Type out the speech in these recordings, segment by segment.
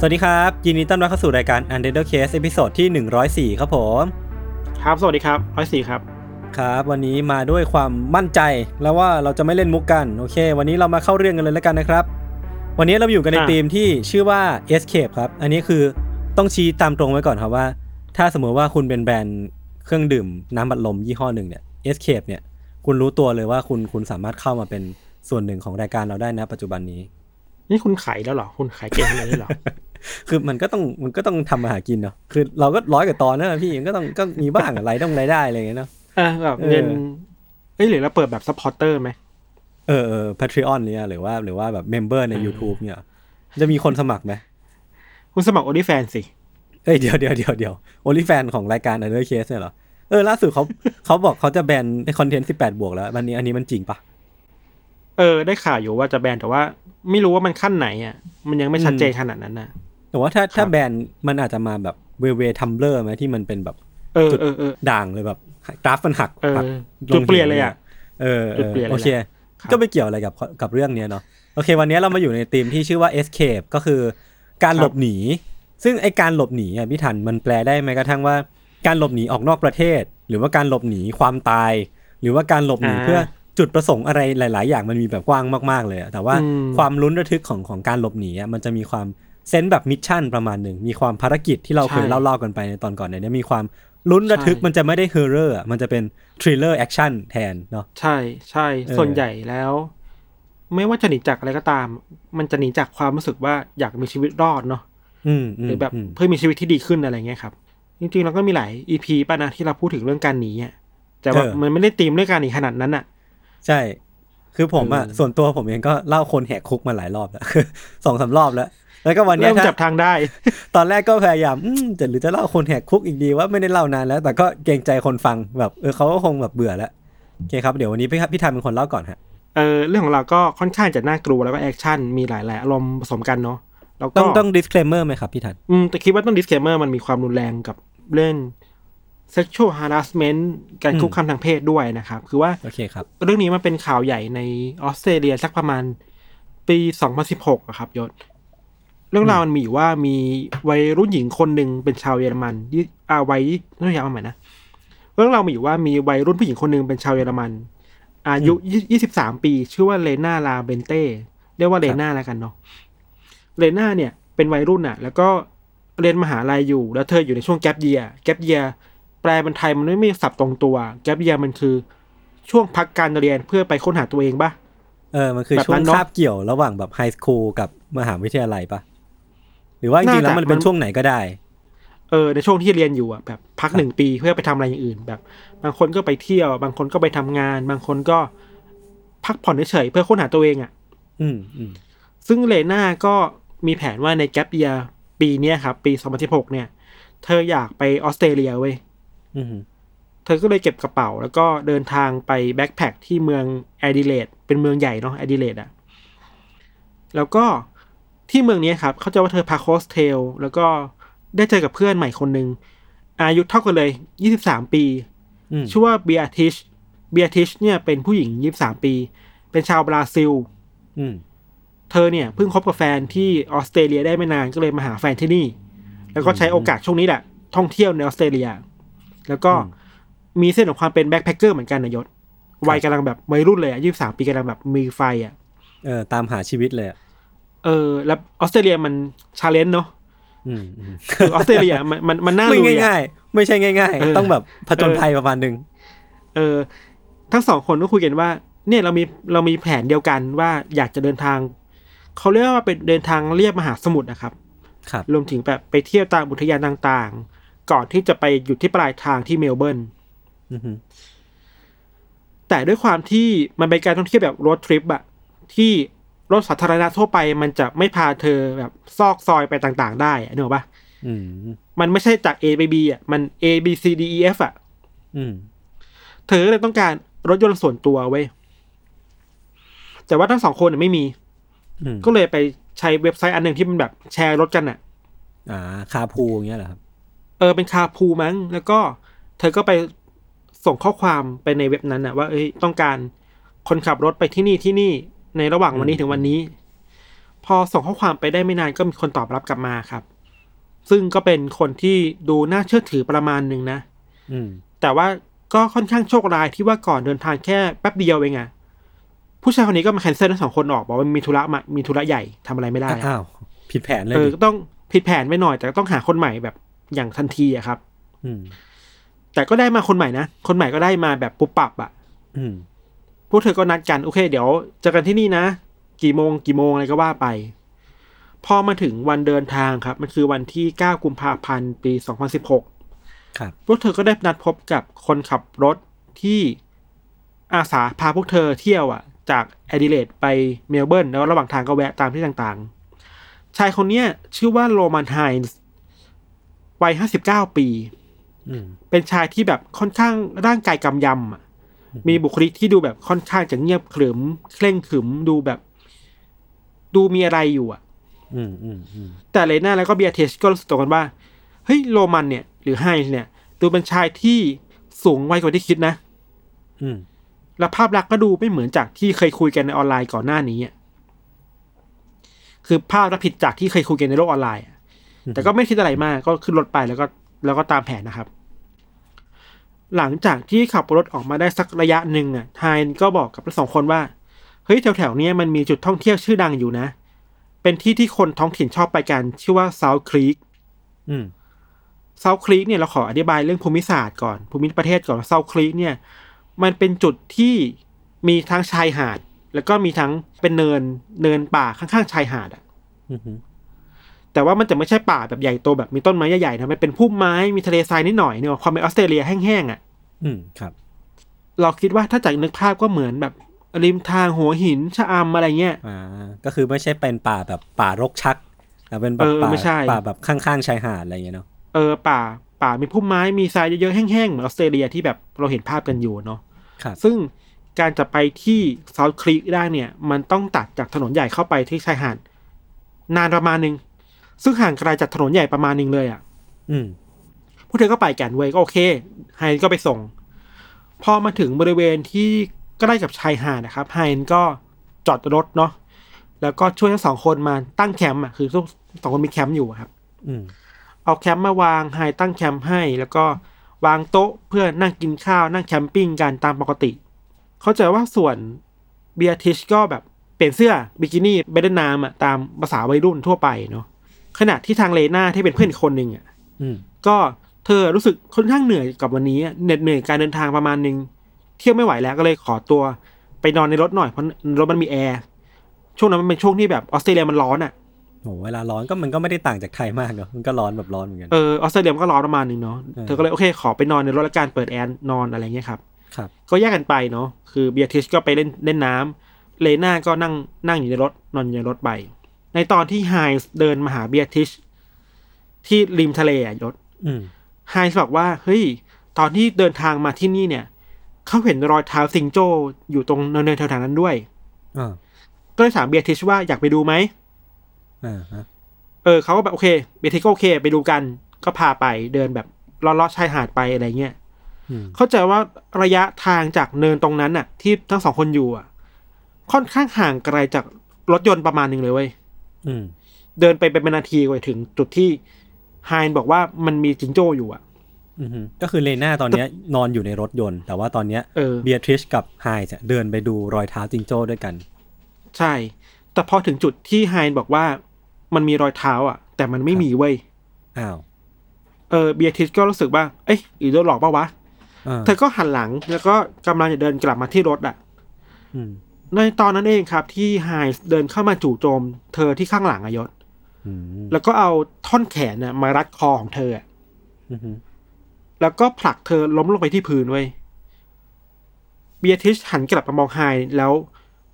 สวัสดีครับ ยินดีต้อนรับเข้าสู่รายการ Untitled Case ตอนที่ 104 ครับผม ครับ สวัสดีครับร้อยสี่ครับ ครับ วันนี้มาด้วยความมั่นใจแล้วว่าเราจะไม่เล่นมุกกัน โอเค วันนี้เรามาเข้าเรื่องกันเลยแล้วกันนะครับ วันนี้เราอยู่กันในอะธีมที่ชื่อว่า Escape ครับ อันนี้คือต้องชี้ตามตรงไว้ก่อนครับว่า ถ้าสมมติว่าคุณเป็นแบรนด์เครื่องดื่มน้ำบัดลมยี่ห้อหนึ่งเนี่ย Escape เนี่ย คุณรู้ตัวเลยว่าคุณคุณสามารถเข้ามาเป็นส่วนหนึ่งของรายการเราได้นะปัจจุบันนี้นี่คุณขายแล้วเหรอ คุณขายเก่งขนาดนี้เหรอ คือมันก็ต้องมันก็ต้องทำมาหากินเนาะคือเราก็ร้อยกว่าตอนนะพี่มันก็ต้องก็มีบ้างอะไรต้องรายได้อะไรอย่างเงี้ยเนาะเออแบบเออเงินเอ้ยหรือเราเปิดแบบ supporter ไหมเออเออ Patreon เนี่ยหรือว่าหรือว่าแบบ member ใน YouTube เนี่ย จะมีคนสมัครไหมคุณสมัครโอ y ิแฟนสิเอ้ยเดี๋ยวเดี๋ยวเดี๋ยวเดี๋ยว OnlyFans ของรายการ Untitled Case เนี่ยเหรอเออล่าสุดเขาเขาบอกเขาจะแบนในคอนเทนต์18บวกแล้ววันนี้อันนี้มันจริงปะเออ ได้ข่าวอยู่ว่าจะแบนแต่ว่า ไม่รู้ว่ามันขั้นไหนอะ มันยังไม่ชัดเจนขนาดนั้นนะ แต่ว่าถ้าถ้าครับแบนมันอาจจะมาแบบเวเวทัมเบลอร์ไหมที่มันเป็นแบบเออจุดเออเออด่างเลยแบบกราฟมันหักเออหักจุดเปลี่ยนเลยอะเออเอจุดอเปลี่ยนเลยโอเคครับก็ไม่เกี่ยวอะไรกับกับเรื่องเนี้ยเนาะโอเค วันนี้เรามาอยู่ในธีมที่ชื่อว่า escape ก็คือการหลบหนี ซึ่งไอการหลบหนีอะพี่ทันมันแปลได้ไหมกระทั่งว่า การหลบหนีออกนอกประเทศ หรือว่าการหลบหนีความตาย หรือว่าการหลบหนีอ่าเพื่อจุดประสงค์อะไรหลาย ๆ อย่างมันมีแบบกว้างมาก ๆ เลยอะแต่ว่าอืมความลุ้นระทึกของของการหลบหนีอะมันจะมีความ sense แบบ mission ประมาณหนึ่ง มีความภารกิจที่เราเคยเล่าๆกันไปในตอนก่อนเนี่ยมีความลุ้นระทึกใช่มันจะไม่ได้ horror มันจะเป็น thriller action แทนเนาะใช่ใช่เออส่วนใหญ่แล้ว ไม่ว่าจะหนีจากอะไรก็ตาม มันจะหนีจากความรู้สึกว่าอยากมีชีวิตรอดเนาะอืมมหรือแบบมเพื่อมีชีวิตที่ดีขึ้นอะไรเงี้ยครับ จริงๆเราก็มีหลาย EP ป่ะนะที่เราพูดถึงเรื่องการหนีอะแต่ว่ามันไม่ได้ตีมเรื่องการหนีขนาดนั้นอะ ใช่ คือผมอะเออส่วนตัวผมเองก็เล่าคนแหกคุกมาหลายรอบแล้วคือสองสามรอบแล้ว แล้วก็วันเนี้ยเริ่มถ้าจับทางได้ ตอนแรกก็พยายามอืมจะหรือจะเล่าคนแหกคุกอีกดีว่าไม่ได้เล่านานแล้ว แต่ก็เกรงใจคนฟังแบบเออเขาก็คงแบบเบื่อแล้วโอเคครับเดี๋ยววันนี้พี่พี่ธัญเป็นคนเล่าก่อนฮะเออเรื่องของเราก็ค่อนข้างจะน่ากลัวแล้วก็ action มีหลายๆอารมณ์ผสมกันเนาะแล้วก็ต้องต้อง disclaimer ไหมครับพี่ทันอืมแต่คิดว่าต้อง disclaimer มันมีความรุนแรงกับเรื่อง sexual harassment การอืมคุกคามทางเพศด้วยนะครับ คือว่าโอเคครับเรื่องนี้มันเป็นข่าวใหญ่ในออสเตรเลียสักประมาณปี 2016อะครับยศ เรื่องราวมันมีอยู่ว่ามีวัยรุ่นหญิงคนหนึ่งเป็นชาวเยอรมันยี่อาวัยต้องยาวมาใหม่นะเรื่องราวมีอยู่ว่ามีวัยรุ่นผู้หญิงคนหนึ่งเป็นชาวเยอรมัน อายุยี่สิบสามปี ชื่อว่าเลนาลาเบนเต้เรียกว่าเลนาแล้วกันเนาะเลนาเนี่ย เป็นวัยรุ่นอะแล้วก็เรียนมหาลัยอยู่ แล้วเธออยู่ในช่วงแก p เยียแก p เยียแปลเป็นไทยมันไม่มีศัพท์ตรงตัวแก p เยียมันคือช่วงพักการเรียนเพื่อไปค้นหาตัวเองปะเออ มันคือแบบช่วนั้งนเนอะคาบเกี่ยวระหว่างแบบไฮสคูลกับมหาวิทยาลัยปะห รือว่าจริงๆแล้วน่าจะมันเป็นมันช่วงไหนก็ได้ เออในช่วงที่เรียนอยู่อะแบบพักหนึ่งปีเพื่อไปทำอะไรอย่างอื่น แบบ บางคนก็ไปเที่ยว บางคนก็ไปทำงาน บางคนก็พักผ่อนเฉยๆเพื่อค้นหาตัวเองอะ อืมอืมซึ่งเลน่าก็มีแผนว่าในแก p เยียปีเนี้ยครับ ปี2016เนี่ย เธออยากไปออสเตรเลียเว้ยอืมเธอก็เลยเก็บกระเป๋า แล้วก็เดินทางไป backpack ที่เมืองแอดิเลดเป็นเมืองใหญ่เนาะแอดิเลดอะแล้วก็ ที่เมืองนี้ครับเขาใจะว่าเธอพักโฮสเทลแล้วก็ได้เจอกับเพื่อนใหม่คนหนึ่งอายุเท่ากันเลย23ปีอืมชื่อว่า Beatriz Beatriz เนี่ยเป็นผู้หญิง23ปี เป็นชาวบราซิลอืมเธอเนี่ยเพิ่งคบกับแฟนที่ออสเตรเลียได้ไม่นานก็เลยมาหาแฟนที่นี่ แล้วก็ใช้โอกาสช่วงนี้แหละ ท่องเที่ยวในออสเตรเลีย แล้วก็อืมมี sense ของความเป็น backpacker เหมือนกันนายศวัยกำลังแบบวัยรุ่นเลยอายุสามปีกำลังแบบมีไฟอะเออตามหาชีวิตเลยอะ เออ แล้วออสเตรเลียมันchallenge เนาะอืมอืมคือออสเตรเลียมันมันมันน่าไม่ลุยอะง่ายๆไม่ใช่ง่ายเออๆต้องแบบผจญภัยประมาณหนึ่งเออ ทั้งสองคนก็คุยกันว่า เนี่ยเรามีเรามีแผนเดียวกันว่าอยากจะเดินทางเขาเรียกว่าเป็นเดินทางเลียบมหาสมุทรนะครับครับรวมถึงแบบไปเที่ยวตามอุทยานต่างๆ ก่อนที่จะไปหยุดที่ปลายทางที่เมลเบิร์นอือฮึแต่ด้วยความที่มันเป็นการท่องเที่ยวแบบ road trip อะที่ รถสาธารณะทั่วไปมันจะไม่พาเธอแบบซอกซอยไปต่างๆ ได้อะนึกออกปะอืมมันไม่ใช่จาก A ไป B อะมัน A B C D E F อะอืมเธอก็เลยต้องการรถยนต์ส่วนตัวเว้ย แต่ว่าทั้งสองคนน่ะไม่มีอืมก็เลยไปใช้เว็บไซต์อันหนึ่งที่มันแบบแชร์รถกันอะอ่า คาพูอย่างเงี้ยเหรอครับ เออ เป็นคาร์พูลมั้ง แล้วก็ เธอก็ไปส่งข้อความไปในเว็บนั้นอะว่า เอ้ย ต้องการคนขับรถไปที่นี่ที่นี่ ในระหว่างวันนี้ถึงวันนี้ พอส่งข้อความไปได้ไม่นานก็มีคนตอบรับกลับมาครับ ซึ่งก็เป็นคนที่ดูน่าเชื่อถือประมาณหนึ่งนะอืมแต่ว่าก็ค่อนข้างโชคร้ายที่ว่าก่อนเดินทางแค่แป๊บเดียวเองอะผู้ชายคนนี้ก็มาแคนเซิลทั้งสองคนออกบอกว่ามีธุระมามีธุระใหญ่ทำอะไรไม่ได้อะอ้าวผิดแผนเลยเออดิก็ต้องผิดแผนไปหน่อย แต่ก็ต้องหาคนใหม่แบบอย่างทันทีอะครับ อืมแต่ก็ได้มาคนใหม่นะ คนใหม่ก็ได้มาแบบปุบปับอะอืม พวกเธอก็นัดกันโอเค เดี๋ยวเจอกันที่นี่นะ กี่โมงกี่โมงอะไรก็ว่าไป พอมาถึงวันเดินทางครับ มันคือวันที่ 9 กุมภาพันธ์ปี 2016 ครับ พวกเธอก็ได้นัดพบกับคนขับรถที่อาสาพาพวกเธอเที่ยวอะ จากแอดิเลดไปเมลเบิร์นแล้วระหว่างทางก็แวะตามที่ต่างๆ ชายคนเนี้ยชื่อว่าโรมันไฮน์ส์วัย59ปีอืมเป็นชายที่แบบค่อนข้างร่างกายกำยำอะ มีบุคลิกที่ดูแบบค่อนข้างจะเงียบขรึม เคร่งขรึมดูแบบ ดูมีอะไรอยู่อะอืมอืมอืมแต่เลน่าแล้วก็เบียเทสก็รู้สึกตรงกันว่า เฮ้ยโรมันเนี่ย หรือไฮน์เนี่ย ดูเป็นชายที่สูงวัยกว่าที่คิดนะอืมและภาพลักษณ์ก็ดูไม่เหมือนจากที่เคยคุยกันในออนไลน์ก่อนหน้านี้อะคือภาพลักษณ์ผิดจากที่เคยคุยกันในโลกออนไลน์อะแต่ก็ไม่คิดอะไรมากก็ขึ้นรถไปแล้วก็ แล้วก็ตามแผนนะครับ หลังจากที่ขับรถออกมาได้สักระยะหนึ่งอะไฮน์ก็บอกกับทั้งสองคนว่า เฮ้ยแถวๆเนี้ยมันมีจุดท่องเที่ยวชื่อดังอยู่นะ เป็นที่ที่คนท้องถิ่นชอบไปกัน ชื่อว่าซาวครีกอืมเซาคลีกเนี่ยเราขออธิบายเรื่องภูมิศาสตร์ก่อน ภูมิประเทศก่อนเซาคลีกเนี่ย มันเป็นจุดที่มีทั้งชายหาด แล้วก็มีทั้งเป็นเนินเนินป่าข้างๆชายหาดอะอืมแต่ว่ามันจะไม่ใช่ป่าแบบใหญ่โตแบบมีต้นไม้ใหญ่ๆนะมันเป็นพุ่มไม้มีทะเลทรายนิดหน่อยเนี่ยความเป็นออสเตรเลียแห้งๆอะ อืมครับ เราคิดว่าถ้าจากนึกภาพก็เหมือนแบบริมทางหัวหินชะอำอะไรเงี้ย อ่า ก็คือไม่ใช่เป็นป่าแบบป่ารกชักแต่เป็นแบบเออป่าไม่ใช่ป่าแบบข้างๆชายหาดอะไรอย่างเงี้ยเนาะ เออป่าป่ามีพุ่มไม้มีทรายเยอะๆแห้งๆ เหมือนออสเตรเลียที่แบบเราเห็นภาพกันอยู่เนาะครับซึ่งการจะไปที่ซ u t ค c ี e ได้เนี่ย มันต้องตัดจากถนนใหญ่เข้าไปที่ชายหาดนานประมาณหนึ่ง ซึ่งห่างไกลจากถนนใหญ่ประมาณหนึ่งเลยอะ่ะ อืม พวกเธอก็ไปกันเว้ยก็โอเคไฮน์ก็ไปส่ง พอมาถึงบริเวณที่ใกล้กับชายหาดนะครับไฮน์ก็จอดรถเนาะแล้วก็ช่วยทั้งสองคนมาตั้งแคมป์อะคือทุกสองคนมีแคมป์อยู่อะครับ อืมเอาแคมป์มาวางไฮน์ตั้งแคมป์ให้ แล้วก็วางโต๊ะเพื่อนั่งกินข้าวนั่งแคมปิ้งกันตามปกติ เข้าใจว่าส่วนเบียทิชก็แบบเปลี่ยนเสื้อบิกินี่ไปเล่นน้ำอะตามภาษาวัยรุ่นทั่วไปเนาะขณะที่ทางเลน่าที่เป็นเพื่อนอีกคนหนึ่งอะอืมก็ เธอรู้สึกค่อนข้างเหนื่อยกับวันนี้อะเหน็ดเหนื่อยการเดินทางประมาณหนึ่งเที่ยวไม่ไหวแล้วก็เลยขอตัวไปนอนในรถหน่อยเพราะรถมันมีแอร์ช่วงนั้นมันเป็นช่วงที่แบบออสเตรเลียมันร้อนอะโหเวลาร้อนก็มันก็ไม่ได้ต่างจากไทยมากเนาะมันก็ร้อนแบบร้อนเหมือนกันเออออสเตรเลียมันก็ร้อนประมาณหนึ่งเนาะเออเธอก็เลยโอเค ขอไปนอนในรถแล้วการเปิดแอร์นอนอะไรเงี้ยครับครับ ก็แยกกันไปเนาะคือเบียทิชก็ไปเล่นเล่นน้ำเลน่าก็นั่งนั่งอยู่ในรถนอนอยู่ในรถไป ในตอนที่ไฮส์เดินมาหาเบียทิชที่ริมทะเลอะยศอืม ไฮส์บอกว่าเฮ้ยตอนที่เดินทางมาที่นี่เนี่ย เขาเห็นรอยเท้าซิงโจ้อยู่ตรงเนินๆแถวๆนั้นด้วยอ่าก็เลยถามเบียทิชว่าอยากไปดูไหมอ่าฮะเออเขาก็แบบโอเคเบียทิชก็โอเค ไปดูกัน ก็พาไปเดินแบบเลาะๆชายหาดไปอะไรเงี้ยอืมเข้าใจว่าระยะทางจากเนินตรงนั้นน่ะ ที่ทั้งสองคนอยู่อะ ค่อนข้างห่างไกลจากรถยนต์ประมาณหนึ่งเลยเว้ยอืมเดินไปเป็นนาทีกว่าถึงจุดที่ ไฮน์บอกว่ามันมีจิงโจ้อยู่อะอืมก็คือเลน่าตอนเนี้ยนอนอยู่ในรถยนต์ แต่ว่าตอนเนี้ยเออเบียทริชกับไฮส์อะเดินไปดูรอยเท้าจิงโจ้ด้วยกัน ใช่ แต่พอถึงจุดที่ไฮน์บอกว่ามันมีรอยเท้า อะ แต่มันไม่มีเว้ยอ้าวเออเบียทิสก็รู้สึกว่า เอ้ยหรือโดนหลอกปะวะอ่าเธอก็หันหลังแล้วก็กำลังจะเดินกลับมาที่รถอะอืมในตอนนั้นเองครับ ที่ไฮส์เดินเข้ามาจู่โจม เธอที่ข้างหลังอะยศอืม แล้วก็เอาท่อนแขนน่ะมารัดคอของเธออะอืมแล้วก็ผลักเธอล้มลงไปที่พื้นไว้ยเบียทิชหันกลับมามองไฮแล้ว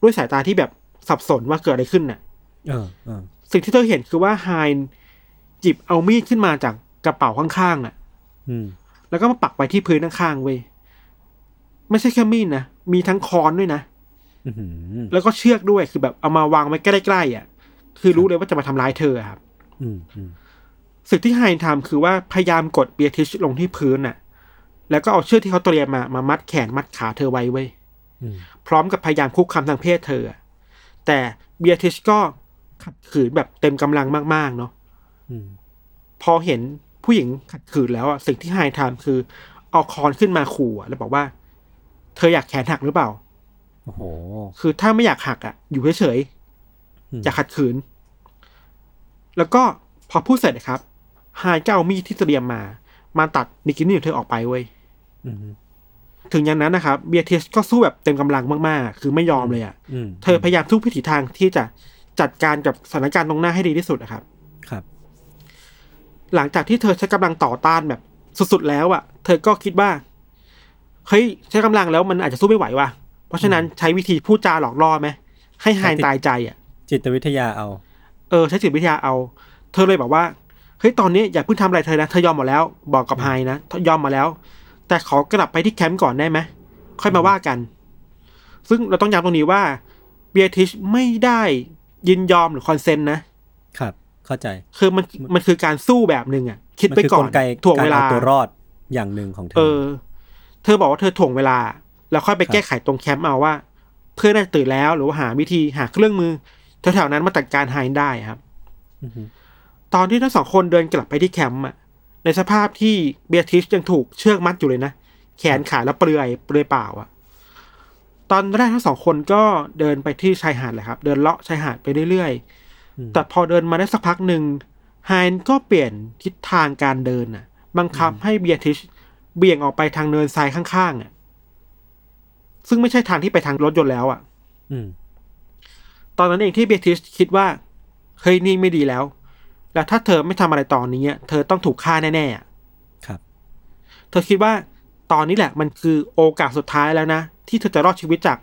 ด้วยสายตาที่แบบสับสนว่าเกิดอะไรขึ้นน่ะเออเออสิ่งที่เธอเห็นคือว่าไฮหยิบเอามีดขึ้นมาจากกระเป๋าข้างๆอะอืมแล้วก็มาปักไว้ที่พื้นข้างๆเว้ยไม่ใช่แค่มีดนะมีทั้งค้อนด้วยนะอืมแล้วก็เชือกด้วยคือแบบเอามาวางไว้ใกล้ๆอะ คือรู้เลยว่าจะมาทำร้ายเธออะครับอืมอืมสิ่งที่ไฮน์ทำคือว่าพยายามกดเบียทิชลงที่พื้นน่ะ แล้วก็เอาเชือกที่เขาเตรียมมามามัดแขนมัดขาเธอไว้เว้ยอืมพร้อมกับพยายามคุกคามทางเพศเธออะแต่เบียทิชก็ขัดขืนแบบเต็มกำลังมาก ๆ เนาะอืมพอเห็นผู้หญิงขัดขืนแล้วอะสิ่งที่ไฮน์ทำคือ เอาคอนขึ้นมาขู่อะแล้วบอกว่า เธออยากแขนหักหรือเปล่าโอ้โหคือถ้าไม่อยากหักอะ อยู่เฉย อืมๆอย่าขัดขืน แล้วก็พอพูดเสร็จนะครับไฮน์ก็เอามีดที่เตรียมมา มาตัดบิกินี่ของเธอออกไปเว้ยอืมถึงอย่างนั้นนะครับเบียเทสก็สู้แบบเต็มกำลังมากๆ คือไม่ยอมเลยอะอืมเธอพยายามทุกวิถีทางที่จะจัดการกับสถานการณ์ตรงหน้าให้ดีที่สุดนะครับ ครับ หลังจากที่เธอใช้กำลังต่อต้านแบบสุดๆแล้วอะ เธอก็คิดว่าเฮ้ยใช้กำลังแล้วมันอาจจะสู้ไม่ไหวว่ะ เพราะฉะนั้นใช้วิธีพูดจาหลอกล่อไหมให้ไฮน์ตายใจอะ จิตวิทยาเอา เออ ใช้จิตวิทยาเอา เธอเลยบอกว่าเฮ้ยตอนนี้อย่าเพิ่งทำอะไรเธอนะเธอยอมหมดแล้ว บอกกับไฮน์นะยอมมาแล้ว แต่ขอกลับไปที่แคมป์ก่อนได้ไหมค่อยมาว่ากัน ซึ่งเราต้องย้ำตรงนี้ว่าเบียทิชไม่ได้ยินยอมหรือ consent นะครับ เข้าใจ คือมันมันคือการสู้แบบหนึ่งอะ คิดมันไปคือก่กอนลไกถ่วงการเวลาเอาตัวรอดอย่างหนึ่งของเธเออ เธอบอกว่าเธอถ่วงเวลา แล้วค่อยไปครับแก้ไขตรงแคมป์เอาว่า เพื่อนน่าจะตื่นแล้วหรือว่าหาวิธีหาเครื่องมือ แถวๆนั้นมาจัดการไฮได้ครับอือฮึตอนที่ทั้งสองคนเดินกลับไปที่แคมป์อะในสภาพที่เบียทริชยังถูกเชือกมัดอยู่เลยนะ แขนขาแล้วเปลือยเปลือยเปล่าอะตอนแรกทั้งสองคนก็เดินไปที่ชายหาดเลยครับ เดินเลาะชายหาดไปเรื่อยๆ แต่พอเดินมาได้สักพักหนึ่งไฮน์ก็เปลี่ยนทิศทางการเดินน่ะบังคับให้เบียทริชเบี่ยงออกไปทางเนินทรายข้างๆอะซึ่งไม่ใช่ทางที่ไปทางรถยนต์แล้วอะอืมต อนนั้นเองที่เบียทริชคิดว่าเฮ้ยนี่ไม่ดีแล้ว แล้วถ้าเธอไม่ทำอะไรตอนนี้อะเธอต้องถูกฆ่าแน่ๆอะครับ เธอคิดว่าตอนนี้แหละ มันคือโอกาสสุดท้ายแล้วนะ ที่เธอจะรอดชีวิตจาก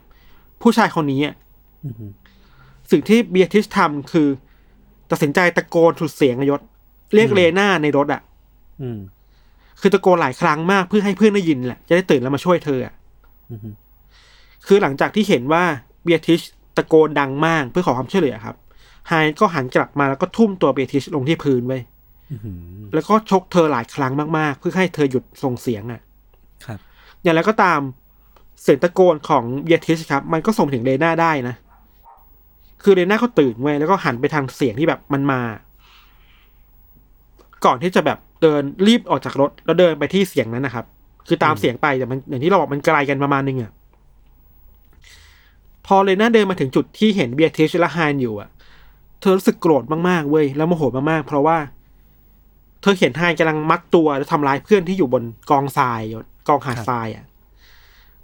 ผู้ชายคนนี้อะอือฮึสิ่งที่เบียทริชทำคือ ตัดสินใจตะโกนสุดเสียงอะยศ เรียกเลน่าในรถอะอืมคือตะโกนหลายครั้งมากเพื่อให้เพื่อนได้ยินแหละ จะได้ตื่นแล้วมาช่วยเธออะอือฮึคือหลังจากที่เห็นว่าเบียทริชตะโกนดังมากเพื่อขอความช่วยเหลือครับไฮน์ก็หันกลับมาแล้วก็ทุ่มตัวเบียทริชลงที่พื้นไว้ยอือฮึแล้วก็ชกเธอหลายครั้งมากๆ เพื่อให้เธอหยุดส่งเสียงอะ ครับ อย่างไรก็ตามเสียงตะโกนของเบียทริชครับ มันก็ส่งถึงเลน่าได้นะ คือเลน่าเขาตื่นไว้ยแล้วก็หันไปทางเสียงที่แบบมันมา ก่อนที่จะแบบเดินรีบออกจากรถ แล้วเดินไปที่เสียงนั้นนะครับ คือตามเสียงไปแต่มันอย่างที่เราบอกมันไกลกันประมาณนึงอะ พอเลน่าเดินมาถึงจุดที่เห็นเบียทริชและไฮนอยู่อะเธอรู้สึกโกรธมากๆเว้ยแล้วโมโหมากๆ เพราะว่า เธอเห็นไฮนกำลังมัดตัวแล้วทำร้ายเพื่อนที่อยู่บนกองทรายกองหาดทรายอะ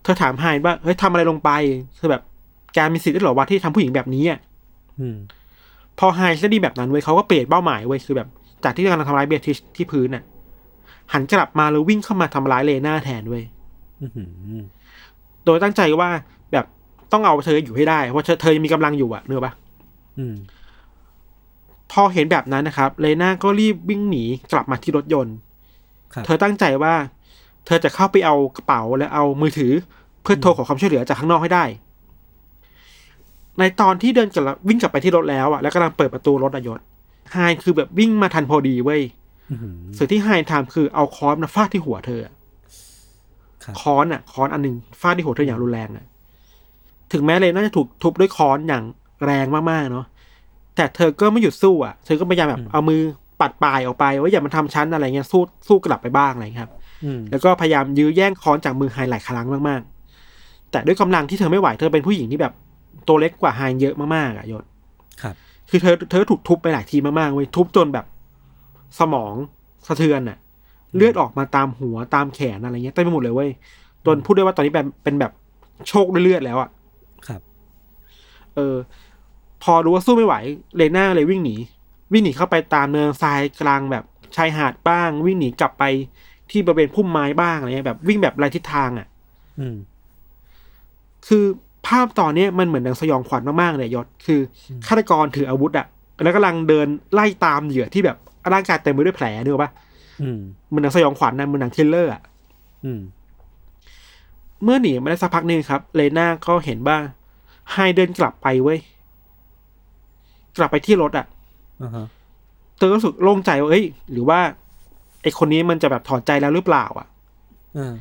เธอถามไฮนว่าเฮ้ยทำอะไรลงไปเธอแบบแกมีสิทธิ์ด้วยเหรอวะที่ทำผู้หญิงแบบนี้อะอืมพอไฮน์ได้ดีแบบนั้นเว้ยเขาก็เปลี่ยนเป้าหมายเว้ยคือแบบ จากที่กำลังทำร้ายเบียทริชที่พื้นน่ะ หันกลับมาแล้ววิ่งเข้ามาทำร้ายเลน่าแทนเว้ยอือฮึโดยตั้งใจว่าแบบ ต้องเอาเธออยู่ให้ได้เพราะเธอเธอยังมีกำลังอยู่อะเนื้อปะอืมพอเห็นแบบนั้นนะครับเลน่าก็รีบวิ่งหนีกลับมาที่รถยนต์ครับเธอตั้งใจว่า เธอจะเข้าไปเอากระเป๋าและเอามือถือ เพื่อโทรขอความช่วยเหลือจากข้างนอกให้ได้ ในตอนที่เดินกลับวิ่งกลับไปที่รถแล้วอะแล้วกำลังเปิดประตูรถอะยศไฮน์คือแบบวิ่งมาทันพอดีเว้ยอือฮึสิ่งที่ไฮน์ทำคือเอาค้อนมาฟาดที่หัวเธออะครับค้อนอะค้อนอันหนึงฟาดที่หัวเธออย่างรุนแรงอะ ถึงแม้เลยน่าจะถูกทุบด้วยค้อนอย่างแรงมากๆเนาะแต่เธอก็ไม่หยุดสู้อะ เธอก็พยายามแบบเอามือปัดปลายออกไปว่าอย่ามาทำชั้นอะไรเงี้ยสู้สู้กลับไปบ้างอะไรเงี้ยครับอืมแล้วก็พยายามยื้อแย่งค้อนจากมือไฮหลายครั้งมากๆ แต่ด้วยกำลังที่เธอไม่ไหวเธอเป็นผู้หญิงที่แบบตัวเล็กกว่าไฮเยอะมากๆอะยศครับ คือเธอเธอถูกทุบไปหลายทีมากๆเว้ยทุบจนแบบสมองสะเทือนอะเลือดออกมาตามหัวตามแขนอะไรเงี้ยเต็มไปหมดเลยเว้ยจนพูดได้ว่าตอนนี้เป็นเป็นแบบโชคด้วยเลือดแล้วอะครับ เออ พอรู้ว่าสู้ไม่ไหวเลน่าเลยวิ่งหนี วิ่งหนีเข้าไปตามเนินทรายกลางแบบชายหาดบ้าง วิ่งหนีกลับไปที่บริเวณพุ่มไม้บ้างอะไรเงี้ยแบบวิ่งแบบไรทิศทางอะ่ะ อืม คือภาพตอนเนี้ยมันเหมือนหนังสยองขวัญมากๆเลยยศคือฆาตกรถืออาวุธอะ่ะแล้วกำลังเดินไล่ตามเหยื่อที่แบบร่างกายเต็มไปด้วยแผลนึกออกปะอืมเหมือนหนังสยองขวัญนะเหมือนหนังทริลเลอร์อะอืมเมื่อหนีมาได้สักพักหนึ่งครับเลน่าก็เห็นว่า ไฮเดินกลับไปเว้ย กลับไปที่รถอะ่ะอ่าฮะเธอก็รู้สึกโล่งใจว่าเอ้ย หรือว่าไอคนนี้มันจะแบบถอดใจแล้วหรือเปล่า อะอ่า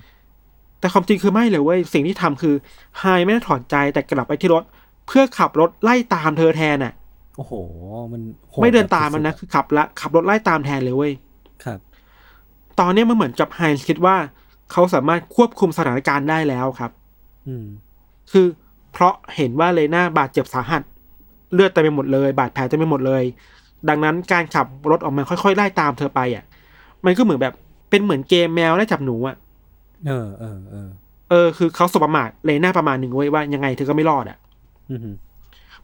แต่ความจริงคือไม่เลยเว้ย สิ่งที่ทำคือไฮไม่ได้ถอดใจแต่กลับไปที่รถ เพื่อขับรถไล่ตามเธอแทนอะ โอ้โห มันโหไม่เดินตามแบบมันนะสุคือขับละขับรถไล่ตามแทนเลยเว้ยๆครับ ตอนเนี้ยมันเหมือนกับไฮคิดว่าเขาสามารถควบคุมสถานการณ์ได้แล้วครับ อืม คือ เพราะเห็นว่าเลน่าบาดเจ็บสาหัส เลือดเต็มไปหมดเลย บาดแผลเต็มไปหมดเลย ดังนั้นการขับรถออกมาค่อยๆไล่ตามเธอไปอะ มันก็เหมือนแบบเป็นเหมือนเกมแมวไล่จับหนูอะ เออเออเออเออคือเขาสบประมาทเลน่าประมาณหนึ่งเว้ยว่ายังไงเธอก็ไม่รอดอะอืม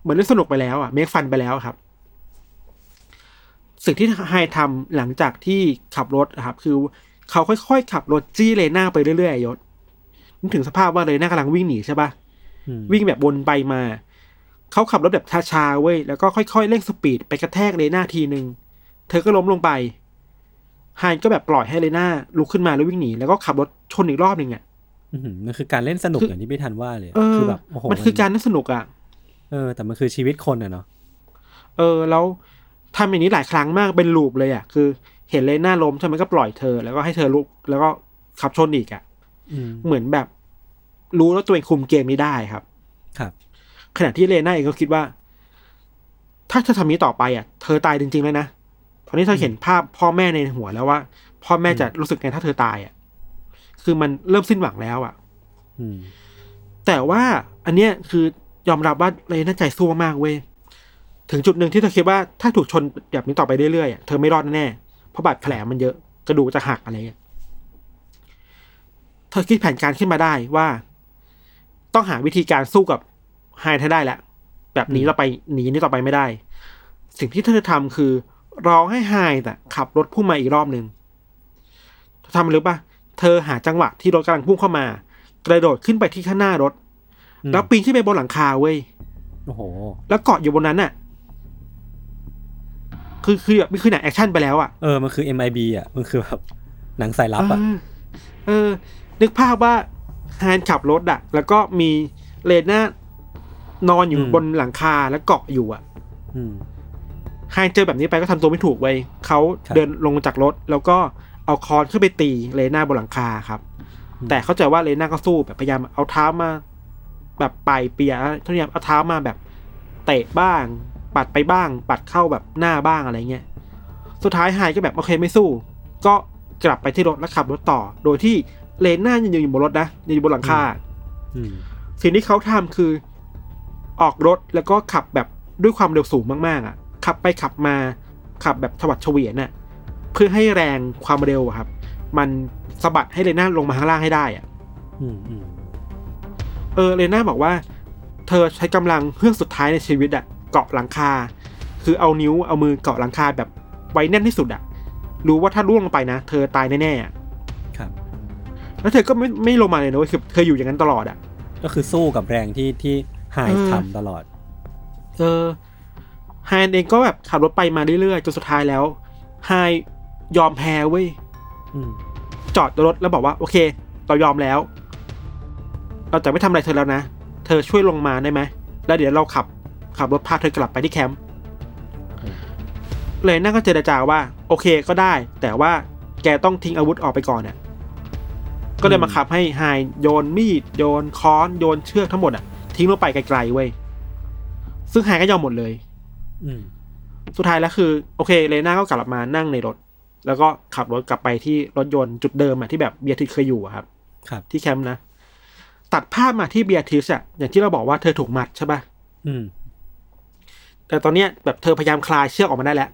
เหมือนเล่นสนุกไปแล้วอะเมคฟันไปแล้วครับ สิ่งที่ไฮน์ทำหลังจากที่ขับรถอะครับ คือเขาค่อยๆขับรถจี้เลน่าไปเรื่อยๆยศนึกถึงสภาพว่าเลน่ากำลังวิ่งหนีใช่ปะอืม วิ่งแบบวนไปมา เขาขับรถแบบช้าๆเว้ย แล้วก็ค่อยๆเร่ง speed ไปกระแทกเลน่าทีนึงเธอก็ล้มลงไปไฮน์ก็แบบปล่อยให้เลน่าลุกขึ้นมาแล้ววิ่งหนี แล้วก็ขับรถชนอีกรอบหนึ่งอะอืมมันคือการเล่นสนุกคืออย่างที่พี่ทันว่าเลยเออคือแบบโอ้โหมันคือการน่าสนุกอะเออ แต่มันคือชีวิตคนอะเนาะเออแล้วทำอย่างนี้หลายครั้งมากเป็นลูปเลยอะคือ เห็นเลน่าล้มใช่ไหมก็ปล่อยเธอ แล้วก็ให้เธอลุก แล้วก็ขับชนอีกอะอืมเหมือนแบบ รู้แล้วตัวเองคุมเกมนี้ได้ครับ ครับ ขณะที่เลน่าเองก็คิดว่า ถ้าเธอทำนี้ต่อไปอะ เธอตายจริงๆเลยนะตอนนี้เธอเห็นภาพพ่อแม่ในหัวแล้วว่า พ่อแม่จะรู้สึกไงถ้าเธอตายอะ คือมันเริ่มสิ้นหวังแล้วอะอืมแต่ว่าอันเนี้ยคือยอมรับว่าเลน่าใจสู้มากๆเว้ยถึงจุดหนึ่งที่เธอคิดว่าถ้าถูกชนแบบนี้ต่อไปเรื่อยๆอะเธอไม่รอดแน่ๆเพราะบาดแผลมันเยอะกระดูกจะหักอะไรเงี้ยเธอคิดแผนการขึ้นมาได้ว่า ต้องหาวิธีการสู้กับไฮให้ได้แหละ แบบหนีต่อไปหนีนี้ต่อไปไม่ได้ สิ่งที่เธอทำคือรอให้ไฮแต่ะขับรถพุ่งมาอีกรอบหนึ่งเธอทำอะไรรู้ปะเธอหาจังหวะที่รถกำลังพุ่งเข้ามา กระโดดขึ้นไปที่ข้างหน้ารถอืมแล้วปีนขึ้นไปบนหลังคาเว้ยโอ้โห แล้วเกาะอยู่บนนั้นน่ะ คือคือแบบนี่คือหนังแอคชั่นไปแล้วอะ เออ มันคือ MIB อะ มันคือแบบหนังสายลับอะ เออเออนึกภาพว่า ไฮน์ขับรถอะแล้วก็มีเลน่านอนอยู่อืมบนหลังคาแล้วเกาะอยู่อะอืมไฮเจอแบบนี้ไปก็ทำตัวไม่ถูกเว้ยเขาครับเดินลงจากรถ แล้วก็เอาคอนขึ้นไปตีเลน่าบนหลังคาครับอืมแต่เข้าใจว่าเลน่าก็สู้แบบพยายามเอาเท้ามา แบบไปเปียพยายามเอาเท้ามาแบบ เตะบ้าง ปัดไปบ้าง ปัดเข้าแบบหน้าบ้างอะไรเงี้ย สุดท้ายไฮก็แบบโอเคไม่สู้ ก็กลับไปที่รถแล้วขับรถต่อ โดยที่ เลน่ายังอยู่บนรถนะยังอยู่บนหลังคาอืมสิ่งที่เขาทำคือ ออกรถแล้วก็ขับแบบด้วยความเร็วสูงมากๆ อะ ขับไปขับมา ขับแบบฉวัดเฉวียนน่ะ เพื่อให้แรงความเร็วอะครับ มันสะบัดให้เลน่าลงมาข้างล่างให้ได้อะอืมอืมเออเลน่าบอกว่า เธอใช้กำลังเพื่องสุดท้ายในชีวิตอะเกาะหลังคา คือเอานิ้วเอามือเกาะหลังคาแบบไว้แน่นที่สุดอะรู้ว่าถ้าล่วงลงไปนะ เธอตายแน่ๆอะครับ แล้วเธอก็ไม่ไม่ลงมาเลยนะเว้ยคือเธออยู่อย่างนั้นตลอดอะก็คือสู้กับแรงที่ที่ไฮเออทำตลอด เออไฮเองก็แบบขับรถไปมาเรื่อยๆจนสุดท้ายแล้วไฮยอมแพ้เว้ยอืมจอดรถแล้วบอกว่า โอเค เรายอมแล้ว เราจะไม่ทำอะไรเธอแล้วนะ เธอช่วยลงมาได้ไหม แล้วเดี๋ยวเราขับ ขับรถพาเธอกลับไปที่แคมป์อืมเลยนั่นก็เจรจาว่า โอเคก็ได้ แต่ว่าแกต้องทิ้งอาวุธออกไปก่อนเนี่ย ก็เลน่าบังคับให้ไฮน์โยนมีดโยนค้อนโยนเชือกทั้งหมดอะทิ้งลงไปไกลๆเว้ยซึ่งไฮน์ก็ยอมหมดเลยอืมสุดท้ายแล้วคือ โอเคเลน่าก็กลับมานั่งในรถ แล้วก็ขับรถกลับไปที่รถยนต์จุดเดิมอะที่แบบเบียร์ทิสเคยอยู่อะครับ ครับ ที่แคมป์นะตัดภาพมาที่เบียร์ทิสอะอย่างที่เราบอกว่าเธอถูกมัดใช่ปะอืม แต่ตอนเนี้ยแบบเธอพยายามคลายเชือกออกมาได้แล้ว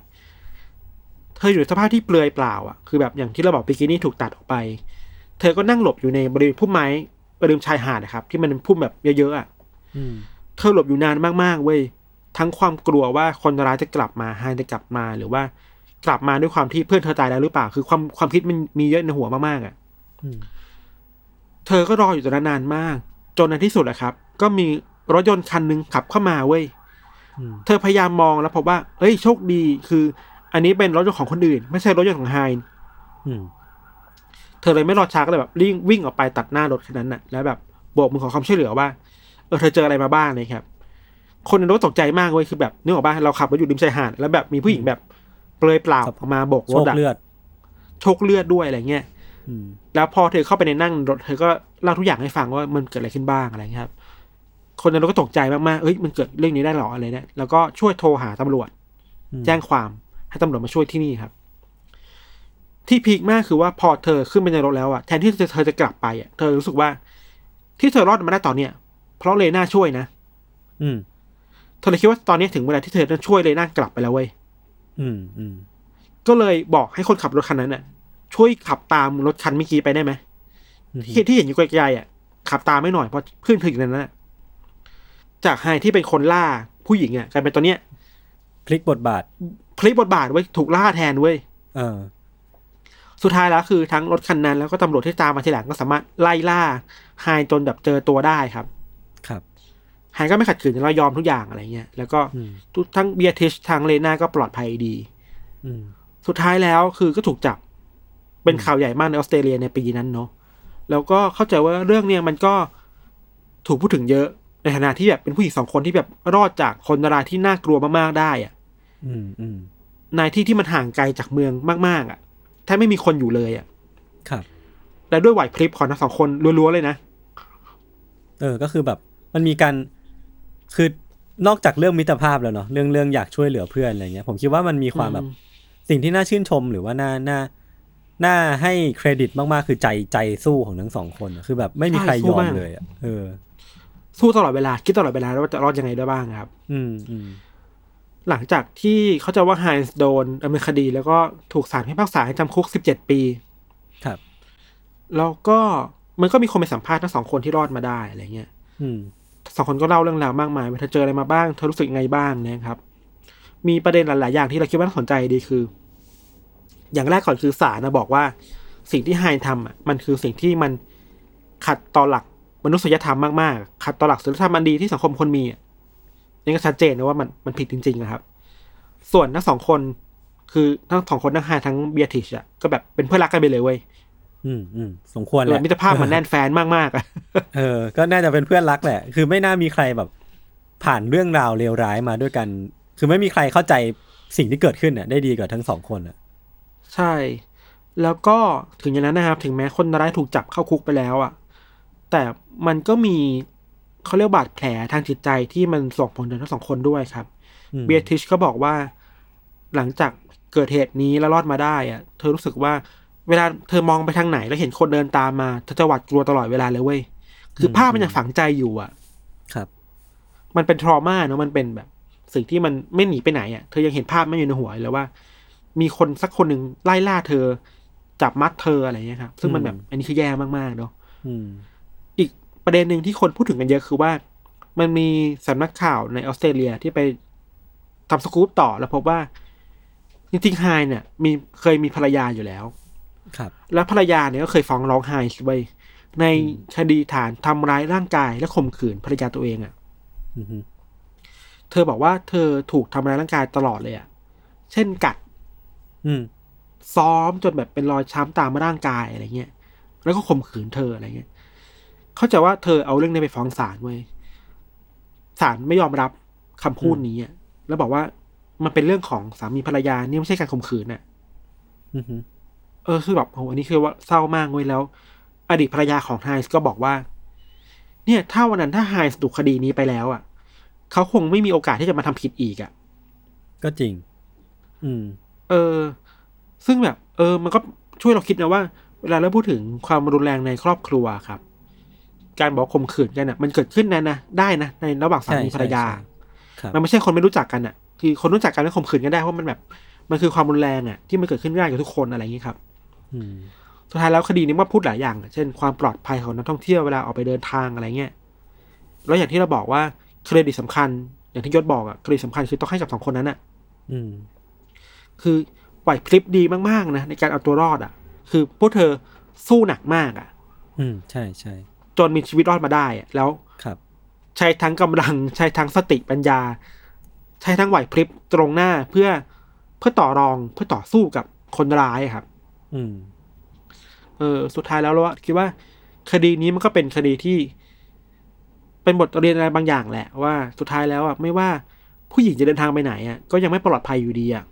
เธออยู่ในสภาพที่เปลือยเปล่าอะคือแบบอย่างที่เราบอกบิกินี่ถูกตัดออกไป เธอก็นั่งหลบอยู่ในบริเวณพุ่มไม้บริเวณชายหาดนะครับ ที่มันเป็นพุ่มแบบเยอะๆอะอืมเธอหลบอยู่นานมากๆเว้ยทั้งความกลัวว่าคนร้ายจะกลับมาไฮจะกลับมาหรือว่ากลับมาด้วยความที่เพื่อนเธอตายแล้วหรือเปล่า คือความความคิดมันมีเยอะในหัวมากๆอะอืมเธอก็รออยู่ตรงนั้นนานมาก จนในที่สุดแหละครับ ก็มีรถยนต์คันหนึ่งขับเข้ามาเว้ยอืมเธอพยายามมองแล้วพบว่า เอ้ยโชคดีคือ อันนี้เป็นรถยนต์ของคนอื่น ไม่ใช่รถยนต์ของไฮน์อืมเธอเลยไม่รอช้าก็เลยแบบวิ่งวิ่งออกไปตัดหน้ารถคันนั้นน่ะแล้วแบบโบกมือขอความช่วยเหลือว่าเออเธอเจออะไรมาบ้างเลยครับ คนในรถตกใจมากเว้ยคือแบบนึกออกป่ะเราขับรถอยู่ริมชายหาดแล้วแบบมีผู้หญิงแบบเปลือยเปล่าครับออกมาโบกรโชถคอะเลือดโชคเลือดด้วยอะไรเงี้ยอืมแล้วพอเธอเข้าไปในนั่งรถเธอก็เล่าทุกอย่างให้ฟังว่ามันเกิดอะไรขึ้นบ้างอะไรเงี้ยครับ คนในรถก็ตกใจมากๆเอ้ยมันเกิดเรื่องนี้ได้หรออะไรเนี่ยแล้วก็ช่วยโทรหาตำรวจอืมแจ้งความให้ตำรวจมาช่วยที่นี่ครับ ที่พีคมากคือว่าพอเธอขึ้นไปในรถแล้วอะแทนที่เธอเธอจะกลับไปอะเธอรู้สึกว่า ที่เธอรอดมาได้ตอนเนี้ยเพราะเลน่าช่วยนะ อืม เธอเลยคิดว่าตอนนี้ถึงเวลาที่เธอต้องช่วยเลน่ากลับไปแล้วเว้ย อืมอืม ก็เลยบอกให้คนขับรถคันนั้นน่ะช่วยขับตามรถคันเมื่อกี้ไปได้ไหมอืมที่ที่เห็นอยู่ไกลๆอะ ขับตามไม่หน่อยเพราะเพื่อนเธออยู่ในนั้นน่ะจากไฮที่เป็นคนล่าผู้หญิงอะกลายเป็นตัวเนี้ยพลิกบทบาทพลิกบทบาทไว้ยถูกล่าแทนเว้ยเออ สุดท้ายแล้วคือทั้งรถคันนั้นแล้วก็ตำรวจที่ตามมาทีหลังก็สามารถไล่ล่าไฮจนแบบเจอตัวได้ครับ ครับไฮก็ไม่ขัดขืนแล้วยอมทุกอย่างอะไรเงี้ยแล้วก็อืมทุกทั้งเบียทิชทั้งเลน่าก็ปลอดภัยดีอืมสุดท้ายแล้วคือก็ถูกจับ เป็นข่าวใหญ่มากในออสเตรเลียในปีนั้นเนาะแล้วก็เข้าใจว่าเรื่องเนี้ยมันก็ถูกพูดถึงเยอะในฐานะที่แบบเป็นผู้หญิงสองคนที่แบบรอดจากคนร้ายที่น่ากลัวมากๆได้อะอืมอืมในที่ที่มันห่างไกลจากเมืองมาก ๆ อะ แทบไม่มีคนอยู่เลยอะครับ และด้วยไหวพริบของทั้งสองคนล้วนๆเลยนะ เออ ก็คือแบบ มันมีการ คือนอกจากเรื่องมิตรภาพแล้วเนาะ เรื่องเรื่องอยากช่วยเหลือเพื่อนอะไรเงี้ย ผมคิดว่ามันมีความแบบอืมสิ่งที่น่าชื่นชมหรือว่าน่า น่า น่าให้เครดิตมากๆ คือใจใจสู้ของทั้งสองคนอะคือแบบไม่มีใครยอมเลยอะเออ สู้ตลอดเวลา คิดตลอดเวลาว่าจะรอดยังไงได้บ้างครับ อืมอืม หลังจากที่เขาใจะว่าไฮน์โดนดำเนินคดี แล้วก็ถูกศาลพิพากษาให้จำคุกสิบเจ็ดปี ครับ แล้วก็มันก็มีคนไปสัมภาษณ์ทั้งสองคนที่รอดมาได้อะไรเงี้ยอืมสองคนก็เล่าเรื่องราวมากมายว่าเธอเจออะไรมาบ้างเธอรู้สึกยังไงบ้างนะครับ มีประเด็นหลาย ๆ อย่างที่เราคิดว่าน่าสนใจดีคือ อย่างแรกก่อนคือศาลนะบอกว่า สิ่งที่ไฮน์ทำอะมันคือสิ่งที่มันขัดต่อหลักมนุษยธรรมมาก ๆ ขัดต่อหลักศีลธรรมอันดีที่สังคมคนมีอะ นี่ก็ชัดเจนนะว่ามันมันผิดจริงๆนะครับ ส่วนทั้งสองคนคือทั้งสองคนทั้งไฮน์ทั้งเบียทิชอะก็แบบเป็นเพื่อนรักกันไปเลยเว้ยอืมอืมสมควรแหเลยละมิตรภาพมันแน่นแฟนมากๆอะเออ ก็น่าจะเป็นเพื่อนรักแหละ คือไม่น่ามีใครแบบ ผ่านเรื่องราวเลวร้ายมาด้วยกัน คือไม่มีใครเข้าใจสิ่งที่เกิดขึ้นน่ะ ได้ดีกว่าทั้งสองคนอะ ใช่ แล้วก็ถึงอย่างนั้นนะครับ ถึงแม้คนร้ายถูกจับเข้าคุกไปแล้วอะ่ะ แต่มันก็มี เขาเรียกบาดแผลทางจิตใจที่มันส่งผลถึงทั้งสองคนด้วยครับอืมเบียทิชก็บอกว่า หลังจากเกิดเหตุนี้แล้วรอดมาได้อะ่ะเธอรู้สึกว่าเวลาเธอมองไปทางไหนแล้วเห็นคนเดินตามมาเธอจะหวาดกลัวตลอดเวลาเลยเว้ยคือภาพมันยังฝังใจอยู่อะ ครับ มันเป็นทรมาเนอะมันเป็นแบบ สิ่งที่มันไม่หนีไปไหนอะเธอยังเห็นภาพมันอยู่ในหัวเลยว่า มีคนสักคนหนึ่งไล่ล่าเธอ จับมัดเธออะไรเงี้ยครับซึ่งมันแบบ อันนี้คือแย่มากๆเนาะอืมอีก ประเด็นหนึ่งที่คนพูดถึงกันเยอะคือว่า มันมีสำนักข่าวในออสเตรเลียที่ไปทำสกู๊ปต่อแล้วพบว่า จริงๆไฮเนี่ย มีเคยมีภรรยาอยู่แล้ว ครับ แล้วภรรยาเนี่ยก็เคยฟ้องร้องไฮไว้ในคดีฐานทำร้ายร่างกายและข่มขืนภรรยาตัวเองอะ่ะอืมเธอบอกว่าเธอถูกทำร้ายร่างกายตลอดเลยอะ่ะ เช่นกัด อืมซ้อมจนแบบเป็นรอยช้ำตามร่างกายอะไรเงี้ย แล้วก็ข่มขืนเธออะไรเงี้ย เข้าใจว่าเธอเอาเรื่องนี้ไปฟ้องศาลเว้ยศาลไม่ยอมรับคำพูดนี้อะแล้วบอกว่ามันเป็นเรื่องของสามีภรรยานี่ไม่ใช่การข่มขืนน่ะอืมเออคือแบบโหอันนี้คือว่าเศร้ามากเว้ยแล้ว อดีตภรรยาของไฮส์ก็บอกว่า เนี่ย ถ้าวันนั้นถ้าไฮส์ถูกคดีนี้ไปแล้วอะเขาคงไม่มีโอกาสที่จะมาทำผิดอีกอะ ก็จริง อืม เออ ซึ่งแบบ เออ มันก็ช่วยเราคิดนะว่า เวลาเราพูดถึงความรุนแรงในครอบครัวครับ การบอกข่มขืนกันอะ มันเกิดขึ้นนะนะได้นะในระหว่างสามีใช่ภรรยาใช่ครับมันไม่ใช่คนไม่รู้จักกันอะ คือคนรู้จักกันแล้วข่มขืนกันได้เพราะมันแบบ มันคือความรุนแรงอะที่มันเกิดขึ้นได้กับทุกคนอะไรอย่างนี้ครับอืมสุดท้ายแล้วคดีนี้ว่าพูดหลายอย่างอะเช่นความปลอดภัยของนักท่องเที่ยวเวลาออกไปเดินทางอะไรเงี้ยแล้วอย่างที่เราบอกว่าเครดิตสำคัญ อย่างที่ยศบอกอะเครดิตสำคัญคือต้องให้กับสองคนนั้นอะอืม คือไหวพริบดีมากๆนะในการเอาตัวรอดอะคือพวกเธอสู้หนักมากอะอืมใช่ใช่ จนมีชีวิตรอดมาได้อะแล้วครับใช้ทั้งกำลังใช้ทั้งสติปัญญา ใช้ทั้งไหวพริบตรงหน้าเพื่อเพื่อต่อรองเพื่อต่อสู้กับคนร้ายอะครับ อืม เออ สุดท้ายแล้วเราคิดว่า คดีนี้มันก็เป็นคดีที่เป็นบทเรียนอะไรบางอย่างแหละ ว่าสุดท้ายแล้วอะไม่ว่าผู้หญิงจะเดินทางไปไหนอะก็ยังไม่ปลอดภัยอยู่ดีอะ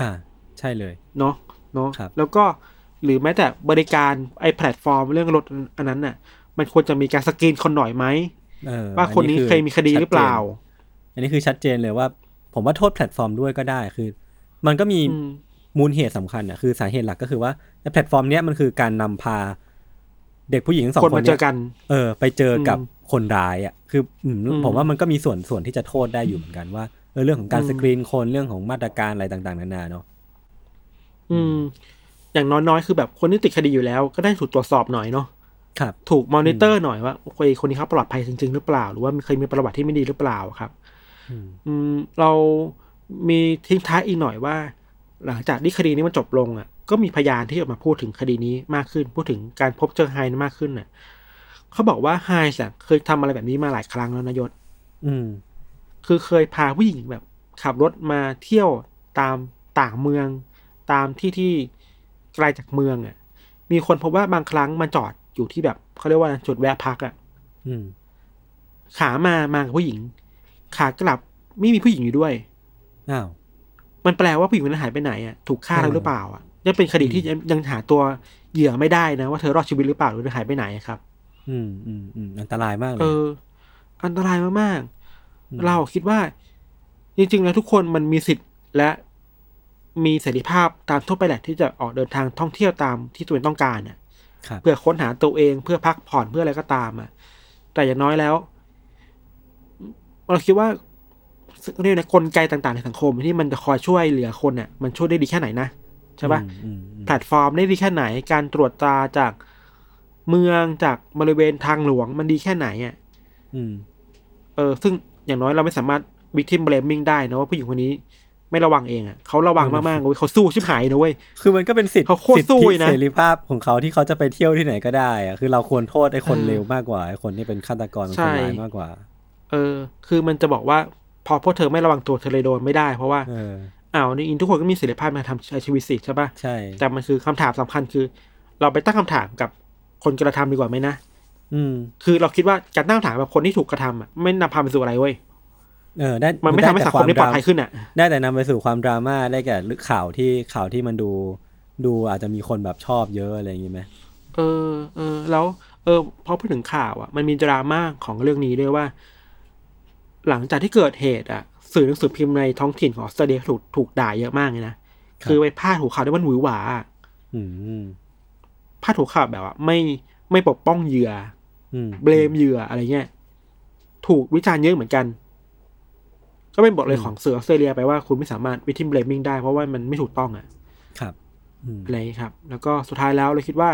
อ่า ใช่เลยเนาะเนาะครับแล้วก็หรือแม้แต่บริการไอ้แพลตฟอร์มเรื่องรถอันนั้นน่ะ มันควรจะมีการสกรีนคนหน่อยไหมเออว่าคนนี้อะเคยมีคดีหรือเปล่าชัดเจนอันนี้คือชัดเจนเลยว่า ผมว่าโทษแพลตฟอร์มด้วยก็ได้คือ มันก็มีอืมมูลเหตุสำคัญอะคือสาเหตุหลักก็คือว่าในแพลตฟอร์มเนี้ยมันคือการนำพา เด็กผู้หญิงทั้งสองคนคนมาเจเนี้อยกัน เออ ไปเจอกับอืมคนร้ายอะ คืออืมอืมผมว่ามันก็มีส่วนส่วนที่จะโทษได้อยู่เหมือนกันว่าเออเรื่องของการอืมสกรีนคนเรื่องของมาตรการอะไรต่างๆนานาเนาะอืม อย่างน้อยๆคือแบบคนที่ติดคดีอยู่แล้ว ก็ได้ถูกตรวจสอบหน่อยเนาะครับ ถูกมอนิเตอร์หน่อยว่าโอเคคนนี้เขาปลอดภัยจริง ๆ หรือเปล่า หรือว่าเคยมีประวัติที่ไม่ดีหรือเปล่าครับอืมอืมเรามีทิ้งท้ายอีกหน่อยว่า หลังจากที่คดีนี้มันจบลงอะ ก็มีพยานที่ออกมาพูดถึงคดีนี้มากขึ้น พูดถึงการพบเจอไฮน์มากขึ้นน่ะเขาบอกว่าไฮส์อะเคยทำอะไรแบบนี้มาหลายครั้งแล้วนะยศอืม คือเคยพาผู้หญิงแบบ ขับรถมาเที่ยวตามต่างเมือง ตามที่ที่ไกลจากเมืองอะ มีคนพบว่าบางครั้งมาจอด อยู่ที่แบบเขาเรียกว่าจุดแวะพักอะอืมขามามากับผู้หญิง ขากลับไม่มีผู้หญิงอยู่ด้วยอ้าวมันแปลว่าผู้หญิงคนนั้นหายไปไหนอะถูกฆ่าเออแล้วหรือเปล่าอะยังเป็นคดีที่ยังยังหาตัวเหยื่อไม่ได้นะว่าเธอรอดชีวิตหรือเปล่าหรือหายไปไหนอะครับ อืมอืมอืมอันตรายมากเลเอยออันตรายมากอืมๆเราคิดว่า จริง ๆ แล้วทุกคนมันมีสิทธิ์และมีเสรีภาพตามทั่วไปแหละที่จะออกเดินทางท่องเที่ยวตามที่ตัวเองต้องการน่ะครับ เพื่อค้นหาตัวเองเพื่อพักผ่อนเพื่ออะไรก็ตามอะ แต่อย่างน้อยแล้ว เราคิดว่าเรียกนะกลไกต่างๆ ในสังคม ที่มันจะคอยช่วยเหลือคนเนี่ยมันช่วยได้ดีแค่ไหนนะใช่ปะอืมอืมอืมแพลตฟอร์มได้ดีแค่ไหน การตรวจตราจากเมืองจากบริเวณทางหลวงมันดีแค่ไหนอะอืมเออ ซึ่งอย่างน้อยเราไม่สามารถ victim blaming ได้นะว่าผู้หญิงคนนี้ ไม่ระวังเองอะเขาระวังมากๆเว้ยเขาสู้ชิบหายนะเว้ยคือมันก็เป็นสิทธิ์เขาโคตรสิทสู้ธิเลยนะเสรีภาพของเขาที่เขาจะไปเที่ยวที่ไหนก็ได้อะคือเราควรโทษไอ้คนเออเลวมากกว่าไอ้คนที่เป็นฆาตกรเป็นใช่คนร้ายมากกว่า เออ คือมันจะบอกว่าพอพวกเธอไม่ระวังตัวเธอเลยโดนไม่ได้เพราะว่าเอออ้าวนี่อินทุกคนก็มีเสรีภาพมาทำใช้ชีวิตสิใช่ปะใช่แต่มันคือคำถามสำคัญคือ เราไปตั้งคำถามกับคนกระทำดีกว่าไหมนะอืม คือเราคิดว่าการตั้งคำถามกับคนที่ถูกกระทำอะไม่นำพาไปสู่อะไรเว้ย เออได้มันไม่ทำให้สังคมได้ปลอดภัยขึ้นอะ ได้แต่นำไปสู่ความดราม่าได้แก่ข่าวที่ข่าวที่มันดู ดูอาจจะมีคนแบบชอบเยอะอะไรอย่างงี้ไหมเออเออแล้วเออพอพูดถึงข่าวอะ มันมีดราม่าของเรื่องนี้ด้วยว่า หลังจากที่เกิดเหตุอะ สื่อหนังสือพิมพ์ในท้องถิ่นของออสเตรเลียถูกถูกด่าเยอะมากเลยนะคือไปพาดหัวข่าวได้มันหวือหวาอะอืมพาดหัวข่าวแบบว่าไม่ไม่ปกป้องเหยื่ออืมเบลมเหยื่ออะไรเงี้ยถูกวิจารณ์เยอะเหมือนกัน ก็เป็นบทเลยอืมของสื่อออสเตรเลียไปว่าคุณไม่สามารถวิทิมเบลมิงได้เพราะว่ามันไม่ถูกต้องอะ ครับอืมอะไรอย่างงี้ครับ แล้วก็สุดท้ายแล้วเราคิดว่า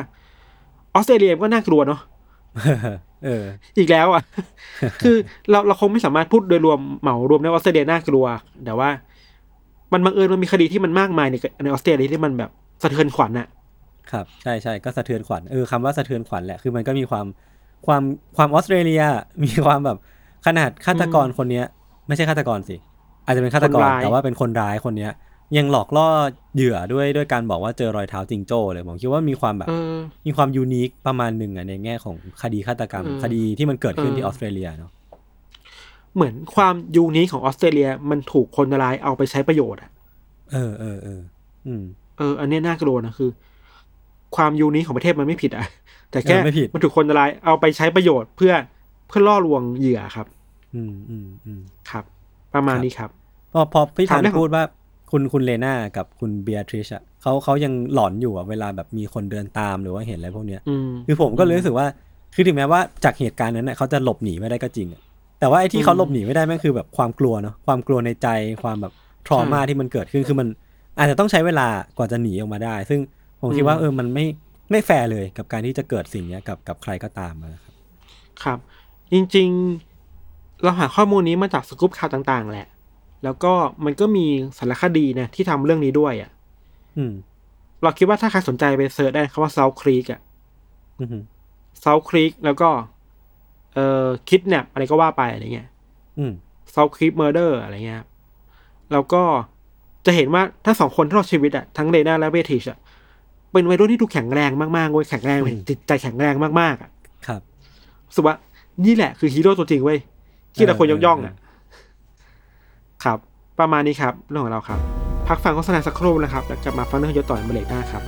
ออสเตรเลียก็น่ากลัวเนาะเออ อีกแล้วอะ คือเราเราคงไม่สามารถพูดโดยรวมเหมารวมได้ว่าออสเตรเลียน่ากลัว แต่ว่า มันบังเอิญมันมีคดีที่มันมากมายในในออสเตรเลียที่มันแบบสะเทือนขวัญอะ ครับ ใช่ใช่ก็สะเทือนขวัญเออคำว่าสะเทือนขวัญแหละคือมันก็มีความความความออสเตรเลียมีความแบบขนาดฆาตกรคนเนี้ย ไม่ใช่ฆาตกรสิ อาจจะเป็นฆาตกคนรร้ายแต่ว่าเป็นคนร้ายคนเนี้ย ยังหลอกล่อเหยื่อด้วยด้วยการบอกว่าเจอรอยเท้าจิงโจ้เลยผมคิดว่ามีความแบบเออมีความยูนิคประมาณหนึ่งอะในแง่ของคดีฆาตกรรมเออคดีที่มันเกิดขึ้นเออที่ออสเตรเลียเนาะเหมือนความยูนิคของออสเตรเลียมันถูกคนร้ายเอาไปใช้ประโยชน์อะเออเออเอออืมเออ อันเนี้ยน่ากลัวนะคือ ความยูนิคของประเทศมันไม่ผิดอะ แต่แค่เออไม่ผิดมันถูกคนร้ายเอาไปใช้ประโยชน์เพื่อเพื่อล่อลวงเหยื่อครับ อืมอืมอืมครับ ประมาณครับนี้ครับพอพอพี่ถามธันเรื่องของพูดว่าคุณคุณเลน่ากับคุณเบียทริชอะเขาเขายังหลอนอยู่อะเวลาแบบมีคนเดินตามหรือว่าเห็นอะไรพวกเนี้ยอืมคือผมก็เลยรู้สึกว่าคือถึงแม้ว่าจากเหตุการณ์นั้นน่ะเขาจะหลบหนีไม่ได้ก็จริงอะแต่ว่าไอ้ที่เขาหลบหนีไม่ได้แม่งคือแบบความกลัวเนาะความกลัวในใจความแบบทรมาที่มันเกิดขึ้นคือมันอาจจะต้องใช้เวลากว่าจะหนีออกมาได้ ซึ่งผมคิดว่าเออมันไม่ไม่แฟร์เลยกับการที่จะเกิดสิ่งเนี้ยกับกับใครก็ตามนะครับ ครับ จริง ๆ เราหาข้อมูลนี้มาจากสกู๊ปข่าวต่างๆ แหละ แล้วก็มันก็มีสารคดีนะที่ทำเรื่องนี้ด้วยอะอืมเราคิดว่าถ้าใครสนใจไปเสิร์ชได้คำว่า South Creek อะอือหือ South Creek แล้วก็ เอ่อคิดแนบอะไรก็ว่าไปอะไรเงี้ยอืม South Creek Murder อะไรเงี้ยครับแล้วก็จะเห็นว่าทั้งสองคนที่รอดชีวิตอะทั้งเรน่าและเบทิชอะเป็นวัยรุ่นที่ดูแข็งแรงมากๆเว้ยแข็งแรงเว้ยจิตใจแข็งแรงมากๆอะ ครับรู้สึกว่านี่แหละคือฮีโร่ตัวจริงเว้ย ที่เราควรยกย่องอะครับ ประมาณนี้ครับเรื่องของเราครับ พักฟังโฆษณาสักครู่นะครับ แล้วกลับมาฟังเรื่องยศต่อในเบรกหน้าครับ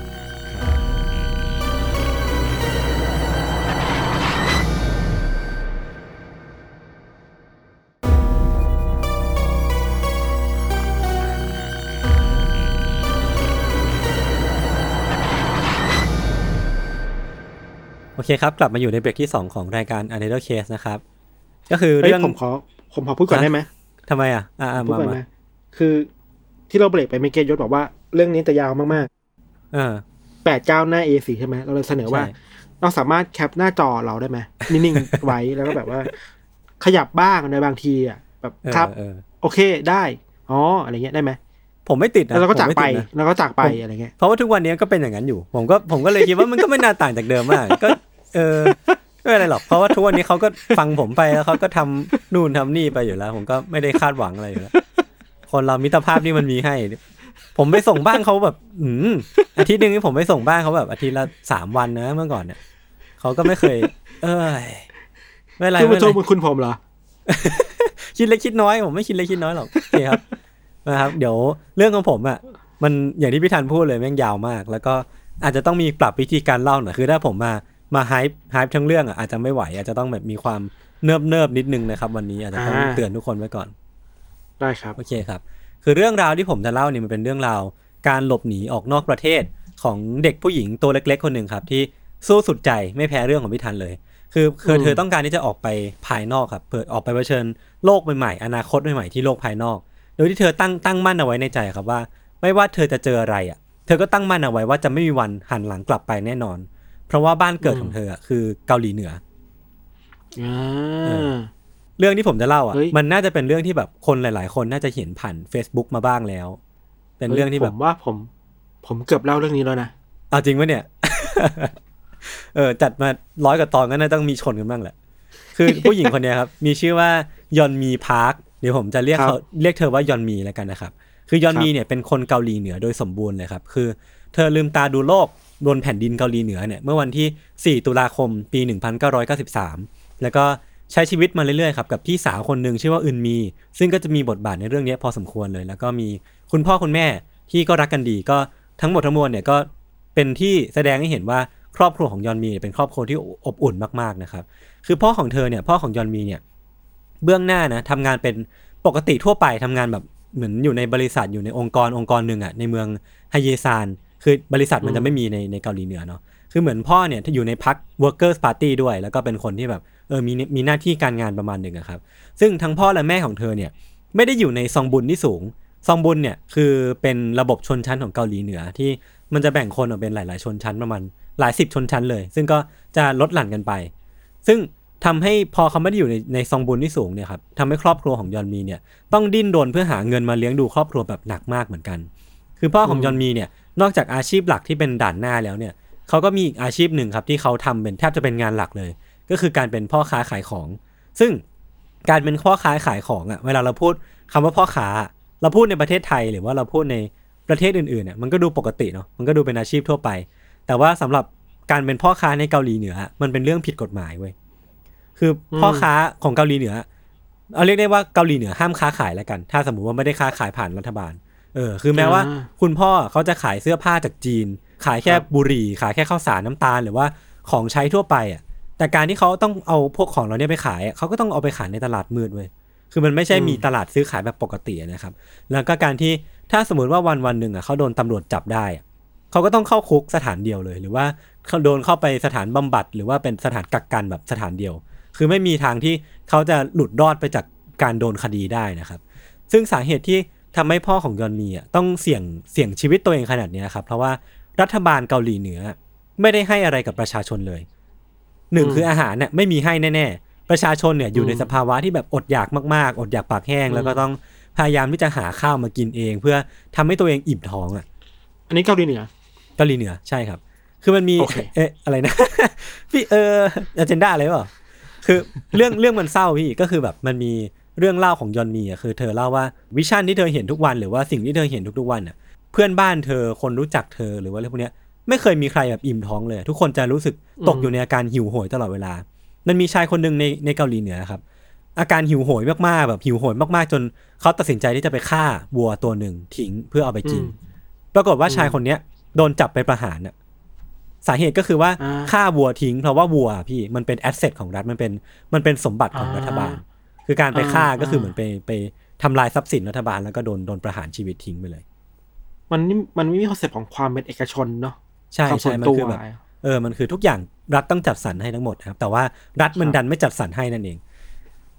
โอเคครับ กลับมาอยู่ในเบรกที่ 2 ของรายการ a n a t h e r Case นะครับ ก็คือเฮ้ยเรื่องผมขอผมขอพูดก่อนฮะได้ไหมทำไมอะอ่าอ่าพูดมาก่อนมานะคือที่เราเบรกไปเมื่อกี้ยศบอกว่าเรื่องนี้จะยาวมากเออๆแปดเก้าหน้า A4 ใช่ไหมเราเลยเสนอว่าใช่เราสามารถแคปหน้าจอเราได้ไหมนิ่งๆไว้แล้วก็แบบว่า ขยับบ้างในบางทีอะแบบเออครับเออโอเคได้อ๋ออะไรเงี้ยได้ไหมผมไม่ติดนะแล้วเราก็จากผมม่ไปติดนะแล้วก็จากไปอะไรเงี้ยเพราะว่าทุกวันนี้ก็เป็นอย่างนั้นอยู่ ผมก็ผมก็เลยคิดว่ามันก็ไม่น่าต่างจากเดิมมากก็ เออ ไม่เป็นไรหรอกเพราะว่าทุกวันนี้เขาก็ฟังผมไปแล้วเขาก็ทำนู่นทำนี่ไปอยู่แล้ว ผมก็ไม่ได้คาดหวังอะไรอยู่แล้วคนเรามิตรภาพนี่มันมีให้ ผมไปส่งบ้านเขาแบบ อืมอาทิตย์หนึ่งนี่ผมไปส่งบ้านเขาแบบอาทิตย์ละสามวันนะเมื่อก่อนเนี่ยเขาก็ไม่เคย เอ้ยไม่เป็นไรคือไม่มาเป็นโทไรษบุญคุณผมเหรอคิดเล็กคิดน้อยผมไม่คิดเล็กคิดน้อยหรอกโอเคครับนะครับ เดี๋ยวเรื่องของผมอะมันอย่างที่พี่ธันพูดเลยแม่งยาวมาก แล้วก็อาจจะต้องมีปรับวิธีการเล่าหน่อยคือถ้าผมมา มา hype hype ทั้งเรื่องอะอาจจะไม่ไหว อาจจะต้องแบบมีความเนิบเนิบๆนิดนึงนะครับ วันนี้อาจจะต้องอ่าเตือนทุกคนไว้ก่อน ได้ครับ โอเคครับ คือเรื่องราวที่ผมจะเล่าเนี่ยมันเป็นเรื่องราว การหลบหนีออกนอกประเทศของเด็กผู้หญิงตัวเล็ก ๆ คนหนึ่งครับ ที่สู้สุดใจไม่แพ้เรื่องของพี่ทันเลย คือคืออืมเธอต้องการที่จะออกไปภายนอกครับเปิดออกไปเผชิญโลกใหม่ๆอนาคตใหม่ๆที่โลกภายนอก โดยที่เธอตั้งตั้งมั่นเอาไว้ในใจครับว่า ไม่ว่าเธอจะเจออะไรอะ เธอก็ตั้งมั่นเอาไว้ว่าจะไม่มีวันหันหลังกลับไปแน่นอน เพราะว่าบ้านเกิดของเธออะคือเกาหลีเหนืออ่เอาอเรื่องที่ผมจะเล่าอะเฮ้ยมันน่าจะเป็นเรื่องที่แบบคนหลาย ๆ คนน่าจะเห็นผ่าน Facebook มาบ้างแล้ว เป็นเรื่องที่ผแบบมว่าผม ผมเกือบเล่าเรื่องนี้แล้วนะเอาจริงปะเนี่ย เออ จัดมาร้อยกว่าตอนก็น่าต้องมีชนกันบ้างแหละ คือผู้หญิงคนเนี้ยครับ มีชื่อว่ายอนมีพาร์คเดี๋ยวผมจะเรียกครับเขาเรียกเธอว่ายอนมีแล้วกันนะครับ คือยอนมีครับเนี่ยเป็นคนเกาหลีเหนือโดยสมบูรณ์เลยครับ คือ เธอลืมตาดูโลก บนแผ่นดินเกาหลีเหนือเนี่ยเมื่อวันที่ 4 ตุลาคมปี 1993 แล้วก็ใช้ชีวิตมาเรื่อยๆครับกับพี่สาวคนหนึ่งชื่อว่าอึนมี ซึ่งก็จะมีบทบาทในเรื่องนี้พอสมควรเลย แล้วก็มีคุณพ่อคุณแม่ที่ก็รักกันดีก็ทั้งหมดทั้งมวลเนี่ยก็เป็นที่แสดงให้เห็นว่าครอบครัวของยอนมีเป็นครอบครัวที่อบอุ่นมากๆนะครับคือพ่อของเธอเนี่ยพ่อของยอนมีเนี่ยเบื้องหน้านะทำงานเป็นปกติทั่วไปทำงานแบบเหมือนอยู่ในบริษัทอยู่ในองค์กรองค์กรหนึ่งอะในเมืองฮเยซาน คือบริษัทมันจะไม่มีในในเกาหลีเหนือเนาะคือเหมือนพ่อเนี่ยถ้าอยู่ในพัก workers party ด้วย แล้วก็เป็นคนที่แบบเออมีมีหน้าที่การงานประมาณหนึ่งอะครับ ซึ่งทั้งพ่อและแม่ของเธอเนี่ยไม่ได้อยู่ในซองบุญที่สูงซองบุญเนี่ยคือเป็นระบบชนชั้นของเกาหลีเหนือที่มันจะแบ่งคนออกเป็นหลาย ๆ ชนชั้นประมาณหลายสิบชนชั้นเลย ซึ่งก็จะลดหลั่นกันไป ซึ่งทำให้พอเขาไม่ได้อยู่ในในซองบุญที่สูงเนี่ยครับทำให้ครอบครัวของยอนมีเนี่ยต้องดิ้นรนเพื่อหาเงินมาเลี้ยงดูครอบครัวแบบหนักมากเหมือนกัน คือพ่อของอืมยอนมีเนี่ย นอกจากอาชีพหลักที่เป็นด่านหน้าแล้วเนี่ยเขาก็มีอีกอาชีพหนึ่งครับที่เขาทำเป็นแทบจะเป็นงานหลักเลย ก็คือการเป็นพ่อค้าขายของ ซึ่งการเป็นพ่อค้าขายของอะเวลาเราพูดคำว่าพ่อค้า เราพูดในประเทศไทยหรือว่าเราพูดในประเทศอื่นๆเนี่ยมันก็ดูปกติเนาะมันก็ดูเป็นอาชีพทั่วไป แต่ว่าสำหรับการเป็นพ่อค้าในเกาหลีเหนือ มันเป็นเรื่องผิดกฎหมายเว้ยคือพ่อค้าของเกาหลีเหนือเอาเรียกได้ว่าเกาหลีเหนือห้ามค้าขายแล้วกัน ถ้าสมมุติว่าไม่ได้ค้าขายผ่านรัฐบาล เออคือแม้ว่าอ่าคุณพ่อเขาจะขายเสื้อผ้าจากจีน ขายแค่ครับบุหรี่ ขายแค่ข้าวสารน้ำตาลหรือว่าของใช้ทั่วไปอะแต่การที่เขาต้องเอาพวกของเราเนี่ยไปขายอะเขาก็ต้องเอาไปขายในตลาดมืดเว้ยคือมันไม่ใช่มีตลาดซื้อขายแบบปกติอะนะครับ แล้วก็การที่ถ้าสมมติว่าวันวันๆหนึ่งอะเขาโดนตำรวจจับได้อะเขาก็ต้องเข้าคุกสถานเดียวเลย หรือว่าเขาโดนเข้าไปสถานบำบัด หรือว่าเป็นสถานกักกันแบบสถานเดียว คือไม่มีทางที่เขาจะหลุดรอดไปจากการโดนคดีได้นะครับ ซึ่งสาเหตุที่ ทำให้พ่อของยอนมีอะต้องเสี่ยงเสี่ยงชีวิตตัวเองขนาดเนี้ยครับเพราะว่ารัฐบาลเกาหลีเหนือ ไม่ได้ให้อะไรกับประชาชนเลยหนึ่งอืมคืออาหารเนี่ยไม่มีให้แน่ๆ ประชาชนเนี่ยอยู่ในอืมสภาวะที่แบบอดอยากมากๆ อดอยากปากแห้งอืมแล้วก็ต้องพยายามที่จะหาข้าวมากินเอง เพื่อทำให้ตัวเองอิ่มท้องอะ อันนี้เกาหลีเหนือเกาหลีเหนือใช่ครับ คือมันมีโอเคเอ๊ะอะไรนะพี่เอออเจนดาอะไรเปล่าคือเรื่องเรื่องมันเศร้าพี่ก็คือแบบมันมี เรื่องเล่าของยอนมีอะคือเธอเล่าว่าวิชั่นที่เธอเห็นทุกวันหรือว่าสิ่งที่เธอเห็นทุกๆวันอะเพื่อนบ้านเธอคนรู้จักเธอหรือว่าอะไรพวกเนี้ยไม่เคยมีใครแบบอิ่มท้องเลย ทุกคนจะรู้สึกตกอยู่ในอาการหิวโหยตลอดเวลา มันมีชายคนหนึ่งในในเกาหลีเหนือครับ อาการหิวโหยมากๆแบบหิวโหยมากๆ จนเขาตัดสินใจที่จะไปฆ่าวัวตัวหนึ่งทิ้งเพื่อเอาไปกินอืมปรากฏว่าชายคนเนี้ยโดนจับไปประหารน่ะสาเหตุก็คือว่าอ่าฆ่าวัวทิ้งเพราะว่าวัวพี่มันเป็นแอสเซทของรัฐมันเป็นมันเป็นสมบัติของอ่ารัฐบาล คือการไปฆ่าอ่าก็คือเหมือนไปไปทำลายทรัพย์สินรัฐบาลแล้วก็โดนโดนประหารชีวิตทิ้งไปเลย มันนี่มันไม่มี concept ของความเป็นเอกชนเนาะใช่ความส่วนตัวใช่มันคือแบบเออมันคือทุกอย่างรัฐต้องจัดสรรให้ทั้งหมดนะครับ แต่ว่ารัฐมันครับดันไม่จัดสรรให้นั่นเอง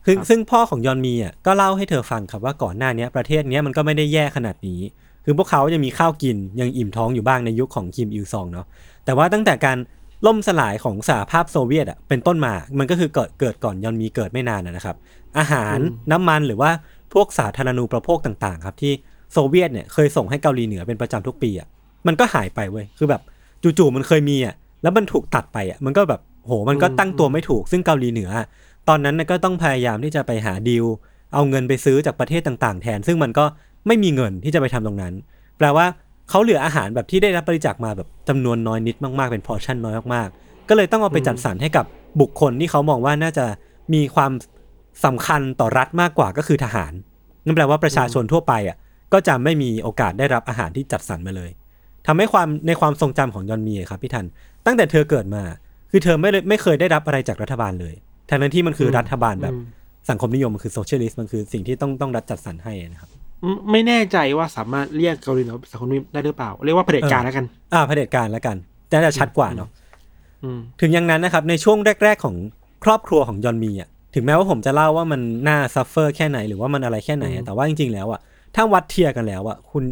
คือครับซึ่งพ่อของยอนมีอะก็เล่าให้เธอฟังครับว่าก่อนหน้าเนี้ยประเทศเนี้ยมันก็ไม่ได้แย่ขนาดนี้ คือพวกเขายังมีข้าวกินยังอิ่มท้องอยู่บ้างในยุคของคิมอิลซองเนาะแต่ว่าตั้งแต่การ ล่มสลายของสหภาพโซเวียตอะเป็นต้นมา มันก็คือเกิดเกิดก่อนยอนมีเกิดไม่นานนะนะครับ อาหารอืมน้ำมันหรือว่าพวกสาธารณูปโภคต่างๆ ครับที่โซเวียตเนี่ยเคยส่งให้เกาหลีเหนือเป็นประจำทุกปีอะมันก็หายไปเว้ยคือแบบจู่ๆมันเคยมีอะแล้วมันถูกตัดไปอะมันก็แบบโหมันก็ตั้งตัวไม่ถูก ซึ่งเกาหลีเหนืออะตอนนั้นน่ะก็ต้องพยายามที่จะไปหาดีลเอาเงินไปซื้อจากประเทศต่างๆ แทน ซึ่งมันก็ไม่มีเงินที่จะไปทำตรงนั้น แปลว่า เขาเหลืออาหารแบบที่ได้รับบริจาคมาแบบจำนวนน้อยนิดมากๆเป็น portion น้อยมากๆ ก็เลยต้องเอาไปจัดสรรให้กับบุคคลที่เขามองว่าน่าจะมีความสำคัญต่อรัฐมากกว่าก็คือทหารนั่นแปลว่าประชาชนทั่วไปอะก็จะไม่มีโอกาสได้รับอาหารที่จัดสรรมาเลยทำให้ความในความทรงจำของยอนมีอะครับพี่ทัน ตั้งแต่เธอเกิดมา คือเธอไม่เลยไม่เคยได้รับอะไรจากรัฐบาลเลยทั้งนั้นที่มันคือรัฐบาลแบบอืมสังคมนิยมมันคือโซเชียลิสต์มันคือสิ่งที่ต้องต้องรัฐจัดสรรให้นะครับอืม ไม่แน่ใจว่าสามารถเรียกเกาหลีเหนือเป็นสังคมนิยมได้หรือเปล่า เรียกว่าเผด็จการเออแล้วกัน อ่าเผด็จการแล้วกันแต่จะชัดกว่าเนาะอืมถึงอย่างนั้นนะครับ ในช่วงแรก ๆ ของครอบครัวของยอนมีอะถึงแม้ว่าผมจะเล่าว่ามันน่า suffer แค่ไหนหรือว่ามันอะไรแค่ไหนอะแต่ว่าจริง ๆ แล้วอะถ้าวัด tier กันแล้วอะคุณ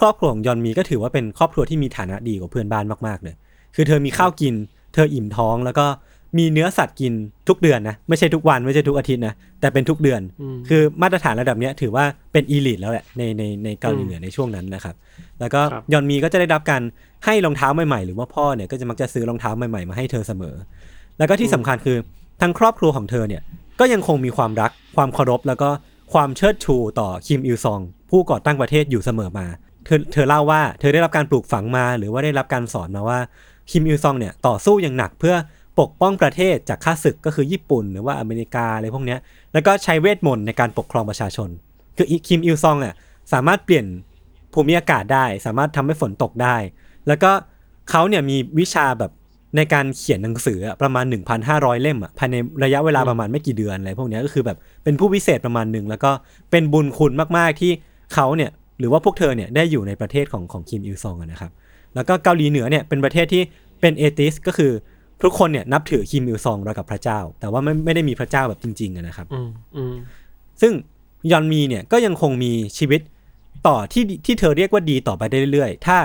ครอบครัวของยอนมีก็ถือว่าเป็นครอบครัวที่มีฐานะดีกว่าเพื่อนบ้านมากๆเลยคือเธอมีข้าวกิน เธออิ่มท้องแล้วก็ มีเนื้อสัตว์กินทุกเดือนนะไม่ใช่ทุกวันไม่ใช่ทุกอาทิตย์นะแต่เป็นทุกเดือนอืมคือมาตรฐานระดับเนี้ยถือว่าเป็นอีลิทแล้วแหละในในในเกาหลีอืมเหนือในช่วงนั้นนะครับ แล้วก็ครับยอนมีก็จะได้รับการให้รองเท้าใหม่ๆ หรือว่าพ่อเนี่ยก็จะมักจะซื้อรองเท้าใหม่ๆมาให้เธอเสมอ แล้วก็ที่สำคัญคือทั้งครอบครัวของเธอเนี่ยก็ยังคงมีความรักความเคารพ แล้วก็ความเชิดชูต่อคิมอิลซอง ผู้ก่อตั้งประเทศอยู่เสมอมา เธอเธอเล่าว่าเธอได้รับการปลูกฝังมา หรือว่าได้รับการสอนมาว่าคิมอิลซองเนี่ยต่อสู้อย่างหนักเพื่อ ปกป้องประเทศจากข้าศึกก็คือญี่ปุ่นหรือว่าอเมริกาอะไรพวกเนี้ยแล้วก็ใช้เวทมนต์ในการปกครองประชาชน คือคิมอิลซองอะสามารถเปลี่ยนภูมิอากาศได้ สามารถทำให้ฝนตกได้ แล้วก็เขาเนี่ยมีวิชาแบบในการเขียนหนังสือประมาณ 1,500 เล่มอะภายในระยะเวลาประมาณไม่กี่เดือนอะไรพวกเนี้ยก็คือแบบเป็นผู้พิเศษประมาณหนึ่งแล้วก็เป็นบุญคุณมากๆที่เขาเนี่ยหรือว่าพวกเธอเนี่ยได้อยู่ในประเทศของของคิมอิลซองนะครับแล้วก็เกาหลีเหนือเนี่ยเป็นประเทศที่เป็นเอติสก็คือ ทุกคนเนี่ยนับถือคิมอิลซองเรากับพระเจ้า แต่ว่าไม่ไม่ได้มีพระเจ้าแบบจริงๆอะนะครับอืมอืมซึ่งยอนมีเนี่ยก็ยังคงมีชีวิตต่อที่ที่เธอเรียกว่าดีต่อไปได้เรื่อยๆ ถ้า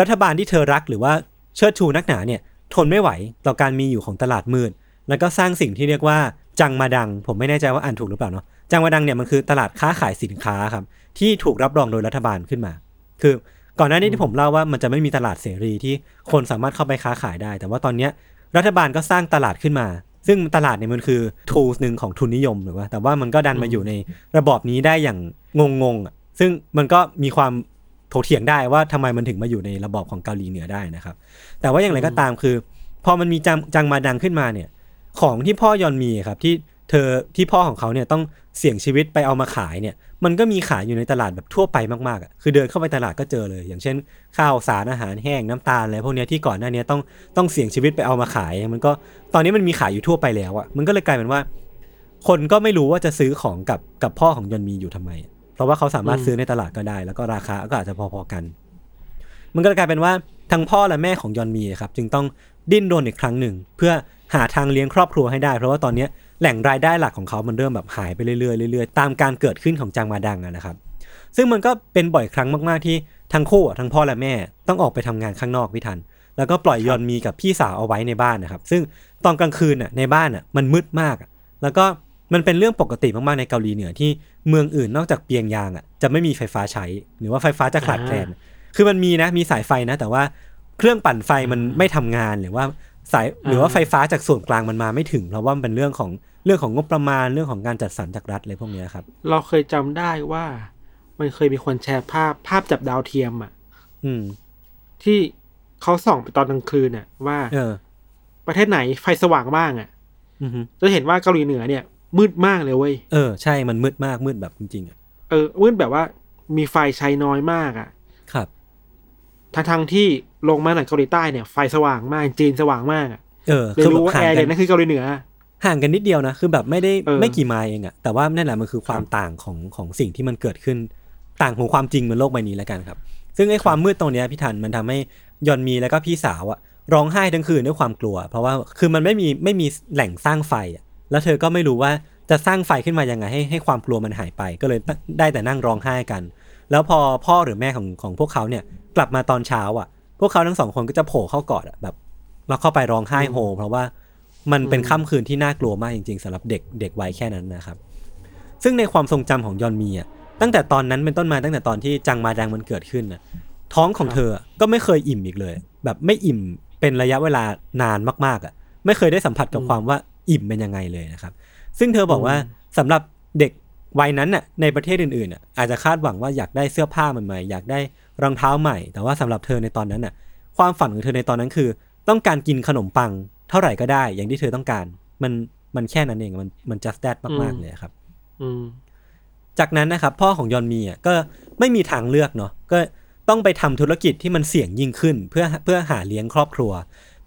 รัฐบาลที่เธอรักหรือว่าเชิดชูนักหนาเนี่ย ทนไม่ไหวต่อการมีอยู่ของตลาดมืด แล้วก็สร้างสิ่งที่เรียกว่าจังมาดัง ผมไม่แน่ใจว่าอ่านถูกหรือเปล่าเนาะจังมาดังเนี่ยมันคือตลาดค้าขายสินค้าครับที่ถูกรับรองโดยรัฐบาลขึ้นมา คือก่อนหน้านี้ที่ผมเล่าว่ามันจะไม่มีตลาดเสรีที่คนสามารถเข้าไปค้าขายได้ แต่ว่าตอนเนี้ย รัฐบาลก็สร้างตลาดขึ้นมา ซึ่งตลาดเนี่ยมันคือ tools หนึ่งของทุนนิยมหรือว่าแต่ว่ามันก็ดันมาอยู่ในระบอบนี้ได้อย่างงงๆซึ่งมันก็มีความถกเถียงได้ว่าทำไมมันถึงมาอยู่ในระบอบของเกาหลีเหนือได้นะครับ แต่ว่าอย่างไรก็ตามคือ พอมันมีจังจังมาดังขึ้นมาเนี่ย ของที่พ่อยอนมีครับที่ ธอที่พ่อของเขาเนี่ยต้องเสี่ยงชีวิตไปเอามาขายเนี่ย มันก็มีขายอยู่ในตลาดแบบทั่วไปมากๆอะคือเดินเข้าไปตลาดก็เจอเลย อย่างเช่น ข้าวสารอาหารแห้งน้ำตาลอะไรพวกเนี้ยที่ก่อนหน้านี้ต้องต้องเสี่ยงชีวิตไปเอามาขาย มันก็ตอนนี้มันมีขายอยู่ทั่วไปแล้วอะมันก็เลยกลายเป็นว่า คนก็ไม่รู้ว่าจะซื้อของกับกับพ่อของยอนมีอยู่ทำไม เพราะว่าเขาสามารถอืมซื้อในตลาดก็ได้ แล้วก็ราคาก็อาจจะพอๆกัน มันก็เลยกลายเป็นว่าทั้งพ่อและแม่ของยอนมีครับจึงต้องดิ้นรนอีกครั้งหนึ่งเพื่อหาทางเลี้ยงครอบครัวให้ได้ เพราะว่าตอนเนี้ย แหล่งรายได้หลักของเขามันเริ่มแบบหายไปเรื่อยๆเรื่อยๆตามการเกิดขึ้นของจางมาดังอะนะครับ ซึ่งมันก็เป็นบ่อยครั้งมากๆที่ทั้งคู่อะทั้งพ่อและแม่ต้องออกไปทำงานข้างนอกพี่ทัน แล้วก็ปล่อยยอนมีกับพี่สาวเอาไว้ในบ้านนะครับ ซึ่งตอนกลางคืนน่ะในบ้านน่ะมันมืดมากอะแล้วก็มันเป็นเรื่องปกติมากๆในเกาหลีเหนือที่เมืองอื่นนอกจากเปียงยางอะจะไม่มีไฟฟ้าใช้ หรือว่าไฟฟ้าจะขาดแคลน คือมันมีนะมีสายไฟนะ แต่ว่าเครื่องปั่นไฟมันไม่ทำงานหรือว่าสายหรือว่าไฟฟ้าจากส่วนกลางมันมาไม่ถึง เพราะว่ามันเป็นเรื่องของ เรื่องของงบประมาณเรื่องของการจัดสรรจากรัฐอะไรพวกเนี้ยครับ เราเคยจำได้ว่ามันเคยมีคนแชร์ภาพภาพจับดาวเทียมอะ อืม ที่เขาส่องไปตอนกลางคืนน่ะ ว่า เออ ประเทศไหนไฟสว่างบ้างอะอือฮึจะเห็นว่าเกาหลีเหนือเนี่ย มืดมากเลยเว้ยเออใช่มันมืดมากมืดแบบจริงๆอะเออมืดแบบว่า มีไฟใช้น้อยมากอะ ครับทั้งทงๆที่ลงมาหนังเกาหลีใต้เนี่ยไฟสว่างมากจีนสว่างมากอะเออเลยคือรู้แบบว่าห่าแองร์กัเนี่ยนนั่นคือเกาหลีเหนือ ห่างกันนิดเดียวนะคือแบบไม่ได้เออไม่กี่ไมล์เองอะแต่ว่านั่นแหละมันคือความครับต่างของของสิ่งที่มันเกิดขึ้นต่างของความจริงบนโลกใบนี้แล้วกันครับ ซึ่งไอ้ความมืดตรงเนี้ยพี่ทันมันทำให้ยอนมีแล้วก็พี่สาวอะร้องไห้ทั้งคืนด้วยความกลัว เพราะว่าคือมันไม่มีไม่มีแหล่งสร้างไฟอะแล้วเธอก็ไม่รู้ว่าจะสร้างไฟขึ้นมายังไงให้ให้ความกลัวมันหายไป ก็เลยได้แต่นั่งร้องไห้กัน แล้วพอพ่อหรือแม่ของของพวกเขาเนี่ยกลับมาตอนเช้าอะ พวกเขาทั้งสองคนก็จะโผล่เข้ากอดอะแบบแล้วเข้าไปร้องไห้โฮเพราะว่า มันเป็นค่ำคืนที่น่ากลัวมากจริงๆสำหรับเด็กเด็กวัยแค่นั้นนะครับ ซึ่งในความทรงจำของยอนมีอะตั้งแต่ตอนนั้นเป็นต้นมาตั้งแต่ตอนที่จังมาดังมันเกิดขึ้นน่ะท้องของเธอก็ไม่เคยอิ่มอีกเลย แบบไม่อิ่มเป็นระยะเวลานานมากๆอะ ไม่เคยได้สัมผัสกับความว่าอิ่มเป็นยังไงเลยนะครับ ซึ่งเธอบอกว่าสำหรับเด็กวัยนั้นน่ะในประเทศอื่นๆน่ะอาจจะคาดหวังว่าอยากได้เสื้อผ้าใหม่ๆอยากได้รองเท้าใหม่ แต่ว่าสำหรับเธอในตอนนั้นน่ะ ความฝันของเธอในตอนนั้นคือ ต้องการกินขนมปังเท่าไหร่ก็ได้อย่างที่เธอต้องการ มันมันแค่นั้นเองมันมัน just that มากๆเลยครับอืมจากนั้นนะครับ พ่อของยอนมีอะก็ไม่มีทางเลือกเนาะก็ต้องไปทำธุรกิจที่มันเสี่ยงยิ่งขึ้น เพื่อเพื่อหาเลี้ยงครอบครัว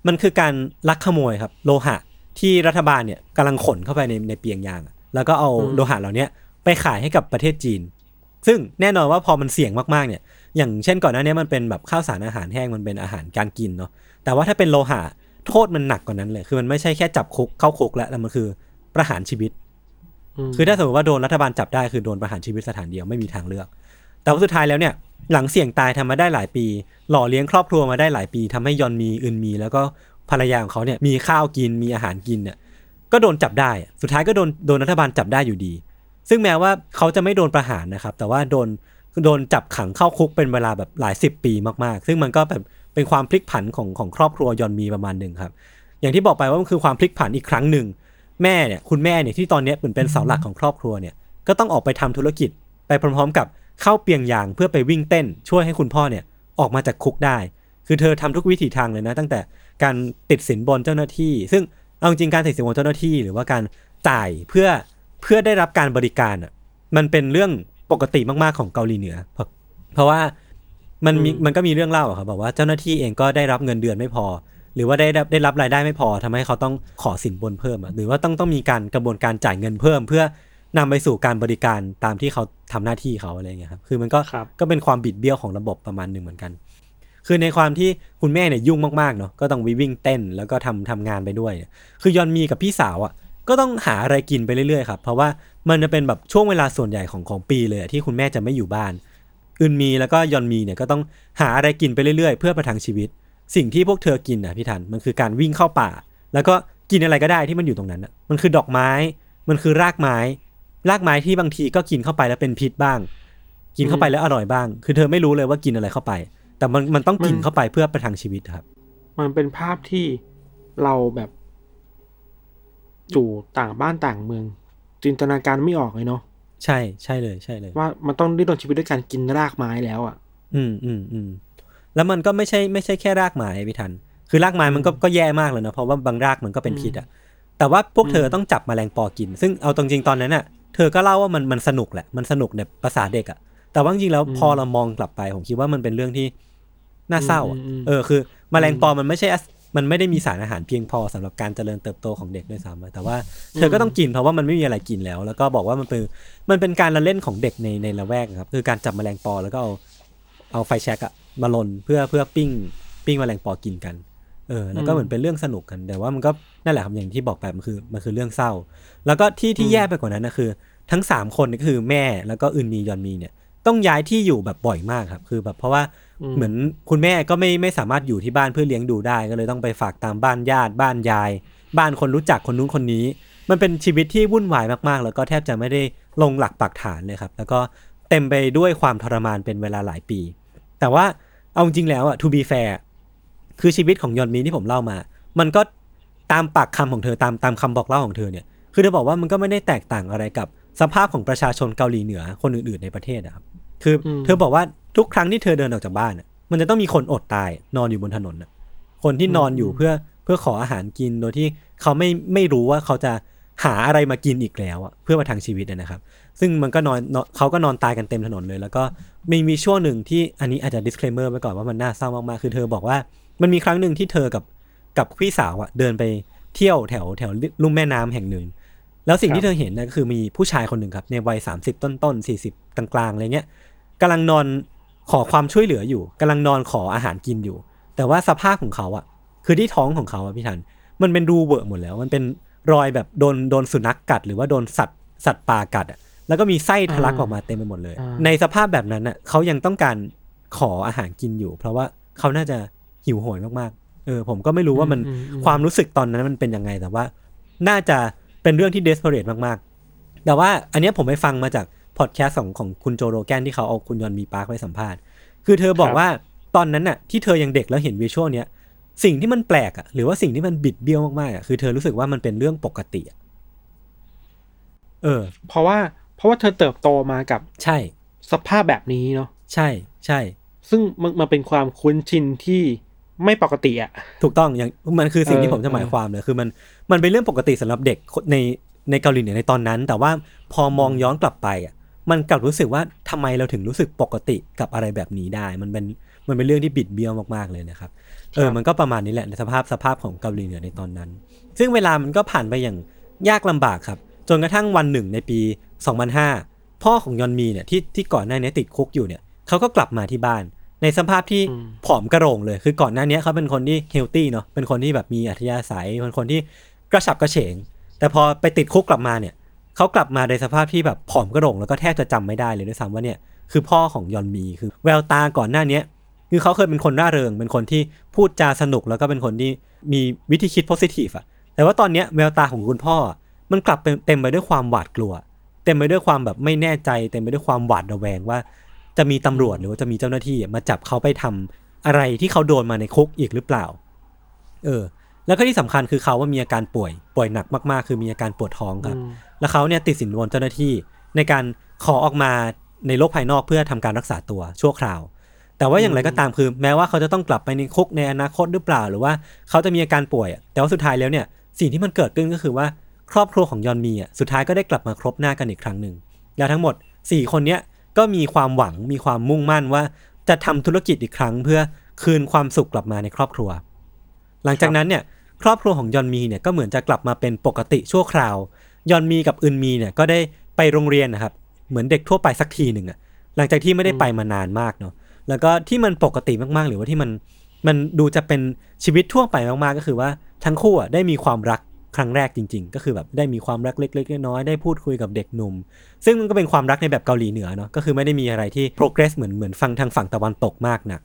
มันคือการลักขโมยครับ โลหะที่รัฐบาลเนี่ยกำลังขนเข้าไปในในเปียงยางอะแล้วก็เอาอืมโลหะเหล่าเนี้ยไปขายให้กับประเทศจีน ซึ่งแน่นอนว่าพอมันเสี่ยงมากๆเนี่ย อย่างเช่นก่อนหน้านี้มันเป็นแบบข้าวสารอาหารแห้งมันเป็นอาหารการกินเนาะแต่ว่าถ้าเป็นโลหะ โทษมันหนักกว่านั้นเลย คือมันไม่ใช่แค่จับคุกเข้าคุกแล้วแต่มันคือประหารชีวิตมคือถ้าสมมติว่าโดนรัฐบาลจับได้คือโดนประหารชีวิตสถานเดียวไม่มีทางเลือก แต่ว่าสุดท้ายแล้วเนี่ย หลังเสี่ยงตายทำมาได้หลายปี หล่อเลี้ยงครอบครัวมาได้หลายปีทำให้ยอนมีอึนมี แล้วก็ภรรยาของเขาเนี่ยมีข้าวกินมีอาหารกินเนี่ยก็โดนจับได้อะสุดท้ายก็โดนโดนรัฐบาลจับได้อยู่ดี ซึ่งแม้ว่าเขาจะไม่โดนประหารนะครับ แต่ว่าโดนโดนจับขังเข้าคุกเป็นเวลาแบบหลายสิบปีมากๆ ซึ่งมันก็แบบ เป็นความพลิกผันของของครอบครัวยอนมีประมาณหนึ่งครับ อย่างที่บอกไปว่ามันคือความพลิกผันอีกครั้งหนึ่งแม่เนี่ยคุณแม่เนี่ยที่ตอนเนี้ยเหมือนเป็นเสาหลักของครอบครัวเนี่ยก็ต้องออกไปทำธุรกิจ ไปพร้อมๆ กับเข้าเปียงยางเพื่อไปวิ่งเต้น ช่วยให้คุณพ่อเนี่ยออกมาจากคุกได้ คือเธอทำทุกวิถีทางเลยนะ ตั้งแต่การติดสินบนเจ้าหน้าที่ ซึ่งเอาจริงการติดสินบนเจ้าหน้าที่ หรือว่าการจ่ายเพื่อเพื่อได้รับการบริการอะมันเป็นเรื่องปกติมากๆของเกาหลีเหนือ เพราะเพราะว่า มันมีมันก็มีเรื่องเล่าอะครับบอกว่าเจ้าหน้าที่เองก็ได้รับเงินเดือนไม่พอ หรือว่าได้รับได้รับรายได้ไม่พอทำให้เขาต้องขอสินบนเพิ่มอะหรือว่าต้องต้องมีการกระบวนการจ่ายเงินเพิ่ม เพื่อนำไปสู่การบริการตามที่เขาทำหน้าที่เขาอะไรอย่างเงี้ยครับคือมันก็ครับก็เป็นความบิดเบี้ยวของระบบประมาณหนึ่งเหมือนกัน คือในความที่คุณแม่เนี่ยยุ่งมากๆเนาะก็ต้องวิวิ่งเต้นแล้วก็ทำทำงานไปด้วยเนี่ยคือยอนมีกับพี่สาวอะ่ะก็ต้องหาอะไรกินไปเรื่อยๆครับเพราะว่ามันจะเป็นแบบช่วงเวลาส่วนใหญ่ของของปีเลยอะที่คุณแม่จะไม่อยู่บ้าน อึนมีแล้วก็ยอนมีเนี่ยก็ต้องหาอะไรกินไปเรื่อยๆ เพื่อประทังชีวิต สิ่งที่พวกเธอกินนะพี่ทันมันคือการวิ่งเข้าป่า แล้วก็กินอะไรก็ได้ที่มันอยู่ตรงนั้นน่ะมันคือดอกไม้ มันคือรากไม้ รากไม้ที่บางทีก็กินเข้าไปแล้วเป็นพิษบ้าง กินเข้าไปแล้วอร่อยบ้าง คือเธอไม่รู้เลยว่ากินอะไรเข้าไป แต่มันมันต้องกินมันเข้าไปเพื่อประทังชีวิตครับ มันเป็นภาพที่เราแบบอยู่ต่างบ้านต่างเมือง จินตนาการไม่ออกเลยเนาะ ใช่ใช่เลยใช่เลย ว่ามันต้องดิ้นรนชีวิตด้วยการกินรากไม้แล้วอะ อืมอืมอืมแล้วมันก็ไม่ใช่ไม่ใช่แค่รากไม้พี่ทัน คือรากไม้มันก็ก็แย่มากเลยนะเพราะว่าบางรากมันก็เป็นพิษอะ แต่ว่าพวกเธอต้องจับแมลงปอกิน ซึ่งเอาตรงจริงๆตอนนั้นอะ เธอก็เล่าว่ามันมันสนุกแหละมันสนุกในภาษาเด็กอะ แต่ว่าจริงๆแล้วอืมพอเรามองกลับไปผมคิดว่ามันเป็นเรื่องที่น่าเศร้าอะอืมอืมเออคือแมลงปอมันไม่ใช่อะ มันไม่ได้มีสารอาหารเพียงพอสำหรับการเจริญเติบโตของเด็กด้วยซ้ำอะแต่ว่าเธอก็ต้องกินเพราะว่ามันไม่มีอะไรกินแล้ว แล้วก็บอกว่ามันเป็นมันเป็นการละเล่นของเด็กในในละแวกอะครับคือการจับแมลงปอแล้วก็เอาเอาไฟแช็กอะมาลนเพื่อเพื่อปิ้ง ปิ้งแมลงปอกินกันเออแล้วก็อืมเหมือนเป็นเรื่องสนุกกันแต่ว่ามันก็นั่นแหละครับอย่างที่บอกไปมันคือมันคือเรื่องเศร้า แล้วก็ที่ที่อืมแย่ไปกว่านั้นนะคือ ทั้งสามคนนี่ก็คือแม่แล้วก็อึนมียอนมีเนี่ยต้องย้ายที่อยู่แบบบ่อยมากครับ คือแบบเพราะว่าอืม เหมือนคุณแม่ก็ไม่ไม่สามารถอยู่ที่บ้านเพื่อเลี้ยงดูได้ ก็เลยต้องไปฝากตามบ้านญาติ บ้านยาย บ้านคนรู้จักคนนู้นคนนี้ มันเป็นชีวิตที่วุ่นวายมากๆ แล้วก็แทบจะไม่ได้ลงหลักปักฐานเลยครับ แล้วก็เต็มไปด้วยความทรมานเป็นเวลาหลายปี แต่ว่าเอาจริงๆแล้วอะ to be fair คือชีวิตของยอนมีที่ผมเล่ามา มันก็ตามปากคำของเธอตามตามคำบอกเล่าของเธอเนี่ย คือเธอบอกว่ามันก็ไม่ได้แตกต่างอะไรกับสภาพของประชาชนเกาหลีเหนือคนอื่นๆในประเทศอะครับ คืออมเธอบอกว่า ทุกครั้งที่เธอเดินออกจากบ้านอะมันจะต้องมีคนอดตายนอนอยู่บนถนนอะคนที่นอนอยู่เพื่อเพื่อขออาหารกินโดยที่เขาไม่ไม่รู้ว่าเขาจะหาอะไรมากินอีกแล้วอะเพื่อมาทางชีวิตอะนะครับ ซึ่งมันก็นอนนอนเขาก็นอนตายกันเต็มถนนเลย แล้วก็มีมีช่วงหนึ่งที่อันนี้อาจจะ disclaimer ไว้ก่อนว่ามันน่าเศร้ามากๆคือเธอบอกว่ามันมีครั้งหนึ่งที่เธอกับกับพี่สาวอะเดินไปเที่ยวแถวแถวลุ่มแม่น้ำแห่งหนึ่ง แล้วสิ่งครับที่เธอเห็นนะก็คือมีผู้ชายคนหนึ่งครับ ในวัย30ต้นต้นๆ40กลางๆอะไรเงี้ยกำลังนอน ขอความช่วยเหลืออยู่กำลังนอนขออาหารกินอยู่ แต่ว่าสภาพของเขาอะคือที่ท้องของเขาอะพี่ทัน มันเป็นรูเวอะหมดแล้ว มันเป็นรอยแบบโดนโดนสุนัขกัด หรือว่าโดนสัตว์สัตว์ป่ากัดอะแล้วก็มีไส้ทะลักออกมาเต็มไปหมดเลยอ่าในสภาพแบบนั้นอะเขายังต้องการขออาหารกินอยู่ เพราะว่าเขาน่าจะหิวโหยมากๆ เออ ผมก็ไม่รู้ว่ามันอืมอืมความรู้สึกตอนนั้นมันเป็นยังไงแต่ว่า น่าจะเป็นเรื่องที่ desperate มากๆ แต่ว่าอันเนี้ยผมไปฟังมาจาก พอดแคสต์ของของคุณโจโรแกนที่เขาเอาคุณยอนมีปาร์คไปสัมภาษณ์ คือเธอบอกครับว่าตอนนั้นน่ะที่เธอยังเด็กแล้วเห็นวิชวลเนี้ยสิ่งที่มันแปลกอะหรือว่าสิ่งที่มันบิดเบี้ยวมากๆอะคือเธอรู้สึกว่ามันเป็นเรื่องปกติอะเออ เพราะว่าเพราะว่าเธอเติบโตมากับใช่ สภาพแบบนี้เนาะใช่ใช่ ซึ่งมันมันเป็นความคุ้นชินที่ไม่ปกติอะถูกต้องอย่างมันคือสิ่งที่เออผมจะหมายเออความเลยคือมันมันเป็นเรื่องปกติสำหรับเด็กในในเกาหลีเหนือในตอนนั้น แต่ว่าพอมองย้อนกลับไปอะ มันกลับรู้สึกว่าทำไมเราถึงรู้สึกปกติกับอะไรแบบนี้ได้ มันเป็นมันเป็นเรื่องที่บิดเบี้ยวมากๆเลยนะครับ เออ มันก็ประมาณนี้แหละในสภาพสภาพของเกาหลีเหนือในตอนนั้น ซึ่งเวลามันก็ผ่านไปอย่างยากลำบากครับ จนกระทั่งวันหนึ่งในปี 2005 พ่อของยอนมีเนี่ยที่ที่ก่อนหน้านี้ติดคุกอยู่เนี่ยเขาก็กลับมาที่บ้าน ในสภาพที่อืมผอมกระโหรงเลย คือก่อนหน้านี้เขาเป็นคนที่เฮลตี้เนาะเป็นคนที่แบบมีอัธยาศัยเป็นคนที่กระฉับกระเฉง แต่พอไปติดคุกกลับมาเนี่ย เขากลับมาในสภาพที่แบบผอมกระโหรงแล้วก็แทบจะจำไม่ได้เลยด้วยซ้ำว่าเนี่ยคือพ่อของยอนมีคือแววตาก่อนหน้าเนี้ยคือเขาเคยเป็นคนร่าเริง เป็นคนที่พูดจาสนุกแล้วก็เป็นคนที่มีวิธีคิดโพสิทีฟอะแต่ว่าตอนเนี้ยแววตาของคุณพ่อ มันกลับเต็มไปด้วยความหวาดกลัว เต็มไปด้วยความแบบไม่แน่ใจ เต็มไปด้วยความหวาดระแวงว่า จะมีตำรวจหรือว่าจะมีเจ้าหน้าที่มาจับเขาไปทำอะไรที่เขาโดนมาในคุกอีกหรือเปล่า เออ แล้วก็ที่สำคัญคือเขาว่ามีอาการป่วย ป่วยหนักมากๆ คือมีอาการปวดท้องครับ แล้วเขาเนี่ยติดสินบนเจ้าหน้าที่ ในการขอออกมาในโลกภายนอกเพื่อทำการรักษาตัวชั่วคราว แต่ว่าอย่างไรก็ตามคือแม้ว่าเขาจะต้องกลับไปในคุกในอนาคตหรือเปล่า หรือว่าเขาจะมีอาการป่วย แต่ว่าสุดท้ายแล้วเนี่ยสิ่งที่มันเกิดขึ้นก็คือว่าครอบครัวของยอนมีอะสุดท้ายก็ได้กลับมาครบหน้ากันอีกครั้งหนึ่งแล้วทั้งหมด 4 คนเนี้ยก็มีความหวังมีความมุ่งมั่นว่าจะทำธุรกิจอีกครั้งเพื่อคืนความสุขกลับมาในครอบครัว หลังจากนั้นเนี่ยครอบครัวของยอนมีเนี่ยก็เหมือนจะกลับมาเป็นปกติชั่วคราว ยอนมีกับอึนมีเนี่ยก็ได้ไปโรงเรียนนะครับ เหมือนเด็กทั่วไปสักทีหนึ่งอะหลังจากที่ไม่ได้ไปมานานมากเนาะแล้วก็ที่มันปกติมากๆ หรือว่าที่มันมันดูจะเป็นชีวิตทั่วไปมากๆก็คือว่าทั้งคู่อะได้มีความรักครั้งแรกจริง ๆ ก็คือแบบได้มีความรักเล็กๆน้อยๆได้พูดคุยกับเด็กหนุ่ม ซึ่งมันก็เป็นความรักในแบบเกาหลีเหนือเนาะก็คือไม่ได้มีอะไรที่ progress เหมือนเหมือนฟังทางฝั่งตะวันตกมากนัก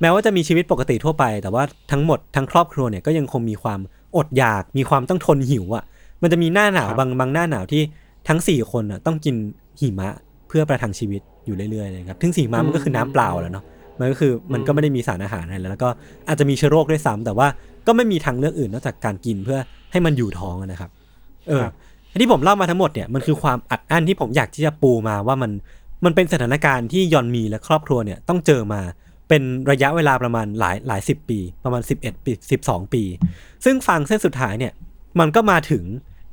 แม้ว่าจะมีชีวิตปกติทั่วไป แต่ว่าทั้งหมดทั้งครอบครัวเนี่ยก็ยังคงมีความอดอยากมีความต้องทนหิวอะ่ะ มันจะมีหน้าหนาวครับบางบางหน้าหนาวที่ทั้งสี่คนอะต้องกินหิมะเพื่อประทังชีวิตอยู่เรื่อยๆนะครับถึงหิมะมันก็คือน้ำเปล่าแหล้วเนาะมันก็คือมันก็ไม่ได้มีสารอาหารอะไรแล้วแล้วก็อาจจะมีเชื้อโรคด้วยซ้ำแต่ว่าก็ไม่มีทางเลือกอื่นนอกจากการกินเพื่อให้มันอยู่ท้องอะนะครับ เออครับที่ผมเล่ามาทั้งหมดเนี่ยมันคือความอัดอั้นที่ผมอยากที่จะปูมาว่ามันมันเป็นสถานการณ์ที่ยอนมีและครอบครัวเนี่ยต้องเจอมาเป็นระยะเวลาประมาณหลายหลายสิบปี ประมาณ 11 ปี 12 ปี ซึ่งฟังเส้นสุดท้ายเนี่ย มันก็มาถึง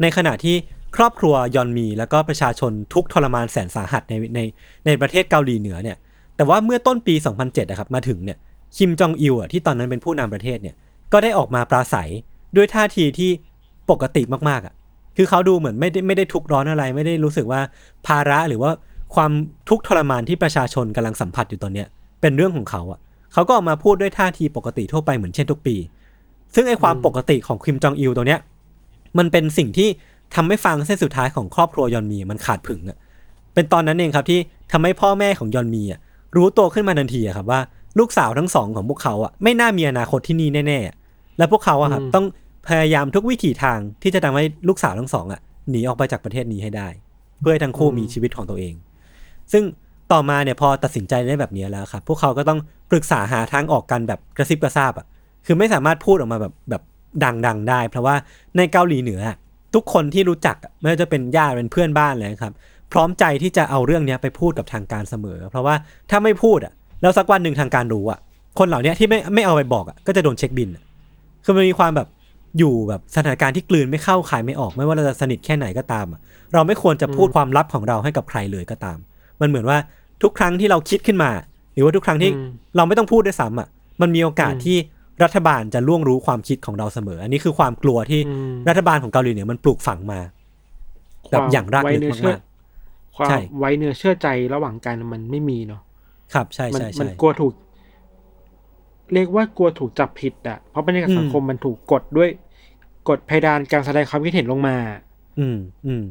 ในขณะที่ครอบครัวยอนมี แล้วก็ประชาชนทุกทรมานแสนสาหัสในในในประเทศเกาหลีเหนือเนี่ย แต่ว่าเมื่อต้นปี 2007นะครับมาถึงเนี่ยคิมจองอิลอะที่ตอนนั้นเป็นผู้นำประเทศเนี่ยก็ได้ออกมาปราศัยด้วยท่าทีที่ปกติมากๆอะคือเขาดูเหมือนไม่ได้ไม่ได้ทุกข์ร้อนอะไร ไม่ได้รู้สึกว่าภาระหรือว่าความทุกข์ทรมานที่ประชาชนกำลังสัมผัสอยู่ตอนเนี้ยเป็นเรื่องของเขาอะเขาก็ออกมาพูดด้วยท่าทีปกติทั่วไปเหมือนเช่นทุกปี ซึ่งไอ้ความปกติของคิมจองอิลตัวเนี้ย มันเป็นสิ่งที่ทำให้ฟังเส้นสุดท้ายของครอบครัวยอนมีมันขาดผึงอะเป็นตอนนั้นเองครับที่ทำให้พ่อแม่ของยอนมีอะรู้ตัวขึ้นมาทันทีอะครับว่าลูกสาวทั้งสองของพวกเขาอะไม่น่ามีอนาคตที่นี่แน่ๆอะและพวกเขาอะครับอืมต้องพยายามทุกวิถีทางที่จะทำให้ลูกสาวทั้งสองอะหนีออกไปจากประเทศนี้ให้ได้ เพื่อให้ทั้งคู่มีชีวิตของตัวเอง ซึ่งต่อมาเนี่ยพอตัดสินใจได้แบบนี้แล้วครับพวกเขาก็ต้องปรึกษาหาทางออกกันแบบกระซิบกระซาบอะคือไม่สามารถพูดออกมาแบบแบบ ดังๆได้ เพราะว่าในเกาหลีเหนืออะทุกคนที่รู้จักอะไม่ว่าจะเป็นญาติเป็นเพื่อนบ้านเลยนะครับ พร้อมใจที่จะเอาเรื่องเนี้ยไปพูดกับทางการเสมอ เพราะว่าถ้าไม่พูดอะแล้วสักวันหนึ่งทางการรู้อะ คนเหล่าเนี้ยที่ไม่ไม่เอาไปบอกอะก็จะโดนเช็คบินอะคือมันมีความแบบอยู่แบบสถานการณ์ที่กลืนไม่เข้าขายไม่ออกไม่ว่าเราจะสนิทแค่ไหนก็ตามอะเราไม่ควรจะพูดความลับของเราให้กับใครเลยก็ตาม มันเหมือนว่าทุกครั้งที่เราคิดขึ้นมา หรือว่าทุกครั้งที่อืมเราไม่ต้องพูดด้วยซ้ำอะมันมีโอกาสอืมที่ รัฐบาลจะล่วงรู้ความคิดของเราเสมอ อันนี้คือความกลัวที่อืมรัฐบาลของเกาหลีเหนือมันปลูกฝังมาแบบอย่างรากไว้ลึกเนื้อเชื่อมากความใช่ไว้เนื้อเชื่อใจระหว่างกันมันไม่มีเนาะๆครับใช่มัใช่มัใช่กลัวถูก เรียกว่ากลัวถูกจับผิดอะเพราะบรรยากาศอืมสังคมมันถูกกดด้วยกดเพดานการแสดงความคิดเห็นลงมา อืมอืม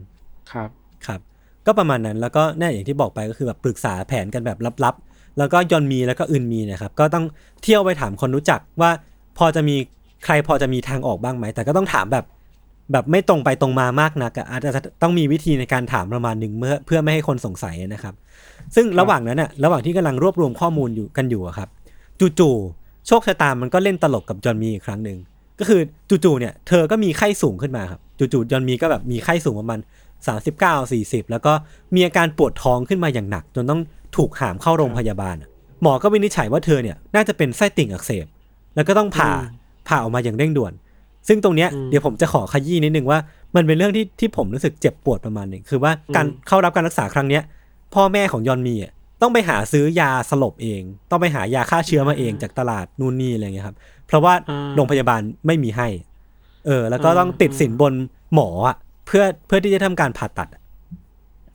ครับครับ ก็ประมาณนั้นแล้วก็แน่อย่างที่บอกไปก็คือแบบปรึกษาแผนกันแบบลับๆ แล้วก็ยอนมีแล้วก็อึนมีนะครับก็ต้องเที่ยวไปถามคนรู้จักว่าพอจะมีใครพอจะมีทางออกบ้างไหม แต่ก็ต้องถามแบบแบบไม่ตรงไปตรงมามากนักอาจจะต้องมีวิธีในการถามประมาณหนึ่งเมื่อเพื่อไม่ให้คนสงสัยนะครับ ซึ่งระหว่างนั้นอะระหว่างที่กำลังรวบรวมข้อมูลอยู่กันอยู่อะครับ จู่ๆโชคชะตามันก็เล่นตลกกับยอนมีอีกครั้งหนึ่งก็คือจู่ๆเนี่ยเธอก็มีไข้สูงขึ้นมาครับจู่ๆยอนมีก็แบบมีไข้สูงประมาณ39 40 แล้วก็มีอาการปวดท้องขึ้นมาอย่างหนัก จนต้อง ถูกหามเข้าโรงพยาบาลอะหมอก็วินิจฉัยว่าเธอเนี่ยน่าจะเป็นไส้ติ่งอักเสบ แล้วก็ต้องผ่าอืมผ่าออกมาอย่างเร่งด่วน ซึ่งตรงเนี้ยอืมเดี๋ยวผมจะขอขยี้นิดนึงว่ามันเป็นเรื่องที่ที่ผมรู้สึกเจ็บปวดประมาณหนึ่งคือว่าการอืมเข้ารับการรักษาครั้งเนี้ย พ่อแม่ของยอนมีอะต้องไปหาซื้อยาสลบเอง ต้องไปหายาฆ่าเชื้อมาเองจากตลาดนู่นนี่อะไรเงี้ยครับ เพราะว่าอ่าโรงพยาบาลไม่มีให้ เออ แล้วก็อ่าต้องติดสินบนหมออะเพื่อเพื่อที่จะทำการผ่าตัดอะ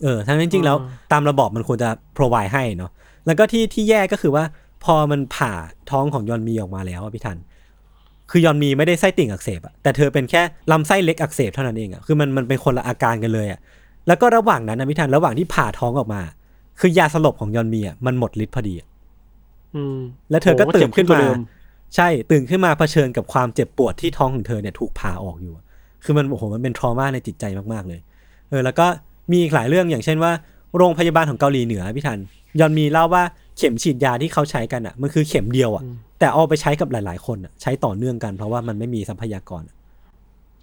เออทั้งนั้นจริงๆแล้วตามระบอบมันควรจะ provide ให้เนาะแล้วก็ที่ที่แย่ก็คือว่า พอมันผ่าท้องของยอนมีออกมาแล้วอะพี่ทัน คือยอนมีไม่ได้ไส้ติ่งอักเสบอะแต่เธอเป็นแค่ลำไส้เล็กอักเสบเท่านั้นเองอะคือมันมันเป็นคนละอาการกันเลยอะแล้วก็ระหว่างนั้นนะพี่ทันระหว่างที่ผ่าท้องออกมา คือยาสลบของยอนมีอะมันหมดฤทธิ์พอดีอะอืมแล้วเธอก็โโหตื่นขึ้นเจ็บมาเดิใช่ตื่นขึ้นมาเผชิญกับความเจ็บปวดที่ท้องของเธอเนี่ยถูกผ่าออกอยู่อะคือมันโอ้โหมันเป็นทรมาในจิตใจมากๆเลย เออ แล้วก็ มีอีกหลายเรื่องอย่างเช่นว่า โรงพยาบาลของเกาหลีเหนือพี่ทันยอนมีเล่าว่าเข็มฉีดยาที่เขาใช้กันอะ มันคือเข็มเดียวอะ แต่เอาไปใช้กับหลาย ๆ คนอะใช้ต่อเนื่องกันเพราะว่ามันไม่มีทรัพยากร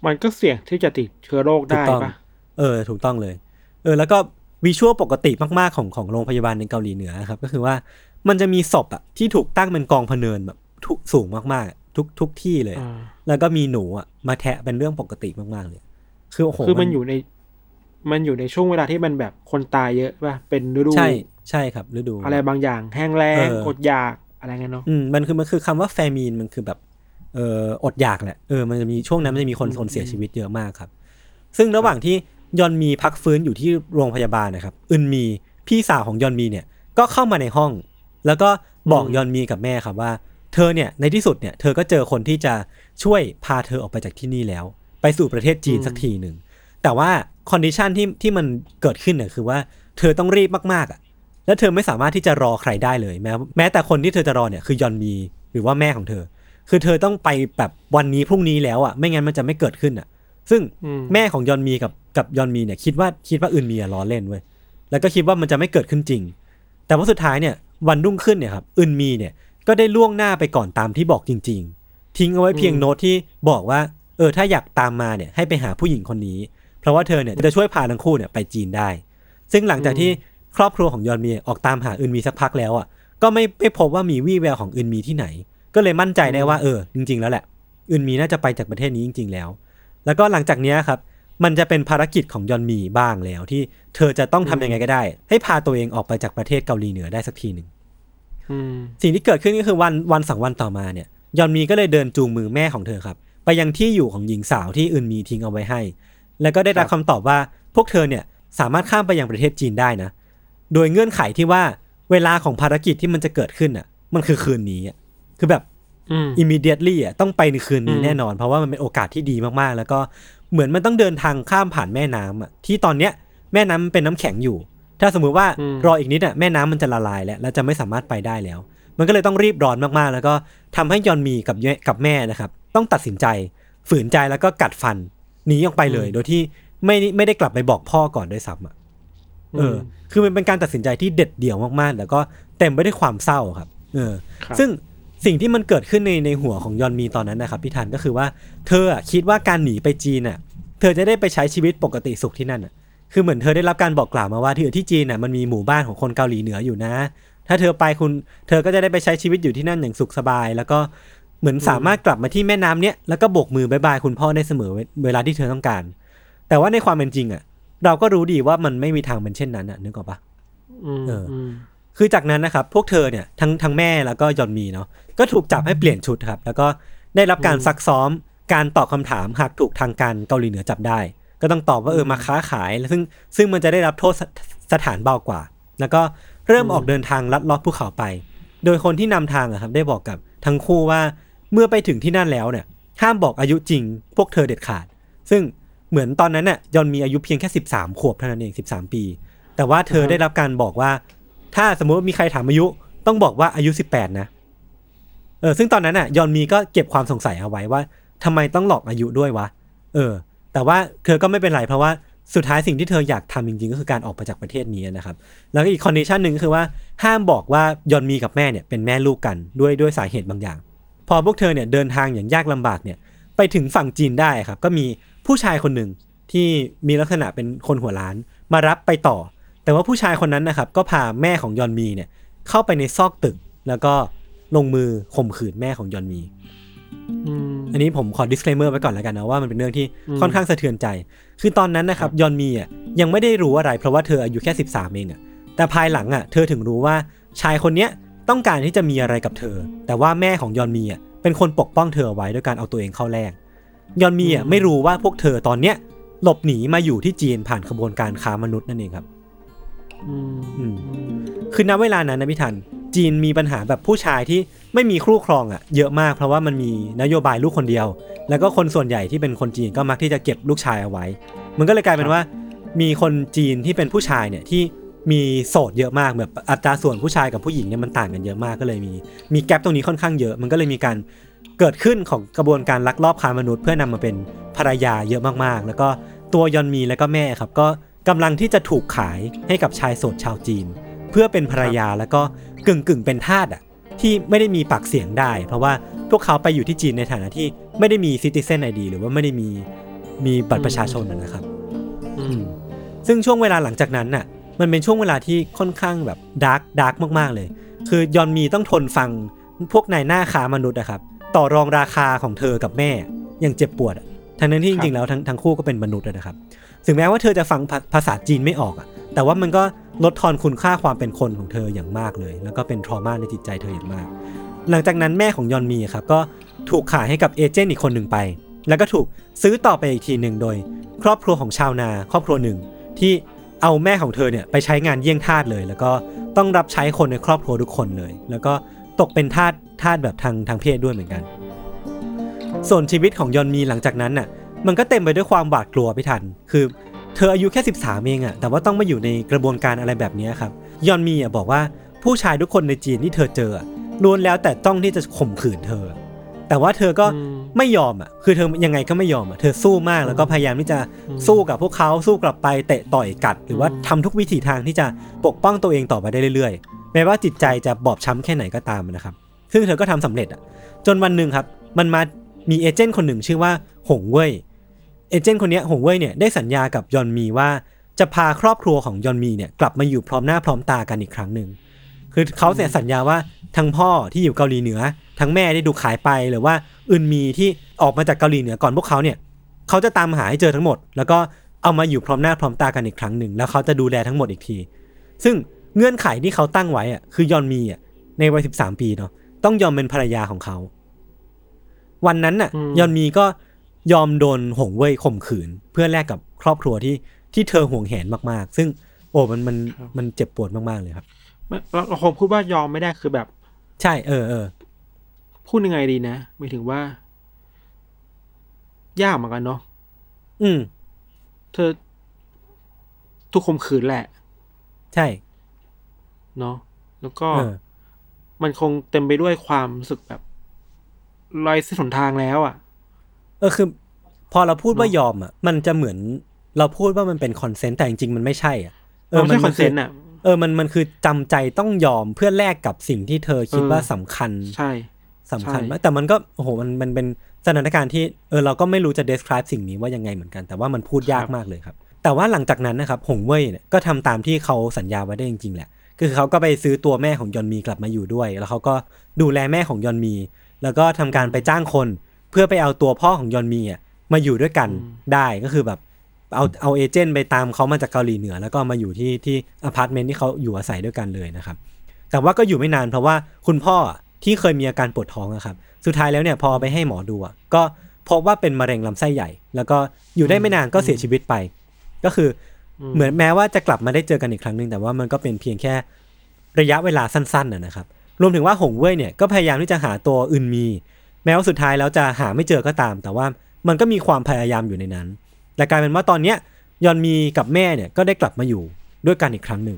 มันก็เสี่ยงที่จะติดเชื้อโรคถูได้กต้องปะเออ ถูกต้องเลย เออ แล้วก็วิชวลปกติมาก ๆ ของของโรงพยาบาลในเกาหลีเหนือครับ ก็คือว่ามันจะมีศพอะที่ถูกตั้งเป็นกองพะเนินแบบทุกสูงมากๆอะทุกทุกที่เลยอ่าแล้วก็มีหนูอะมาแทะเป็นเรื่องปกติมากๆเลย คือโอ้โหคือมันอยู่ใน มันอยู่ในช่วงเวลาที่มันแบบคนตายเยอะป่ะเป็นฤดูใช่ใช่ครับฤดูอะไรบางอย่างแห้งแล้งเอออดอยากอะไรเงี้ยเนาะอืมมันคือมันคือคำว่าแฟมีนมันคือแบบเอออดอยากแหละเออมันจะมีช่วงนั้นมันจะมีคนคนเสียชีวิตเยอะมากครับ ซึ่งระหว่างที่ยอนมีพักฟื้นอยู่ที่โรงพยาบาลนะครับอึนมีพี่สาวของยอนมีเนี่ยก็เข้ามาในห้อง แล้วก็บอกยอนมีกับแม่ครับว่า เธอเนี่ยในที่สุดเนี่ยเธอก็เจอคนที่จะช่วยพาเธอออกไปจากที่นี่แล้ว ไปสู่ประเทศจีนสักทีหนึ่งแต่ว่า condition ที่ที่มันเกิดขึ้นเนี่ยคือว่าเธอต้องรีบมากๆอะ แล้วเธอไม่สามารถที่จะรอใครได้เลย แม้แม้แต่คนที่เธอจะรอเนี่ยคือยอนมีหรือว่าแม่ของเธอ คือเธอต้องไปแบบวันนี้พรุ่งนี้แล้วอะ ไม่งั้นมันจะไม่เกิดขึ้นอะ ซึ่งอืมแม่ของยอนมีกับกับยอนมีเนี่ยคิดว่าคิดว่าอึนมีอะล้อเล่นเว้ยแล้วก็คิดว่ามันจะไม่เกิดขึ้นจริง แต่ว่าสุดท้ายเนี่ยวันรุ่งขึ้นเนี่ยครับอึนมีเนี่ยก็ได้ล่วงหน้าไปก่อนตามที่บอกจริง ๆ ทิ้งเอาไว้เพียงอืมโน้ตที่บอกว่า เออถ้าอยากตามมาเนี่ยให้ไปหาผู้หญิงคนนี้ เพราะว่าเธอเนี่ยจะช่วยพาทั้งคู่เนี่ยไปจีนได้ ซึ่งหลังจากที่ครอบครัวของยอนมีออกตามหาอึนมีสักพักแล้วอะก็ไม่ไม่พบว่ามีวี่แววของอึนมีที่ไหน ก็เลยมั่นใจได้ว่าเออจริง ๆ แล้วแหละอึนมีน่าจะไปจากประเทศนี้จริง ๆ แล้ว แล้วก็หลังจากเนี้ยครับมันจะเป็นภารกิจของยอนมีบ้างแล้ว ที่เธอจะต้องทำยังไงก็ได้ ให้พาตัวเองออกไปจากประเทศเกาหลีเหนือได้สักทีหนึ่งอืมสิ่งที่เกิดขึ้นก็คือวันวันสองวันต่อมาเนี่ยยอนมีก็เลยเดินจูงมือแม่ของเธอครับ ไปยังที่อยู่ของหญิงสาวที่อึนมีทิ้งเอาไว้ให้ แล้วก็ได้รับคำตอบว่าพวกเธอเนี่ยสามารถข้ามไปยังประเทศจีนได้นะ โดยเงื่อนไขที่ว่าเวลาของภารกิจที่มันจะเกิดขึ้นอะ มันคือคืนนี้อะคือแบบอืม immediately อะต้องไปในคืนนี้อืมแน่นอน เพราะว่ามันเป็นโอกาสที่ดีมากๆ แล้วก็เหมือนมันต้องเดินทางข้ามผ่านแม่น้ำอะที่ตอนเนี้ยแม่น้ำมันเป็นน้ำแข็งอยู่ทถ้าสมมุติว่าอืมรออีกนิดอะแม่น้ำมันจะละลายแล้วแล้วจะไม่สามารถไปได้แล้ว มันก็เลยต้องรีบร้อนมากๆ แล้วก็ทำให้ยอนมีกับแม่กับแม่นะครับ ต้องตัดสินใจฝืนใจแล้วก็กัดฟัน หนีออกไปเลย โดยที่ไม่ไม่ได้กลับไปบอกพ่อก่อนด้วยซ้ำอะเออ คือมันเป็นการตัดสินใจที่เด็ดเดี่ยวมากๆ แล้วก็เต็มไปด้วยความเศร้าครับ เออครับซึ่งสิ่งที่มันเกิดขึ้นในในหัวของยอนมีตอนนั้นนะครับพี่ทันก็คือว่าเธออะคิดว่าการหนีไปจีนอะ เธอจะได้ไปใช้ชีวิตปกติสุขที่นั่นอะ คือเหมือนเธอได้รับการบอกกล่าวมาว่าที่ที่จีนน่ะมันมีหมู่บ้านของคนเกาหลีเหนืออยู่นะ ถ้าเธอไปคุณ เธอก็จะได้ไปใช้ชีวิตอยู่ที่นั่นอย่างสุขสบาย แล้วก็ เหมือนสามารถกลับมาที่แม่น้ำเนี้ยแล้วก็โบกมือบายบายคุณพ่อได้เสมอเวเวลาที่เธอต้องการ แต่ว่าในความเป็นจริงอะ เราก็รู้ดีว่ามันไม่มีทางเป็นเช่นนั้นอะนึกออกปะอืมเอออืมคือจากนั้นนะครับ พวกเธอเนี่ยทั้งทั้งแม่แล้วก็ยอนมีเนาะก็ถูกจับให้เปลี่ยนชุดครับ แล้วก็ได้รับการซักซ้อมการตอบคำถามหากถูกทางการเกาหลีเหนือจับได้ ก็ต้องตอบว่าเออมาค้าขายแล้วซึ่งซึ่งมันจะได้รับโทษสสถานเบากว่า แล้วก็เริ่มออกเดินทางลัดเลาะภูเขาไป โดยคนที่นำทางอะครับ ได้บอกกับทั้งคู่ว่า เมื่อไปถึงที่นั่นแล้วเนี่ยห้ามบอกอายุจริงพวกเธอเด็ดขาด ซึ่งเหมือนตอนนั้นน่ะยอนมีอายุเพียงแค่ 13 ขวบเท่านั้นเอง 13 ปี แต่ว่าเธอได้รับการบอกว่า ถ้าสมมติมีใครถามอายุต้องบอกว่าอายุ 18 นะเออซึ่งตอนนั้นน่ะยอนมีก็เก็บความสงสัยเอาไว้ว่าทำไมต้องหลอกอายุด้วยวะเออ แต่ว่าเธอก็ไม่เป็นไรเพราะว่าสุดท้ายสิ่งที่เธออยากทำจริงๆ ก็คือการออกไปจากประเทศนี้นะครับ แล้วก็อีกคอนดิชันหนึ่งคือว่าห้ามบอกว่ายอนมีกับแม่เนี่ยเป็นแม่ลูกกันด้วยด้วยสาเหตุบางอย่าง พอพวกเธอเนี่ยเดินทางอย่างยากลำบากเนี่ยไปถึงฝั่งจีนได้ครับ ก็มีผู้ชายคนหนึ่งที่มีลักษณะเป็นคนหัวล้านมารับไปต่อ แต่ว่าผู้ชายคนนั้นนะครับ ก็พาแม่ของยอนมีเนี่ยเข้าไปในซอกตึก แล้วก็ลงมือข่มขืนแม่ของยอนมีอืมอันนี้ผมขอ disclaimer ไว้ก่อนแล้วกันนะว่ามันเป็นเรื่องที่อืมค่อนข้างสะเทือนใจ คือตอนนั้นนะครับยอนมีอะยังไม่ได้รู้อะไรเพราะว่าเธออายุแค่ 13 เองอะแต่ภายหลังอะเธอถึงรู้ว่าชายคนเนี้ย ต้องการที่จะมีอะไรกับเธอ แต่ว่าแม่ของยอนมีอะเป็นคนปกป้องเธอเอาไว้ด้วยการเอาตัวเองเข้าแลกยอนมีอะไม่รู้ว่าพวกเธอตอนเนี้ยหลบหนีมาอยู่ที่จีนผ่านขบวนการค้ามนุษย์นั่นเองครับอืมอืมคือณเวลานั้นนะพี่ทัน จีนมีปัญหาแบบผู้ชายที่ไม่มีคู่ครองอะ เยอะมากเพราะว่ามันมีนโยบายลูกคนเดียว แล้วก็คนส่วนใหญ่ที่เป็นคนจีนก็มักที่จะเก็บลูกชายเอาไว้ มันก็เลยกลายเป็นว่า มีคนจีนที่เป็นผู้ชายเนี่ยที่ มีโสดเยอะมากแบบอัตราส่วนผู้ชายกับผู้หญิงเนี่ยมันต่างกันเยอะมากก็เลยมีมีแกลบตรงนี้ค่อนข้างเยอะ มันก็เลยมีการเกิดขึ้นของกระบวนการลักลอบค้ามนุษย์ เพื่อนำมาเป็นภรรยาเยอะมากๆ แล้วก็ตัวยอนมีแล้วก็แม่ครับ ก็กำลังที่จะถูกขายให้กับชายโสดชาวจีน เพื่อเป็นภรรยาแล้วก็กึ่งกึ่งๆเป็นทาสอะที่ไม่ได้มีปากเสียงได้ เพราะว่าพวกเขาไปอยู่ที่จีนในฐานะที่ไม่ได้มี citizen ID หรือว่าไม่ได้มีมีบัตรประชาชนนะนะครับ อืมซึ่งช่วงเวลาหลังจากนั้นน่ะ มันเป็นช่วงเวลาที่ค่อนข้างแบบ dark dark มากๆเลย คือยอนมีต้องทนฟังพวกนายหน้าค้ามนุษย์นะครับ ต่อรองราคาของเธอกับแม่อย่างเจ็บปวดอะทั้งนั้นที่จริงๆแล้วทั้งทั้งคู่ก็เป็นมนุษย์อะนะครับ ถึงแม้ว่าเธอจะฟังภาภาษาจีนไม่ออกอะแต่ว่ามันก็ลดทอนคุณค่าความเป็นคนของเธออย่างมากเลย แล้วก็เป็นทรมาในจิตใจเธออย่างมาก หลังจากนั้นแม่ของยอนมีอะครับก็ถูกขายให้กับเอเจนต์อีกคนหนึ่งไป แล้วก็ถูกซื้อต่อไปอีกทีหนึ่งโดย ครอบครัวของชาวนาครอบครัวหนึ่งที่ เอาแม่ของเธอเนี่ยไปใช้งานเยี่ยงทาสเลย แล้วก็ต้องรับใช้คนในครอบครัวทุกคนเลย แล้วก็ตกเป็นทาสทาสแบบทางทางเพศด้วยเหมือนกัน ส่วนชีวิตของยอนมีหลังจากนั้นน่ะมันก็เต็มไปด้วยความหวาดกลัวพี่ทัน คือเธออายุแค่ 13 เองอะแต่ว่าต้องมาอยู่ในกระบวนการอะไรแบบนี้ครับ ยอนมีอะบอกว่าผู้ชายทุกคนในจีนที่เธอเจอล้วนแล้วแต่ต้องที่จะข่มขืนเธอ แต่ว่าเธอก็ ไม่ยอมอะคือเธอยังไงก็ไม่ยอมอะเธอสู้มากแล้วก็พยายามที่จะอืมสู้กับพวกเขาสู้กลับไปเตะต่อยกัด หรือว่าอืมทำทุกวิถีทางที่จะปกป้องตัวเองต่อไปได้เรื่อยๆแม้ว่าจิตใจจะบอบช้ำแค่ไหนก็ตามนะครับ ซึ่งเธอก็ทำสำเร็จอะ จนวันหนึ่งครับ มันมามีเอเจนต์คนหนึ่งชื่อว่าหงเว่ยเอเจนต์คนเนี้ยหงเว่ยเนี่ยได้สัญญากับยอนมีว่าจะพาครอบครัวของยอนมีเนี่ยกลับมาอยู่พร้อมหน้าพร้อมตากันอีกครั้งหนึ่ง คือเขาเนี่ยสัญญาว่าทั้งพ่อที่อยู่เกาหลีเหนือ ทั้งแม่ที่ถูกขายไปหรือว่าอึนมีที่ออกมาจากเกาหลีเหนือก่อนพวกเขาเนี่ยเขาจะตามหาให้เจอทั้งหมด แล้วก็เอามาอยู่พร้อมหน้าพร้อมตากันอีกครั้งหนึ่งแล้วเขาจะดูแลทั้งหมดอีกที ซึ่งเงื่อนไขที่เขาตั้งไว้อะคือยอนมีอะในวัยสิบสามปีเนาะต้องยอมเป็นภรรยาของเขา วันนั้นน่ะอืมยอนมีก็ยอมโดนหงเว่ยข่มขืน เพื่อแลกกับครอบครัวที่ที่เธอห่วงแหนมากๆ ซึ่งโอ้มันมันมันเจ็บปวดมากๆเลยครับไม่ เราเราคงพูดว่ายอมไม่ได้คือแบบ ใช่ เออเออพูดยังไงดีนะหมายถึงว่า ยากเหมือนกันเนาะอืม เธอถูกข่มขืนแหละ ใช่ เนาะแล้วก็เออมันคงเต็มไปด้วยความรู้สึกแบบไร้ซึ่งหนทางแล้วอะ เออคือ พอเราพูดว่าเนอะยอมอะ มันจะเหมือนเราพูดว่ามันเป็น consent แต่จริงๆมันไม่ใช่อะเออไม่ใช่ consent คืต์อะ เออมันมันคือจำใจต้องยอมเพื่อแลกกับสิ่งที่เธอคิดเออว่าสำคัญใช่สำคัญใช่มากแต่มันก็โอ้โหมันมันเป็นสถานการณ์ที่เออเราก็ไม่รู้จะ describe สิ่งนี้ว่ายังไงเหมือนกัน แต่ว่ามันพูดยากมากเลยครับ แต่ว่าหลังจากนั้นนะครับหงเว่ยเนี่ยก็ทำตามที่เขาสัญญาไว้ได้จริงๆแหละคือเขาก็ไปซื้อตัวแม่ของยอนมีกลับมาอยู่ด้วย แล้วเขาก็ดูแลแม่ของยอนมี แล้วก็ทำการไปจ้างคน เพื่อไปเอาตัวพ่อของยอนมีอะมาอยู่ด้วยกันได้ก็คือแบบ เอาเอา agent ไปตามเขามาจากเกาหลีเหนือ แล้วก็มาอยู่ที่ที่อพาร์ตเมนต์ที่เขาอยู่อาศัยด้วยกันเลยนะครับ แต่ว่าก็อยู่ไม่นานเพราะว่าคุณพ่ออะที่เคยมีอาการปวดท้องอะครับ สุดท้ายแล้วเนี่ยพอเอาไปให้หมอดูอะก็พบว่าเป็นมะเร็งลำไส้ใหญ่ แล้วก็อยู่ได้ไม่นานก็เสียชีวิตไป ก็คืออเหมือนแม้ว่าจะกลับมาได้เจอกันอีกครั้งหนึ่งแต่ว่ามันก็เป็นเพียงแค่ระยะเวลาสั้นๆนะนะครับ รวมถึงว่าหงเว่ยเนี่ยก็พยายามที่จะหาตัวอึนมี แม้ว่าสุดท้ายแล้วจะหาไม่เจอก็ตาม แต่ว่ามันก็มีความพยายามอยู่ในนั้น และกลายเป็นว่าตอนเนี้ยยอนมีกับแม่เนี่ยก็ได้กลับมาอยู่ด้วยกันอีกครั้งหนึ่ง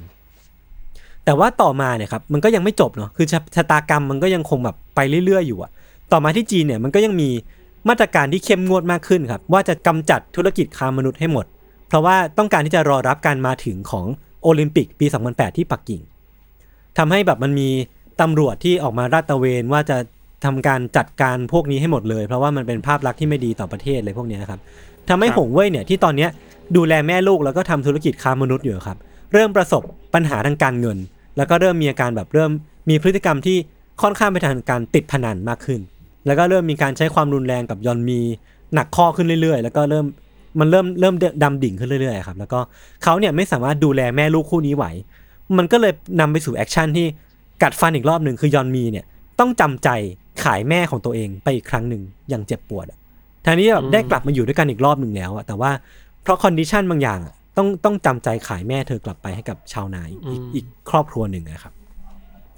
แต่ว่าต่อมาเนี่ยครับมันก็ยังไม่จบเนาะคือชะชะตากรรมมันก็ยังคงแบบไปเรื่อยๆอยู่อะต่อมาที่จีนเนี่ยมันก็ยังมีมาตรการที่เข้มงวดมากขึ้นครับว่าจะกำจัดธุรกิจค้ามนุษย์ให้หมด เพราะว่าต้องการที่จะรอรับการมาถึงของโอลิมปิกปี 2008 ที่ปักกิ่งทำให้แบบมันมีตำรวจที่ออกมาราดตระเวนว่าจะทำการจัดการพวกนี้ให้หมดเลย เพราะว่ามันเป็นภาพลักษณ์ที่ไม่ดีต่อประเทศเลยพวกนี้ยครับ ทำให้ครับหงเว่ยเนี่ยที่ตอนเนี้ยดูแลแม่ลูกแล้วก็ทำธุรกิจค้ามนุษย์อยู่ครับ เริ่มประสบปัญหาทางการเงิน แล้วก็เริ่มมีอาการแบบเริ่มมีพฤติกรรมที่ค่อนข้างไปทางการติดพนันมากขึ้น แล้วก็เริ่มมีการใช้ความรุนแรงกับยอนมีหนักข้อขึ้นเรื่อยๆ แล้วก็เริ่มมันเริ่มเริ่มดำดิ่งขึ้นเรื่อยๆครับแล้วก็เขาเนี่ยไม่สามารถดูแลแม่ลูกคู่นี้ไหว มันก็เลยนำไปสู่ action ที่กัดฟันอีกรอบหนึ่งคือยอนมีเนี่ยต้องจำใจขายแม่ของตัวเองไปอีกครั้งหนึ่งอย่างเจ็บปวดอะ ทั้งที่แบบได้กลับมาอยู่ด้วยกันอีกรอบหนึ่งแล้วอะแต่ว่าเพราะ condition บางอย่างอะต้องต้องจำใจขายแม่เธอกลับไปให้กับชาวนาอีกอีกอีกครอบครัวหนึ่งนะครับ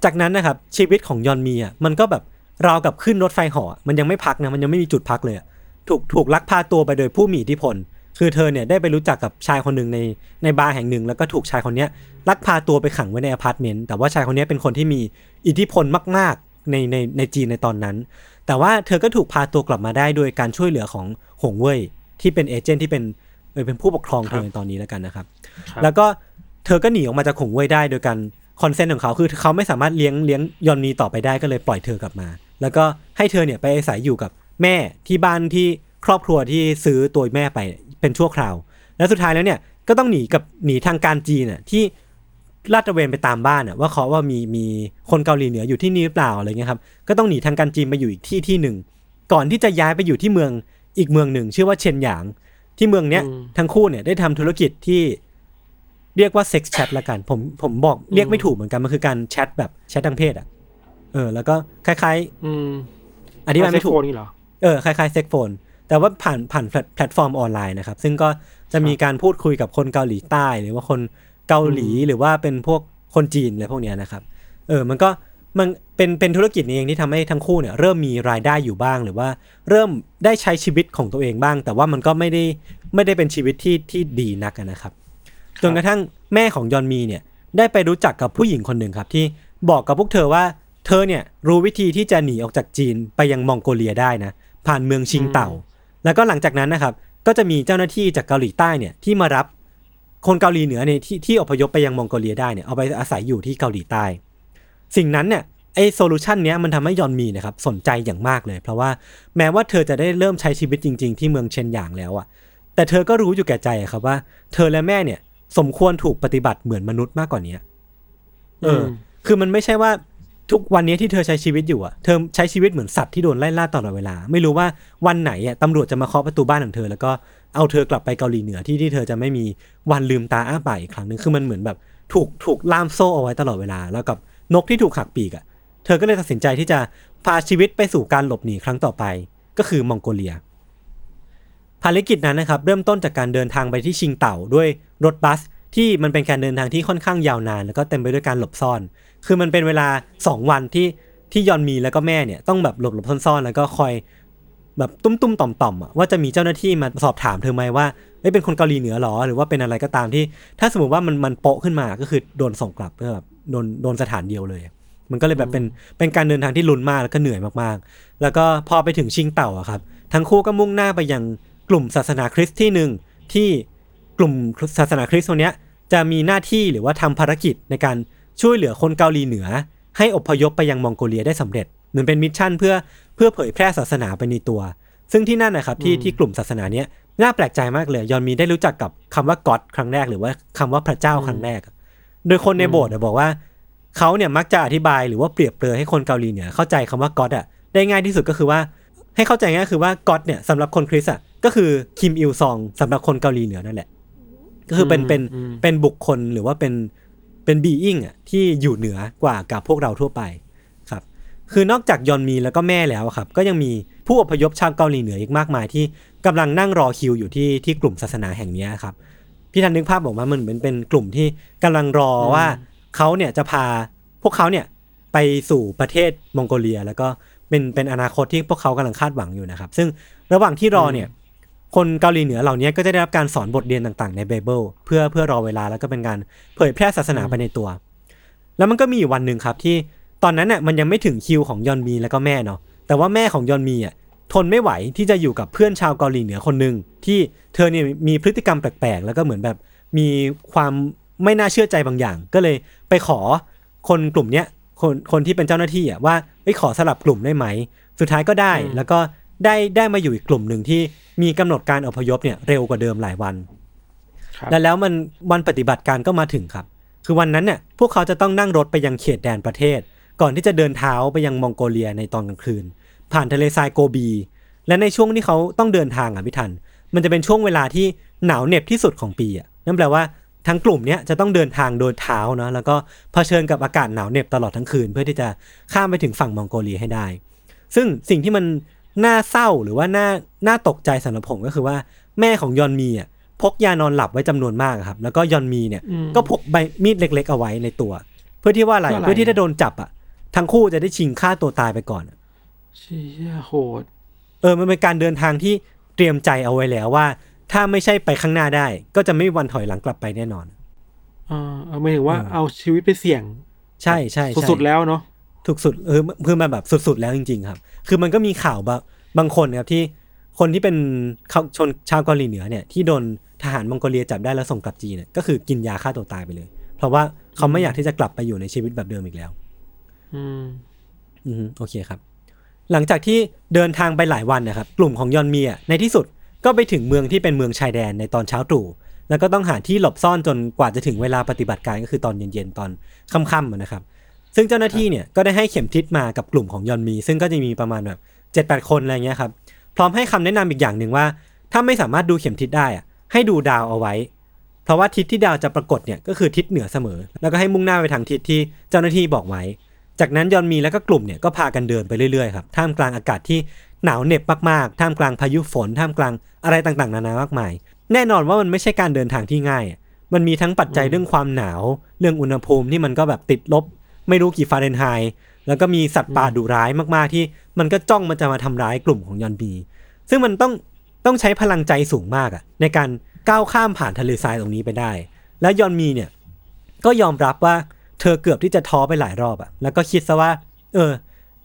จากนั้นนะครับชีวิตของยอนมีอะมันก็แบบราวกับขึ้นรถไฟเหาะมันยังไม่พักนะมันยังไม่มีจุดพักเลยอะถูกถูกลักพาตัวไปโดยผู้มีอิทธิพล คือเธอเนี่ยได้ไปรู้จักกับชายคนหนึ่งในในบาร์แห่งหนึ่ง แล้วก็ถูกชายคนเนี้ยลักพาตัวไปขังไว้ในอพาร์ตเมนต์แต่ว่าชายคนเนี้ยเป็นคนที่มีอิทธิพลมาก ๆ ในในในจีนในตอนนั้น แต่ว่าเธอก็ถูกพาตัวกลับมาได้โดยการช่วยเหลือของหงเว่ยที่เป็น agent ที่เป็นเออเป็นผู้ปกครองเธอในตอนนี้แล้วกันนะครับครับ แล้วก็เธอก็หนีออกมาจากหงเว่ยได้โดยการคอนเซนต์ของเขาคือเขาไม่สามารถเลี้ยงเลี้ยงยอนนีต่อไปได้ก็เลยปล่อยเธอกลับมา แล้วก็ให้เธอเนี่ยไปอาศัยอยู่กับแม่ที่บ้านที่ครอบครัวที่ซื้อตัวแม่ไปเป็นชั่วคราว แล้วสุดท้ายแล้วเนี่ยก็ต้องหนีกับหนีทางการจีนน่ะที่ ลาดตระเวนไปตามบ้านน่ะว่าเขาว่ามีมีคนเกาหลีเหนืออยู่ที่นี่หรือเปล่าอะไรเงี้ยครับก็ต้องหนีทางการจีนไปอยู่อีกที่ที่หนึ่งก่อนที่จะย้ายไปอยู่ที่เมืองอีกเมืองหนึ่ง ชื่อว่าเชนหยาง ที่เมืองเนี้ยอืมทั้งคู่เนี่ยได้ทำธุรกิจที่เรียกว่า sex chat ละกัน ผมผมบอกเรียกไม่ถูกเหมือนกันมันคือการแชทแบบแชททางเพศอะเออ แล้วก็คล้ายอืมๆอธิบายไม่ถูก sex phone นี่เหรอเออคล้ายๆ sex phone แต่ว่าผ่านผ่านแพลตแพลตฟอร์มออนไลน์นะครับ ซึ่งก็จะมีการพูดคุยกับคนเกาหลีใต้ หรือว่าคน เกาหลีหรือว่าเป็นพวกคนจีนอะไรพวกเนี้ยนะครับ เออมันก็มันเป็นเป็นธุรกิจนี้เองที่ทำให้ทั้งคู่เนี่ยเริ่มมีรายได้อยู่บ้าง หรือว่าเริ่มได้ใช้ชีวิตของตัวเองบ้าง แต่ว่ามันก็ไม่ได้ไม่ได้เป็นชีวิตที่ที่ดีนักอะนะครับจนกระทั่งแม่ของยอนมีเนี่ยได้ไปรู้จักกับผู้หญิงคนหนึ่งครับที่บอกกับพวกเธอว่าเธอเนี่ยรู้วิธีที่จะหนีออกจากจีนไปยังมองโกเลียได้นะผ่านเมืองชิงเต่า แล้วก็หลังจากนั้นนะครับก็จะมีเจ้าหน้าที่จากเกาหลีใต้เนี่ยที่มารับ คนเกาหลีเหนือเนี่ยที่ที่อพยพไปยังมองโกเลียได้เนี่ยเอาไปอาศัยอยู่ที่เกาหลีใต้ สิ่งนั้นเนี่ยไอ้โซลูชันเนี้ยมันทำให้ยอนมีนะครับสนใจอย่างมากเลย เพราะว่าแม้ว่าเธอจะได้เริ่มใช้ชีวิตจริง ๆ ที่เมืองเชนหยางแล้วอะแต่เธอก็รู้อยู่แก่ใจอะครับว่า เธอและแม่เนี่ยสมควรถูกปฏิบัติเหมือนมนุษย์มากกว่านี้เอออมคือมันไม่ใช่ว่าทุกวันนี้ที่เธอใช้ชีวิตอยู่อะเธอใช้ชีวิตเหมือนสัตว์ที่โดนไล่ล่าตลอดเวลา ไม่รู้ว่าวันไหนอะตำรวจจะมาเคาะประตูบ้านของเธอ แล้วก็ เอาเธอกลับไปเกาหลีเหนือที่ที่เธอจะไม่มีวันลืมตาอ้าปากอีกครั้งหนึงคือมันเหมือนแบบถูกถูกล่ามโซ่เอาไว้ตลอดเวลา แล้วกับนกที่ถูกหักปีกอะ เธอก็เลยตัดสินใจที่จะพาชีวิตไปสู่การหลบหนีครั้งต่อไป ก็คือมองโกเลีย ภารกิจนั้นนะครับเริ่มต้นจากการเดินทางไปที่ชิงเต่าด้วยรถบัสที่มันเป็นการเดินทางที่ค่อนข้างยาวนาน แล้วก็เต็มไปด้วยการหลบซ่อน คือมันเป็นเวลา 2 วันที่ที่ยอนมีแล้วก็แม่เนี่ยต้องแบบหลบหลบซ่อนๆแล้วก็คอย แบบตุ้มๆต่อมๆอะว่าจะมีเจ้าหน้าที่มาสอบถามเธอไหมว่าเอ้เป็นคนเกาหลีเหนือหรอหรือว่าเป็นอะไรก็ตามที่ ถ้าสมมติว่ามันมันโป๊ะขึ้นมาก็คือโดนส่งกลับเพื่อแบบโดนโดนสถานเดียวเลย มันก็เลยแบบเป็นเป็นการเดินทางที่ลุ้นมากแล้วก็เหนื่อยมากๆ แล้วก็พอไปถึงชิงเต่าอะครับ ทั้งคู่ก็มุ่งหน้าไปยังกลุ่มศาสนาคริสต์ที่หนึ่งที่กลุ่มศาสนาคริสต์คนเนี้ยจะมีหน้าที่หรือว่าทำภารกิจในการช่วยเหลือคนเกาหลีเหนือ ให้อพยพไปยังมองโกเลียได้สำเร็จ เหมือนเป็น mission เพื่อ เพื่อเผยแพร่ศาสนาไปในตัว ซึ่งที่นั่นนะครับที่ที่กลุ่มศาสนาเนี้ยน่าแปลกใจมากเลย ยอนมีได้รู้จักกับคำว่าก็อดครั้งแรกหรือว่าคำว่าพระเจ้าครั้งแรกอะโดยคนในโบสถ์อะบอกว่าเขาเนี่ยมักจะอธิบายหรือว่าเปรียบเปรยให้คนเกาหลีเหนือเข้าใจคำว่าก็อดอะได้ง่ายที่สุดก็คือว่า ให้เข้าใจง่ายคือว่าก็อดเนี่ยสำหรับคนคริสต์อะก็คือคิมอิลซองสำหรับคนเกาหลีเหนือนั่นแหละ ก็คือเป็นเป็นอืมเป็นบุคคลหรือว่าเป็นเป็นบีอิงอะที่อยู่เหนือกว่ากับพวกเราทั่วไป ครับคือนอกจากยอนมีแล้วก็แม่แล้วอะครับ ก็ยังมีผู้อพยพชาวเกาหลีเหนืออีกมากมายที่กำลังนั่งรอคิวอยู่ที่ที่กลุ่มศาสนาแห่งเนี้ยครับพี่ทันนึกภาพบอกว่ามันเหมือนเป็นกลุ่มที่กำลังรอว่าเขาเนี่ยจะพาพวกเขาเนี่ยไปสู่ประเทศมองโกเลีย แล้วก็เป็นเป็นอนาคตที่พวกเขากำลังคาดหวังอยู่นะครับ ซึ่งระหว่างที่รอเนี่ยคนเกาหลีเหนือเหล่านี้ก็จะได้รับการสอนบทเรียนต่างๆในไบเบิลเพื่อเพื่อรอเวลาแล้วก็เป็นการเผยแพร่ศาสนาไปในตัว แล้วมันก็มีอยู่วันหนึ่งครับที่ ตอนนั้นน่ะมันยังไม่ถึงคิวของยอนมีแล้วก็แม่เนาะแต่ว่าแม่ของยอนมีอะทนไม่ไหวที่จะอยู่กับเพื่อนชาวเกาหลีเหนือคนหนึ่งที่เธอเนี่ยมีพฤติกรรมแปลกๆ แล้วก็เหมือนแบบมีความไม่น่าเชื่อใจบางอย่าง ก็เลยไปขอคนกลุ่มเนี้ยคนคนที่เป็นเจ้าหน้าที่อะว่าไปขอสลับกลุ่มได้ไหม สุดท้ายก็ได้อืมแล้วก็ได้ได้มาอยู่อีกกลุ่มหนึ่งที่มีกำหนดการอพยพเนี่ยเร็วกว่าเดิมหลายวันครับและแล้วมันวันปฏิบัติการก็มาถึงครับ คือวันนั้นเนี่ยพวกเขาจะต้องนั่งรถไปยังเขตแดนประเทศ ก่อนที่จะเดินเท้าไปยังมองโกเลียในตอนกลางคืน ผ่านทะเลทรายโกบี และในช่วงที่เขาต้องเดินทางอะพี่ทัน มันจะเป็นช่วงเวลาที่หนาวเหน็บที่สุดของปีอะนั่นแปลว่าทั้งกลุ่มเนี้ยจะต้องเดินทางโดยเท้าเนาะแล้วก็เผชิญกับอากาศหนาวเหน็บตลอดทั้งคืน เพื่อที่จะข้ามไปถึงฝั่งมองโกเลียให้ได้ ซึ่งสิ่งที่มันน่าเศร้าหรือว่าน่าน่าตกใจสำหรับผมก็คือว่าแม่ของยอนมีอะพกยานอนหลับไว้จำนวนมากอะครับ แล้วก็ยอนมีเนี่ยอืมก็พกใบมีดเล็ก ๆ เอาไว้ในตัว เพื่อที่ว่าอะไรเพื่ออะไรเพื่อที่ถ้าโดนจับอะ ทั้งคู่จะได้ชิงฆ่าตัวตายไปก่อนอะเชี่ยโหด เออมันเป็นการเดินทางที่เตรียมใจเอาไว้แล้วว่า ถ้าไม่ใช่ไปข้างหน้าได้ ก็จะไม่มีวันถอยหลังกลับไปแน่นอนอ่าเอาหมายถึงว่าเออเอาชีวิตไปเสี่ยงใช่ใช่ใช่สุดๆแล้วเนาะถูกสุดเออคือมันแบบสุดๆแล้วจริง ๆ ครับ คือมันก็มีข่าวบางบางคนครับที่คนที่เป็นเขาชนชาวเกาหลีเหนือเนี่ยที่โดนทหารมองโกเลียจับได้แล้วส่งกลับจีนเนี่ยก็คือกินยาฆ่าตัวตายไปเลย เพราะว่าเขาไม่อยากที่จะกลับไปอยู่ในชีวิตแบบเดิมอีกแล้ว อืมอืมโอเคครับ หลังจากที่เดินทางไปหลายวันนะครับ กลุ่มของยอนเมียในที่สุดก็ไปถึงเมืองที่เป็นเมืองชายแดนในตอนเช้าตรู่แล้วก็ต้องหาที่หลบซ่อนจนกว่าจะถึงเวลาปฏิบัติการก็คือตอนเย็นๆตอนค่ำๆนะครับ ซึ่งเจ้าหน้าที่เนี่ยก็ได้ให้เข็มทิศมากับกลุ่มของยอนมี ซึ่งก็จะมีประมาณแบบเจ็ดแปดคนอะไรเงี้ยครับพร้อมให้คำแนะนำอีกอย่างหนึ่งว่า ถ้าไม่สามารถดูเข็มทิศได้อะให้ดูดาวเอาไว้ เพราะว่าทิศที่ดาวจะปรากฏเนี่ยก็คือทิศเหนือเสมอ แล้วก็ให้มุ่งหน้าไปทางทิศที่เจ้าหน้าที่บอกไว้ จากนั้นยอนมีแล้วก็กลุ่มเนี่ยก็พากันเดินไปเรื่อยๆครับท่ามกลางอากาศที่หนาวเหน็บมากๆ ท่ามกลางพายุฝน ท่ามกลางอะไรต่างๆ นานามากมาย แน่นอนว่ามันไม่ใช่การเดินทางที่ง่าย มันมีทั้งปัจจัยเรื่องความหนาว เรื่องอุณหภูมิที่มันก็แบบติดลบ ไม่รู้กี่ฟาเรนไฮต์แล้วก็มีสัตว์ป่าดุร้ายมากๆที่ มันก็จ้องมันจะมาทำร้ายกลุ่มของยอนบีซึ่งมันต้องต้องใช้พลังใจสูงมากอะในการก้าวข้ามผ่านทะเลทรายตรงนี้ไปได้ แล้วยอนมีเนี่ยก็ยอมรับว่า เธอเกือบที่จะท้อไปหลายรอบอะแล้วก็คิดซะว่า เออ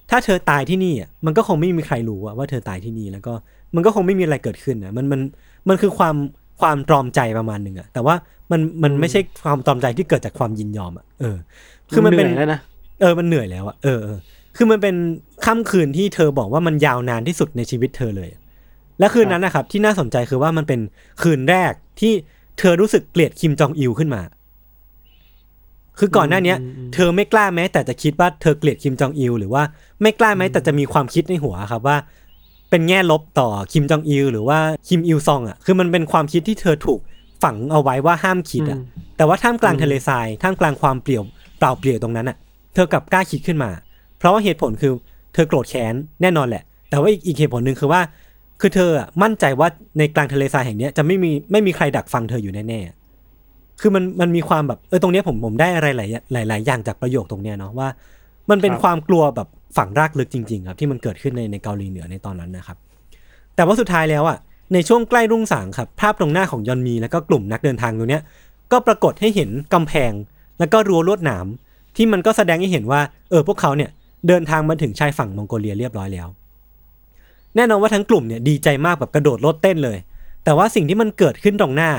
ถ้าเธอตายที่นี่อะมันก็คงไม่มีใครรู้อะว่าเธอตายที่นี่แล้วก็มันก็คงไม่มีอะไรเกิดขึ้นนะมันมันมันคือความความตรอมใจประมาณหนึ่งอะแต่ว่ามันมันไม่ใช่ความตรอมใจที่เกิดจากความยินยอมอะเออ คือมันเป็นหอยแล้วนะเออมันเหนื่อยแล้วอะเออเออคือมันเป็นค่ำคืนที่เธอบอกว่ามันยาวนานที่สุดในชีวิตเธอเลยอะและคืนนั้นนะครับ ที่น่าสนใจคือว่ามันเป็นคืนแรกที่เธอรู้สึกเกลียดคิมจองอิลขึ้นมา คือก่อนหน้าเนี้ยอืมอืมเธอไม่กล้าแม้แต่จะคิดว่าเธอเกลียดคิมจองอิลหรือว่าไม่กล้าแม้แต่จะมีความคิดในหัวครับว่า เป็นแง่ลบต่อคิมจองอิลหรือว่าคิมอิลซองอะคือมันเป็นความคิดที่เธอถูกฝังเอาไว้ว่าห้ามคิดอะ แต่ว่าท่ามกลางทะเลทรายท่ามกลางความเปลี่ยวเปล่าเปลี่ยวตรงนั้นอะ เธอกลับกล้าคิดขึ้นมา เพราะว่าเหตุผลคือเธอโกรธแค้นแน่นอนแหละ แต่ว่าอีกอีกเหตุผลหนึ่งคือว่า คือเธออะมั่นใจว่าในกลางทะเลทรายแห่งเนี้ยจะไม่มีไม่มีใครดักฟังเธออยู่แน่ๆ คือมันมันมีความแบบเออตรงเนี้ยผมผมได้อะไรหลายหลายหลายอย่างจากประโยคตรงเนี้ยเนาะว่า มันเป็นครับ ความกลัวแบบฝังรากลึกจริง ๆ ครับ ที่มันเกิดขึ้นในในเกาหลีเหนือในตอนนั้นนะครับ แต่ว่าสุดท้ายแล้วอะในช่วงใกล้รุ่งสางครับ ภาพตรงหน้าของยอนมีแล้วก็กลุ่มนักเดินทางตรงเนี้ยก็ปรากฏให้เห็นกำแพงแล้วก็รั้วลวดหนามที่มันก็แสดงให้เห็นว่าเออพวกเขาเนี่ยเดินทางมาถึงชายฝั่งมองโกเลียเรียบร้อยแล้ว แน่นอนว่าทั้งกลุ่มเนี่ยดีใจมากแบบกระโดดโลดเต้นเลย แต่ว่าสิ่งที่มันเกิดขึ้นตรงหน้า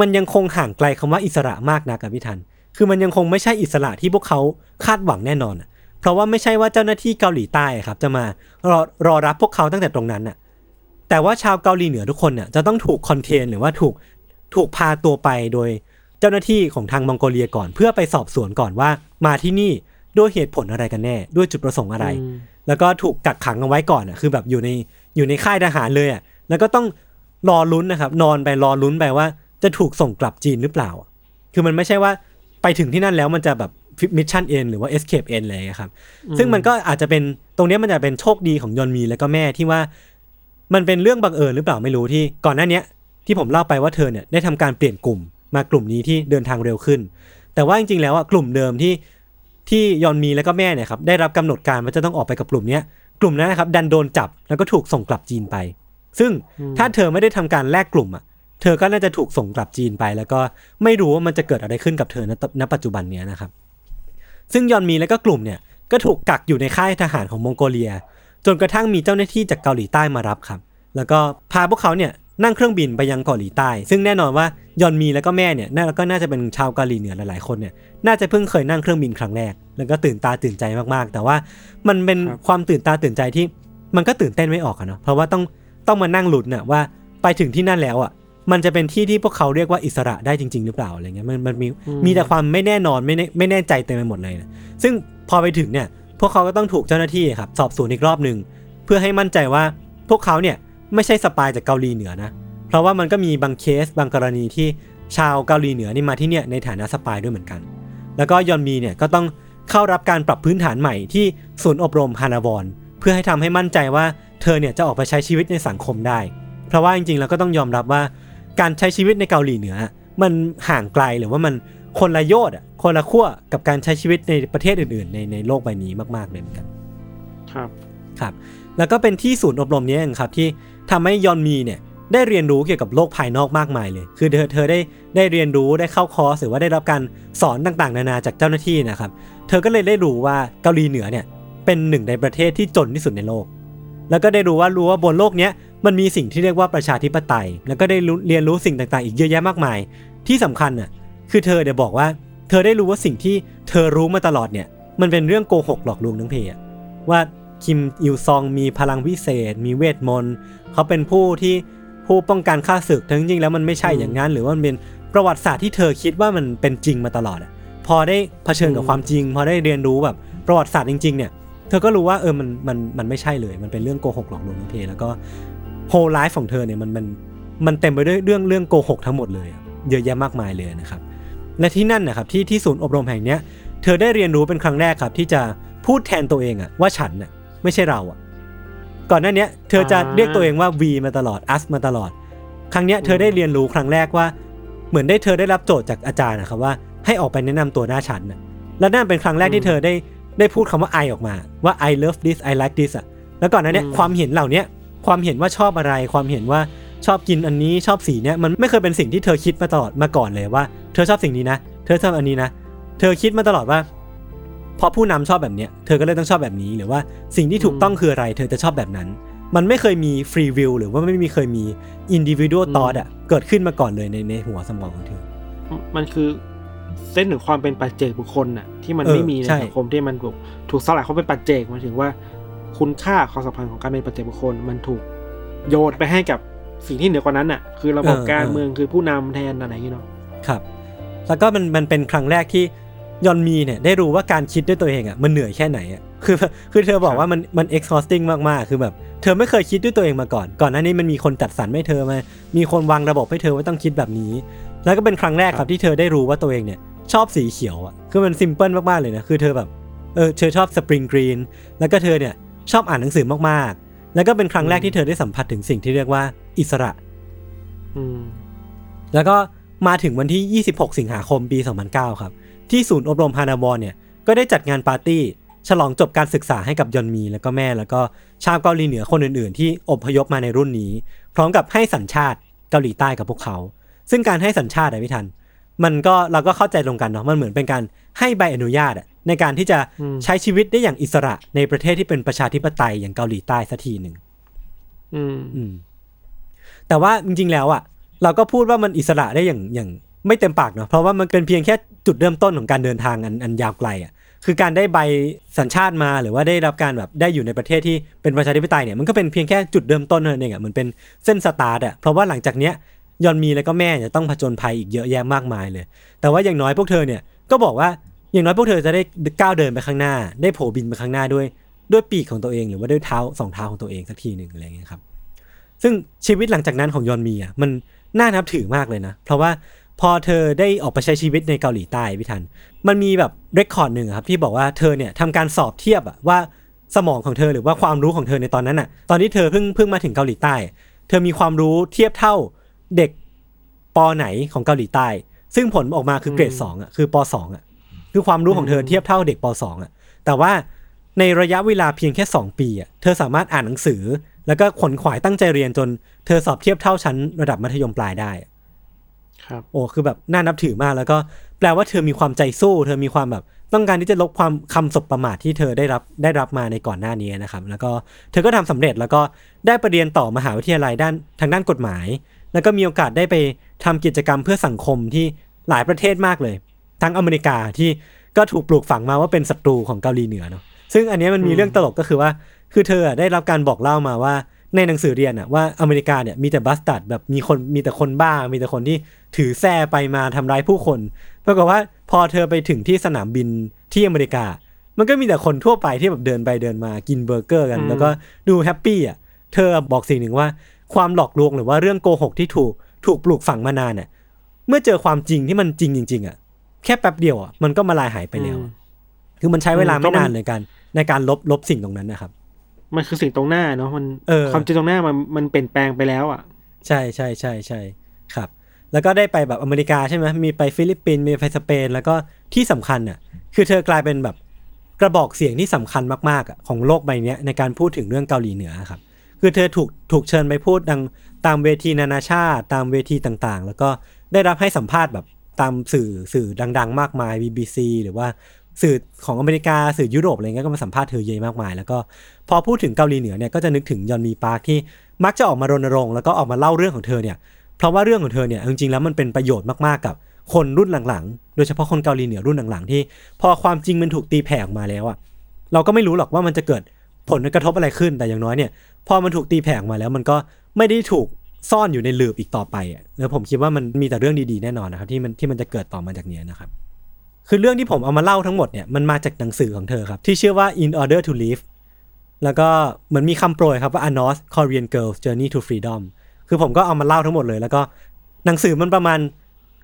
มันยังคงห่างไกลคำว่าอิสระมากนักอะพี่ทัน คือมันยังคงไม่ใช่อิสระที่พวกเขาคาดหวังแน่นอนอะเพราะว่าไม่ใช่ว่าเจ้าหน้าที่เกาหลีใต้อะครับ จะมารอรอรับพวกเขาตั้งแต่ตรงนั้นอะแต่ว่าชาวเกาหลีเหนือทุกคนเนี่ยจะต้องถูกคอนเทนหรือว่าถูกถูกพาตัวไปโดยเจ้าหน้าที่ของทางมองโกเลียก่อน เพื่อไปสอบสวนก่อนว่า มาที่นี่ด้วยเหตุผลอะไรกันแน่ ด้วยจุดประสงค์อะไรอืมแล้วก็ถูกกักขังเอาไว้ก่อนอะคือแบบอยู่ในอยู่ในค่ายทหารเลยอะแล้วก็ต้องรอลุ้นนะครับ นอนไปรอลุ้นไปว่า จะถูกส่งกลับจีนหรือเปล่า คือมันไม่ใช่ว่าไปถึงที่นั่นแล้วมันจะแบบ mission end หรือว่า escape end อะไรอย่างเลยครับ ซึ่งมันก็อาจจะเป็นตรงเนี้ยมันจะเป็นโชคดีของยอนมีแล้วก็แม่ที่ว่า มันเป็นเรื่องบังเอิญหรือเปล่าไม่รู้ที่ก่อนหน้าเนี้ยที่ผมเล่าไปว่าเธอเนี่ยได้ทำการเปลี่ยนกลุ่มมากลุ่มนี้ที่เดินทางเร็วขึ้น แต่ว่าจริงๆแล้วอะกลุ่มเดิมที่ที่ยอนมีแล้วก็แม่เนี่ยครับได้รับกำหนดการว่าจะต้องออกไปกับกลุ่มเนี้ยกลุ่มนั้นนะครับดันโดนจับแล้วก็ถูกส่งกลับจีนไป ซึ่งถ้าเธอไม่ได้ทำการแลกกลุ่มอะ เธอก็น่าจะถูกส่งกลับจีนไป แล้วก็ไม่รู้ว่ามันจะเกิดอะไรขึ้นกับเธอณณปัจจุบันเนี้ยนะครับ ซึ่งยอนมีแล้วก็กลุ่มเนี่ยก็ถูกกักอยู่ในค่ายทหารของมองโกเลีย จนกระทั่งมีเจ้าหน้าที่จากเกาหลีใต้มารับครับ แล้วก็พาพวกเขาเนี่ยนั่งเครื่องบินไปยังเกาหลีใต้ ซึ่งแน่นอนว่ายอนมีแล้วก็แม่เนี่ยน่าก็น่าจะเป็นชาวเกาหลีเหนือหลายๆคนเนี่ยน่าจะเพิ่งเคยนั่งเครื่องบินครั้งแรก แล้วก็ตื่นตาตื่นใจมากๆ แต่ว่ามันเป็นความตื่นตาตื่นใจที่มันก็ตื่นเต้นไม่ออกอะเนาะเพราะว่าต้องต้องมานั่งลุ้นน่ะว่าไปถึงที่นั่นแล้วอะ มันจะเป็นที่ที่พวกเขาเรียกว่าอิสระได้จริง ๆ หรือเปล่าอะไรเงี้ยมันมันมีมีแต่ความไม่แน่นอนไม่แน่ไม่แน่ใจเต็มไปหมดเลยนะซึ่งพอไปถึงเนี่ยพวกเขาก็ต้องถูกเจ้าหน้าที่ครับสอบสวนอีกรอบหนึ่งเพื่อให้มั่นใจว่าพวกเขาเนี่ยไม่ใช่สปายจากเกาหลีเหนือนะเพราะว่ามันก็มีบางเคสบางกรณีที่ชาวเกาหลีเหนือนี่มาที่เนี่ยในฐานะสปายด้วยเหมือนกัน แล้วก็ยอนมีเนี่ยก็ต้องเข้ารับการปรับพื้นฐานใหม่ที่ศูนย์อบรมฮานาวอนเพื่อให้ทำให้มั่นใจว่าเธอเนี่ยจะออกไปใช้ชีวิตในสังคมได้ เพราะว่าจริงๆแล้วก็ต้องยอมรับว่า การใช้ชีวิตในเกาหลีเหนือ มันห่างไกลหรือว่ามันคนละโยชน์อะคนละขั้วกับการใช้ชีวิตในประเทศอื่นๆ ในในโลกใบนี้มากๆเลยเหมือนกัน ครับครับ แล้วก็เป็นที่ศูนย์อบรมนี้เองครับที่ทำให้ยอนมีเนี่ยได้เรียนรู้เกี่ยวกับโลกภายนอกมากมายเลย คือเธอเธอได้ได้เรียนรู้ได้เข้าคอร์สหรือว่าได้รับการสอนต่างๆ นานาจากเจ้าหน้าที่นะครับ เธอก็เลยได้รู้ว่าเกาหลีเหนือเนี่ยเป็นหนึ่งในประเทศที่จนที่สุดในโลก แล้วก็ได้รู้ว่ารู้ว่าบนโลกเนี้ย มันมีสิ่งที่เรียกว่าประชาธิปไตย แล้วก็ได้รู้เรียนรู้สิ่งต่างๆ อีกเยอะแยะมากมาย ที่สำคัญน่ะคือเธอเดี๋ยวบอกว่า เธอได้รู้ว่าสิ่งที่เธอรู้มาตลอดเนี่ย มันเป็นเรื่องโกหกหลอกลวงทั้งเพอะว่าคิมอิลซองมีพลังวิเศษ มีเวทมนต์เขาเป็นผู้ที่ผู้ป้องกันข้าศึกทั้งจริงๆแล้วมันไม่ใช่อย่างนั้น หรือว่ามันเป็นประวัติศาสตร์ที่เธอคิดว่ามันเป็นจริงมาตลอดอะพอได้เผชิญกับความจริง พอได้เรียนรู้แบบประวัติศาสตร์จริง ๆ เนี่ย เธอก็รู้ว่าเออมันมันมันไม่ใช่เลย มันเป็นเรื่องโกหกหลอกลวงทั้งเพแล้วก็ โฮไลฟ์ของเธอเนี่ยมันมันมันเต็มไปด้วยเรื่องเรื่องโกหกทั้งหมดเลยอะเยอะแยะมากมายเลยนะครับและที่นั่นนะครับที่ที่ศูนย์อบรมแห่งเนี้ยเธอได้เรียนรู้เป็นครั้งแรกครับ ที่จะพูดแทนตัวเองอะว่าฉันน่ะไม่ใช่เราอะก่อนหน้าเนี้ยเธอจะอ่าเรียกตัวเองว่า V มาตลอด us มาตลอด ครั้งเนี้ยเธอได้เรียนรู้ครั้งแรกว่า เหมือนได้เธอได้รับโจทย์จากอาจารย์นะครับว่าให้ออกไปแนะนำตัวหน้าฉันน่ะและนั่นเป็นครั้งแรกที่เธอได้ได้พูดคำว่า I ออกมาว่า I love this I like this อะแล้วก่อนหน้าเนี้ยอืมความเห็นเหล่าเนี้ย ความเห็นว่าชอบอะไร ความเห็นว่าชอบกินอันนี้ชอบสีเนี้ยมันไม่เคยเป็นสิ่งที่เธอคิดมาตลอดมาก่อนเลยว่า เธอชอบสิ่งนี้นะ เธอชอบอันนี้นะ เธอคิดมาตลอดว่าพอผู้นำชอบแบบเนี้ยเธอก็เลยต้องชอบแบบนี้หรือว่าสิ่งที่ถูกต้องคืออะไร เธอจะชอบแบบนั้น มันไม่เคยมี free will หรือว่าไม่มีเคยมีอินดิวิ u a l อืมตอ t อะเกิดขึ้นมาก่อนเลยในในหัวสมองของเธอ มันคือเส้นถึงความเป็นปัจเจกบุคคลน่ะที่มันเออไม่มีในใช่สังคมที่มันถูกถูกสลายเขาเป็นปัจเจกหมายถึงว่า คุณค่าความสัมพันธ์ของการเป็นปัจเจกบุคคลมันถูกโยนไปให้กับสิ่งที่เหนือกว่านั้นน่ะ คือระบบการเมืองคือผู้นำแทนอะไรอย่างเงี้ยเนาะครับ แล้วก็มันมันเป็นครั้งแรกที่ยอนมีเนี่ยได้รู้ว่าการคิดด้วยตัวเองอะมันเหนื่อยแค่ไหนอะคือคือเธอบอกว่ามันมัน exhausting มากๆ คือแบบเธอไม่เคยคิดด้วยตัวเองมาก่อน ก่อนหน้านี้มันมีคนจัดสรรให้เธอมา มีคนวางระบบให้เธอว่าต้องคิดแบบนี้ แล้วก็เป็นครั้งแรกครับที่เธอได้รู้ว่าตัวเองเนี่ยชอบสีเขียวอะ คือมันซิมเพิลมากๆเลยนะ คือเธอแบบ เออ เธอชอบสปริงกรีน แล้วก็เธอเนี่ย ชอบอ่านหนังสือมากๆ แล้วก็เป็นครั้งแรกที่เธอได้สัมผัสถึงสิ่งที่เรียกว่าอิสระอืมแล้วก็มาถึงวันที่ 26 สิงหาคมปี 2009 ครับ ที่ศูนย์อบรมฮานาบอนเนี่ย ก็ได้จัดงานปาร์ตี้ ฉลองจบการศึกษาให้กับยอนมีแล้วก็แม่ แล้วก็ชาวเกาหลีเหนือคนอื่นๆ ที่อพยพมาในรุ่นนี้ พร้อมกับให้สัญชาติเกาหลีใต้กับพวกเขา ซึ่งการให้สัญชาติอะพี่ทัน มันก็เราก็เข้าใจตรงกันเนาะ มันเหมือนเป็นการให้ใบอนุญาตอะ ในการที่จะอืมใช้ชีวิตได้อย่างอิสระในประเทศที่เป็นประชาธิปไตยอย่างเกาหลีใต้สักทีหนึ่งอืมอืมแต่ว่าจริงๆแล้วอะ เราก็พูดว่ามันอิสระได้อย่างอย่างไม่เต็มปากเนาะเพราะว่ามันเป็นเพียงแค่จุดเริ่มต้นของการเดินทางอันอันยาวไกลอะคือการได้ใบสัญชาติมาหรือว่าได้รับการแบบได้อยู่ในประเทศที่เป็นประชาธิปไตยเนี่ยมันก็เป็นเพียงแค่จุดเริ่มต้นเท่านั้นเองอะเหมือนเป็นเส้นสตาร์ทอะเพราะว่าหลังจากเนี้ยยอนมีแล้วก็แม่จะต้องผจญภัยอีกเยอะแยะมากมายเลย แต่ว่าอย่างน้อยพวกเธอเนี่ยก็บอกว่า อย่างน้อยพวกเธอจะได้ก้าวเดินไปข้างหน้า ได้โผบินไปข้างหน้าด้วยด้วยปีกของตัวเอง หรือว่าด้วยเท้าสองเท้าของตัวเองสักทีหนึ่งอะไรอย่างเงี้ยครับ ซึ่งชีวิตหลังจากนั้นของยอนมีอะมันน่านับถือมากเลยนะ เพราะว่าพอเธอได้ออกไปใช้ชีวิตในเกาหลีใต้พี่ทัน มันมีแบบเรคคอร์ดหนึ่งครับที่บอกว่าเธอเนี่ยทำการสอบเทียบอะว่าสมองของเธอหรือว่าความรู้ของเธอในตอนนั้นอะตอนที่เธอเพิ่งเพิ่งมาถึงเกาหลีใต้ เธอมีความรู้เทียบเท่าเด็กปไหนของเกาหลีใต้ ซึ่งผลออกมาคือเกรดสองอะคือปสองอะ คือความรู้ของเธอเทียบเท่าเด็กปสองอะแต่ว่าในระยะเวลาเพียงแค่สองปีอะเธอสามารถอ่านหนังสือ แล้วก็ขนขวายตั้งใจเรียนจน เธอสอบเทียบเท่าชั้นระดับมัธยมปลายได้ครับโอ้คือแบบน่านับถือมากแล้วก็แปลว่าเธอมีความใจสู้ เธอมีความแบบต้องการที่จะลบความคำสบประมาทที่เธอได้รับได้รับมาในก่อนหน้านี้นะครับ แล้วก็เธอก็ทำสำเร็จแล้วก็ได้ไปเรียนต่อมหาวิทยาลัยด้านทางด้านกฎหมาย แล้วก็มีโอกาสได้ไปทำกิจกรรมเพื่อสังคมที่หลายประเทศมากเลย ทั้งอเมริกาที่ก็ถูกปลูกฝังมาว่าเป็นศัตรูของเกาหลีเหนือเนาะซึ่งอันนี้มันมีเรื่องตลกก็คือว่า คือเธอได้รับการบอกเล่ามาว่าในหนังสือเรียนอะว่าอเมริกาเนี่ยมีแต่บัสตัดแบบมีคนมีแต่คนบ้า มีแต่คนที่ถือแส้ไปมาทำร้ายผู้คนปรากฏว่าพอเธอไปถึงที่สนามบินที่อเมริกา มันก็มีแต่คนทั่วไปที่แบบเดินไปเดินมากินเบอร์เกอร์กัน แล้วก็ดู happy อะเธอบอกสิ่งหนึ่งว่าความหลอกลวงหรือว่าเรื่องโกหกที่ถูกถูกปลูกฝังมานานเนี่ยเมื่อเจอความจริงที่มันจริงจริงๆอะ แค่แป๊บเดียวอะมันก็มลายหายไปแล้วอะคือมันใช้เวลาอืมไม่ก็มันนานในการในการลบลบสิ่งตรงนั้นนะครับ มันคือสิ่งตรงหน้าเนาะมันเออความจริงตรงหน้ามันมันเปลี่ยนแปลงไปแล้วอะ ใช่ใช่ใช่ใช่ครับ แล้วก็ได้ไปแบบอเมริกาใช่ไหมมีไปฟิลิปปินส์มีไปสเปน แล้วก็ที่สำคัญอะ คือเธอกลายเป็นแบบกระบอกเสียงที่สำคัญมากๆอะของโลกใบเนี้ยในการพูดถึงเรื่องเกาหลีเหนือครับ คือเธอถูกถูกเชิญไปพูดดังตามเวทีนานาชาติ ตามเวทีต่างๆ แล้วก็ได้รับให้สัมภาษณ์แบบ ตามสื่อสื่อดัง ๆ มากมาย BBC หรือว่าสื่อของอเมริกาสื่อยุโรปอะไรเงี้ยก็มาสัมภาษณ์เธอเยอะมากมาย แล้วก็พอพูดถึงเกาหลีเหนือเนี่ยก็จะนึกถึงยอนมีปาร์คที่มักจะออกมารณรงค์แล้วก็ออกมาเล่าเรื่องของเธอเนี่ยเพราะว่าเรื่องของเธอเนี่ยจริงๆแล้วมันเป็นประโยชน์มากๆกับคนรุ่นหลังๆ โดยเฉพาะคนเกาหลีเหนือรุ่นหลังๆ ที่ พอความจริงมันถูกตีแผ่ออกมาแล้วอะเราก็ไม่รู้หรอกว่ามันจะเกิดผลกระทบอะไรขึ้นแต่อย่างน้อยเนี่ย พอมันถูกตีแผ่ออกมาแล้วมันก็ไม่ได้ถูก ซ่อนอยู่ในลืบอีกต่อไปอะแล้วผมคิดว่ามันมีแต่เรื่องดีๆแน่นอนนะครับที่มันที่มันจะเกิดต่อมาจากเนี้ยนะครับคือเรื่องที่ผมเอามาเล่าทั้งหมดเนี่ยมันมาจากหนังสือของเธอครับที่ชื่อว่า In Order to Live แล้วก็เหมือนมีคำโปรยครับว่า Anos Korean Girls Journey to Freedom คือผมก็เอามาเล่าทั้งหมดเลย แล้วก็หนังสือมันประมาณ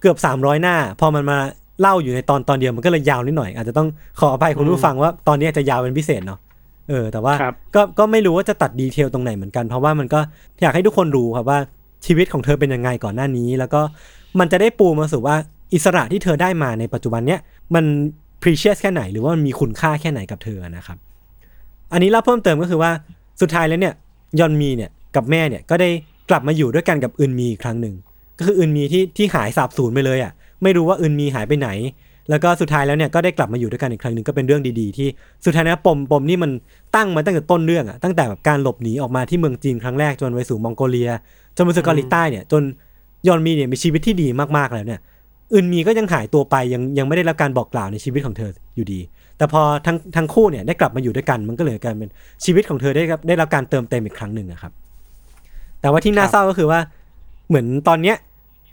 เกือบ 300 หน้า พอมันมาเล่าอยู่ในตอนตอนเดียวมันก็เลยยาวนิดหน่อย อาจจะต้องขออภัยคุณผู้ฟังว่าตอนนี้อาจจะยาวเป็นพิเศษเนาะ เออแต่ว่าครับก็ก็ไม่รู้ว่าจะตัดดีเทลตรงไหนเหมือนกัน เพราะว่ามันก็อยากให้ทุกคนรู้ครับว่าชีวิตของเธอเป็นยังไงก่อนหน้านี้ แล้วก็มันจะได้ปูมาสู่ว่าอิสระที่เธอได้มาในปัจจุบันเนี้ยมัน precious แค่ไหนหรือว่ามันมีคุณค่าแค่ไหนกับเธอนะครับ อันนี้เล่าเพิ่มเติมก็คือว่าสุดท้ายแล้วเนี่ยยอนมีเนี่ยกับแม่เนี่ยก็ได้กลับมาอยู่ด้วยกันกับอึนมีอีกครั้งหนึ่งก็คืออึนมีที่ที่หายสาบสูญไปเลยอะไม่รู้ว่าอึนมีหายไปไหน แล้วก็สุดท้ายแล้วเนี่ยก็ได้กลับมาอยู่ด้วยกันอีกครั้งหนึ่งก็เป็นเรื่องดีๆ ที่สุดท้ายแล้วปมปมนี่มันตั้งมาตั้งแต่ต้นเรื่องอะตั้งแต่แบบการหลบหนีออกมาที่เมืองจีนครั้งแรกจนไปสู่มองโกเลียจนไปสู่เกาหลีใต้เนี่ยจนยอนมีเนี่ยมีชีวิตที่ดีมากๆแล้วเนี่ยอึนมีก็ยังหายตัวไปยังยังไม่ได้รับการบอกกล่าวในชีวิตของเธออยู่ดี แต่พอทั้งทั้งคู่เนี่ยได้กลับมาอยู่ด้วยกันมันก็เลยกลายเป็นชีวิตของเธอได้รับได้รับการเติมเต็มอีกครั้งหนึ่งอะครับ แต่ว่าที่น่าครับเศร้าก็คือว่าเหมือนตอนเนี้ย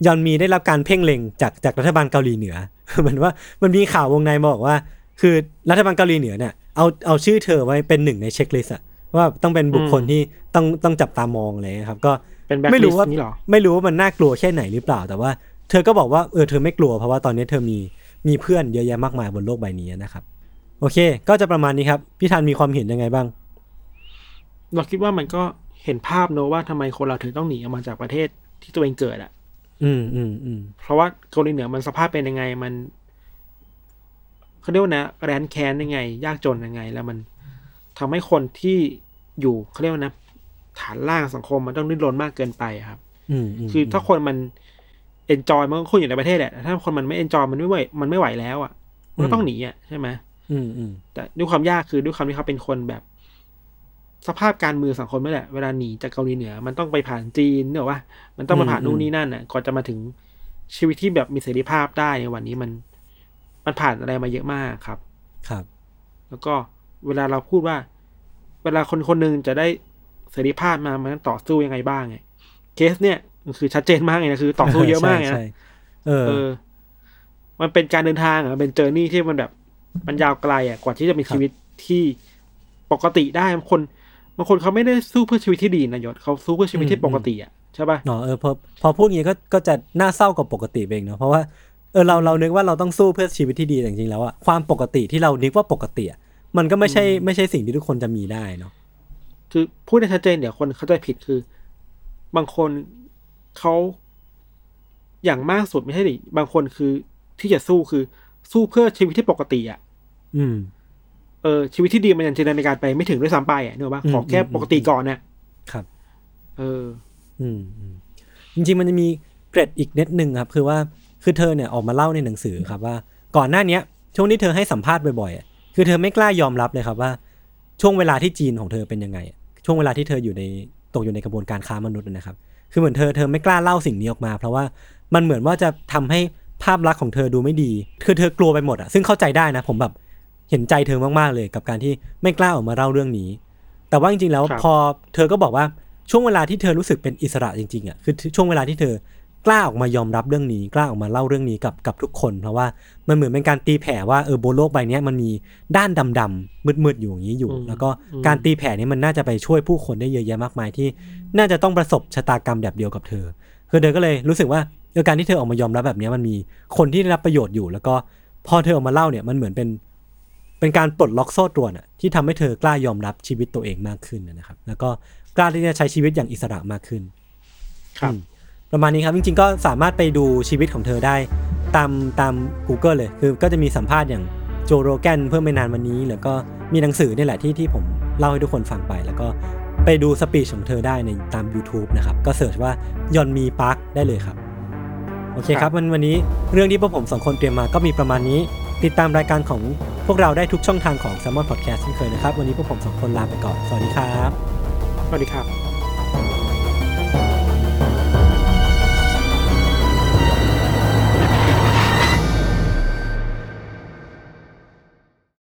ยอนมีได้รับการเพ่งเล็งจากจากรัฐบาลเกาหลีเหนือเหมือนว่ามันมีข่าววงในมาบอกว่า คือรัฐบาลเกาหลีเหนือเนี่ยเอาเอาชื่อเธอไว้เป็นหนึ่งในเช็คลิสต์อะว่าต้องเป็นบุคคลที่ต้องต้องจับตามองอะไรเลยครับ ก็เป็นแบ็คไม่ลิรู้สว่าต์นี่หรอไม่รู้ว่ามันน่ากลัวแค่ไหนหรือเปล่า แต่ว่า เธอก็บอกว่าเออเธอไม่กลัวเพราะว่าตอนนี้เธอมีมีเพื่อนเยอะแยะมากมายบนโลกใบนี้นะครับ โอเค ก็จะประมาณนี้ครับพี่ธันมีความเห็นยังไงบ้าง เราคิดว่ามันก็เห็นภาพเนอะว่าทำไมคนเราถึงต้องหนีออกมาจากประเทศที่ตัวเองเกิดอะ อืมอืมอืมเพราะว่าเกาหลีเหนือมันสภาพเป็นยังไงมันเขาเรียกว่านะแรนแค้นยังไง ยากจนยังไง แล้วมันทำให้คนที่อยู่เขาเรียกว่านะ ฐานล่างสังคมมันต้องดิ้นรนมากเกินไปอะครับ อืมมคือถ้าคนมัน enjoy มันก็ควรอยู่ในประเทศแหละแต่ถ้าคนมันไม่ enjoy มันไม่ไหวมันไม่ไหวแล้วอะมันก็ต้องหนีอะใช่ไหมอืมอืมแต่ด้วยความยากคือด้วยความที่เขาเป็นคนแบบ สภาพการเมืองสังคมนี่แหละ เวลาหนีจากเกาหลีเหนือ มันต้องไปผ่านจีนอีกอะว่ามันต้องมาผ่านนู่นนี่นั่นน่ะก่อนจะมาถึงชีวิตที่แบบมีเสรีภาพได้ในวันนี้มัน มันผ่านอะไรมาเยอะมากครับ ครับ แล้วก็เวลาเราพูดว่า เวลาคนคนหนึ่งจะได้เสรีภาพมามันต้องต่อสู้ยังไงบ้างไงเคสเนี่ยมันคือชัดเจนมากเลยนะคือต่อสู้เยอะมากเลยใช่นะใช่เออเออ มันเป็นการเดินทางอะมันเป็นเจอร์นี่ที่มันแบบมันยาวไกลอะกว่าที่จะมีครับชีวิตที่ปกติได้บางคน บางคนเขาไม่ได้สู้เพื่อชีวิตที่ดีนะยศเขาสู้เพื่อชีวิตที่ปกติอะใช่ป่ะเนาะเออพอพอพูดอย่างนี้ก็ก็จะน่าเศร้ากว่าปกติไปเองเนาะเพราะว่าเออเราเรานึกว่าเราต้องสู้เพื่อชีวิตที่ดีแต่จริงๆแล้วอะความปกติที่เรานึกว่าปกติอะมันก็ไม่ใช่ไม่ใช่สิ่งที่ทุกคนจะมีได้เนาะคือพูดได้ชัดเจนเดี๋ยวคนเข้าใจผิดคือ บางคนเขาอย่างมากสุดไม่ใช่ดิบางคนคือที่จะสู้คือสู้เพื่อชีวิตที่ปกติอะ อืม เออชีวิตที่ดีมันยังจินตนาการไปไม่ถึงด้วยซ้ำไปอะเนกอะปะอืมขอแค่อืมปกติก่อนเนี่ยครับ เออ อืมอืมจริงๆมันจะมีเกร็ดอีกนิดนึงครับ คือว่าคือเธอเนี่ยออกมาเล่าในหนังสือครับว่า ก่อนหน้าเนี้ย ช่วงที่เธอให้สัมภาษณ์บ่อยๆอะคือเธอไม่กล้ายอมรับเลยครับว่า ช่วงเวลาที่จีนของเธอเป็นยังไงอะช่วงเวลาที่เธออยู่ในตกอยู่ในกระบวนการค้ามนุษย์นะครับ คือเหมือนเธอเธอไม่กล้าเล่าสิ่งนี้ออกมา เพราะว่ามันเหมือนว่าจะทำให้ภาพลักษณ์ของเธอดูไม่ดี คือเธอกลัวไปหมดอะซึ่งเข้าใจได้นะ ผมแบบ เห็นใจเธอมากๆเลยกับการที่ไม่กล้าออกมาเล่าเรื่องนี้ แต่ว่าจริงๆแล้วครับพอเธอก็บอกว่าช่วงเวลาที่เธอรู้สึกเป็นอิสระจริงๆอะคือช่วงเวลาที่เธอกล้าออกมายอมรับเรื่องนี้ กล้าออกมาเล่าเรื่องนี้กับกับทุกคนเพราะว่ามันเหมือนเป็นการตีแผ่ว่าเออบนโลกใบเนี้ยมันมีด้านดำๆมืดๆอยู่อย่างนี้อยู่อืมแล้วก็อืมการตีแผ่นี้มันน่าจะไปช่วยผู้คนได้เยอะแยะมากมายที่ น่าจะต้องประสบชะตากรรมแบบเดียวกับเธอ คือเธอก็เลยรู้สึกว่าเออการที่เธอออกมายอมรับแบบเนี้ยมันมีคนที่ได้รับประโยชน์อยู่ แล้วก็พอเธอออกมาเล่าเนี่ยมันเหมือนเป็น เป็นการปลดล็อกโซ่ตรวนอะที่ทำให้เธอกล้ายอมรับชีวิตตัวเองมากขึ้นนะครับ แล้วก็กล้าที่จะใช้ชีวิตอย่างอิสระมากขึ้น ครับอืมประมาณนี้ครับ จริงๆ ก็สามารถไปดูชีวิตของเธอได้ ตามตาม Google เลย คือก็จะมีสัมภาษณ์อย่างโจโรแกนเพื่อไม่นานวันนี้ แล้วก็มีหนังสือนี่แหละที่ที่ผมเล่าให้ทุกคนฟังไป แล้วก็ไปดู speech ของเธอได้ในตาม YouTube นะครับ ก็ search ว่ายอนมีปาร์คได้เลยครับ โอเคครับวันวันนี้เรื่องที่พวกผมสองคนเตรียมมาก็มีประมาณนี้ ติดตามรายการของพวกเราได้ทุกช่องทางของ s ซ m o n Podcast เช่นเคยนะครับ วันนี้พวกผมสองคนลาไปก่อน สวัสดีครับ สวัสดีครับ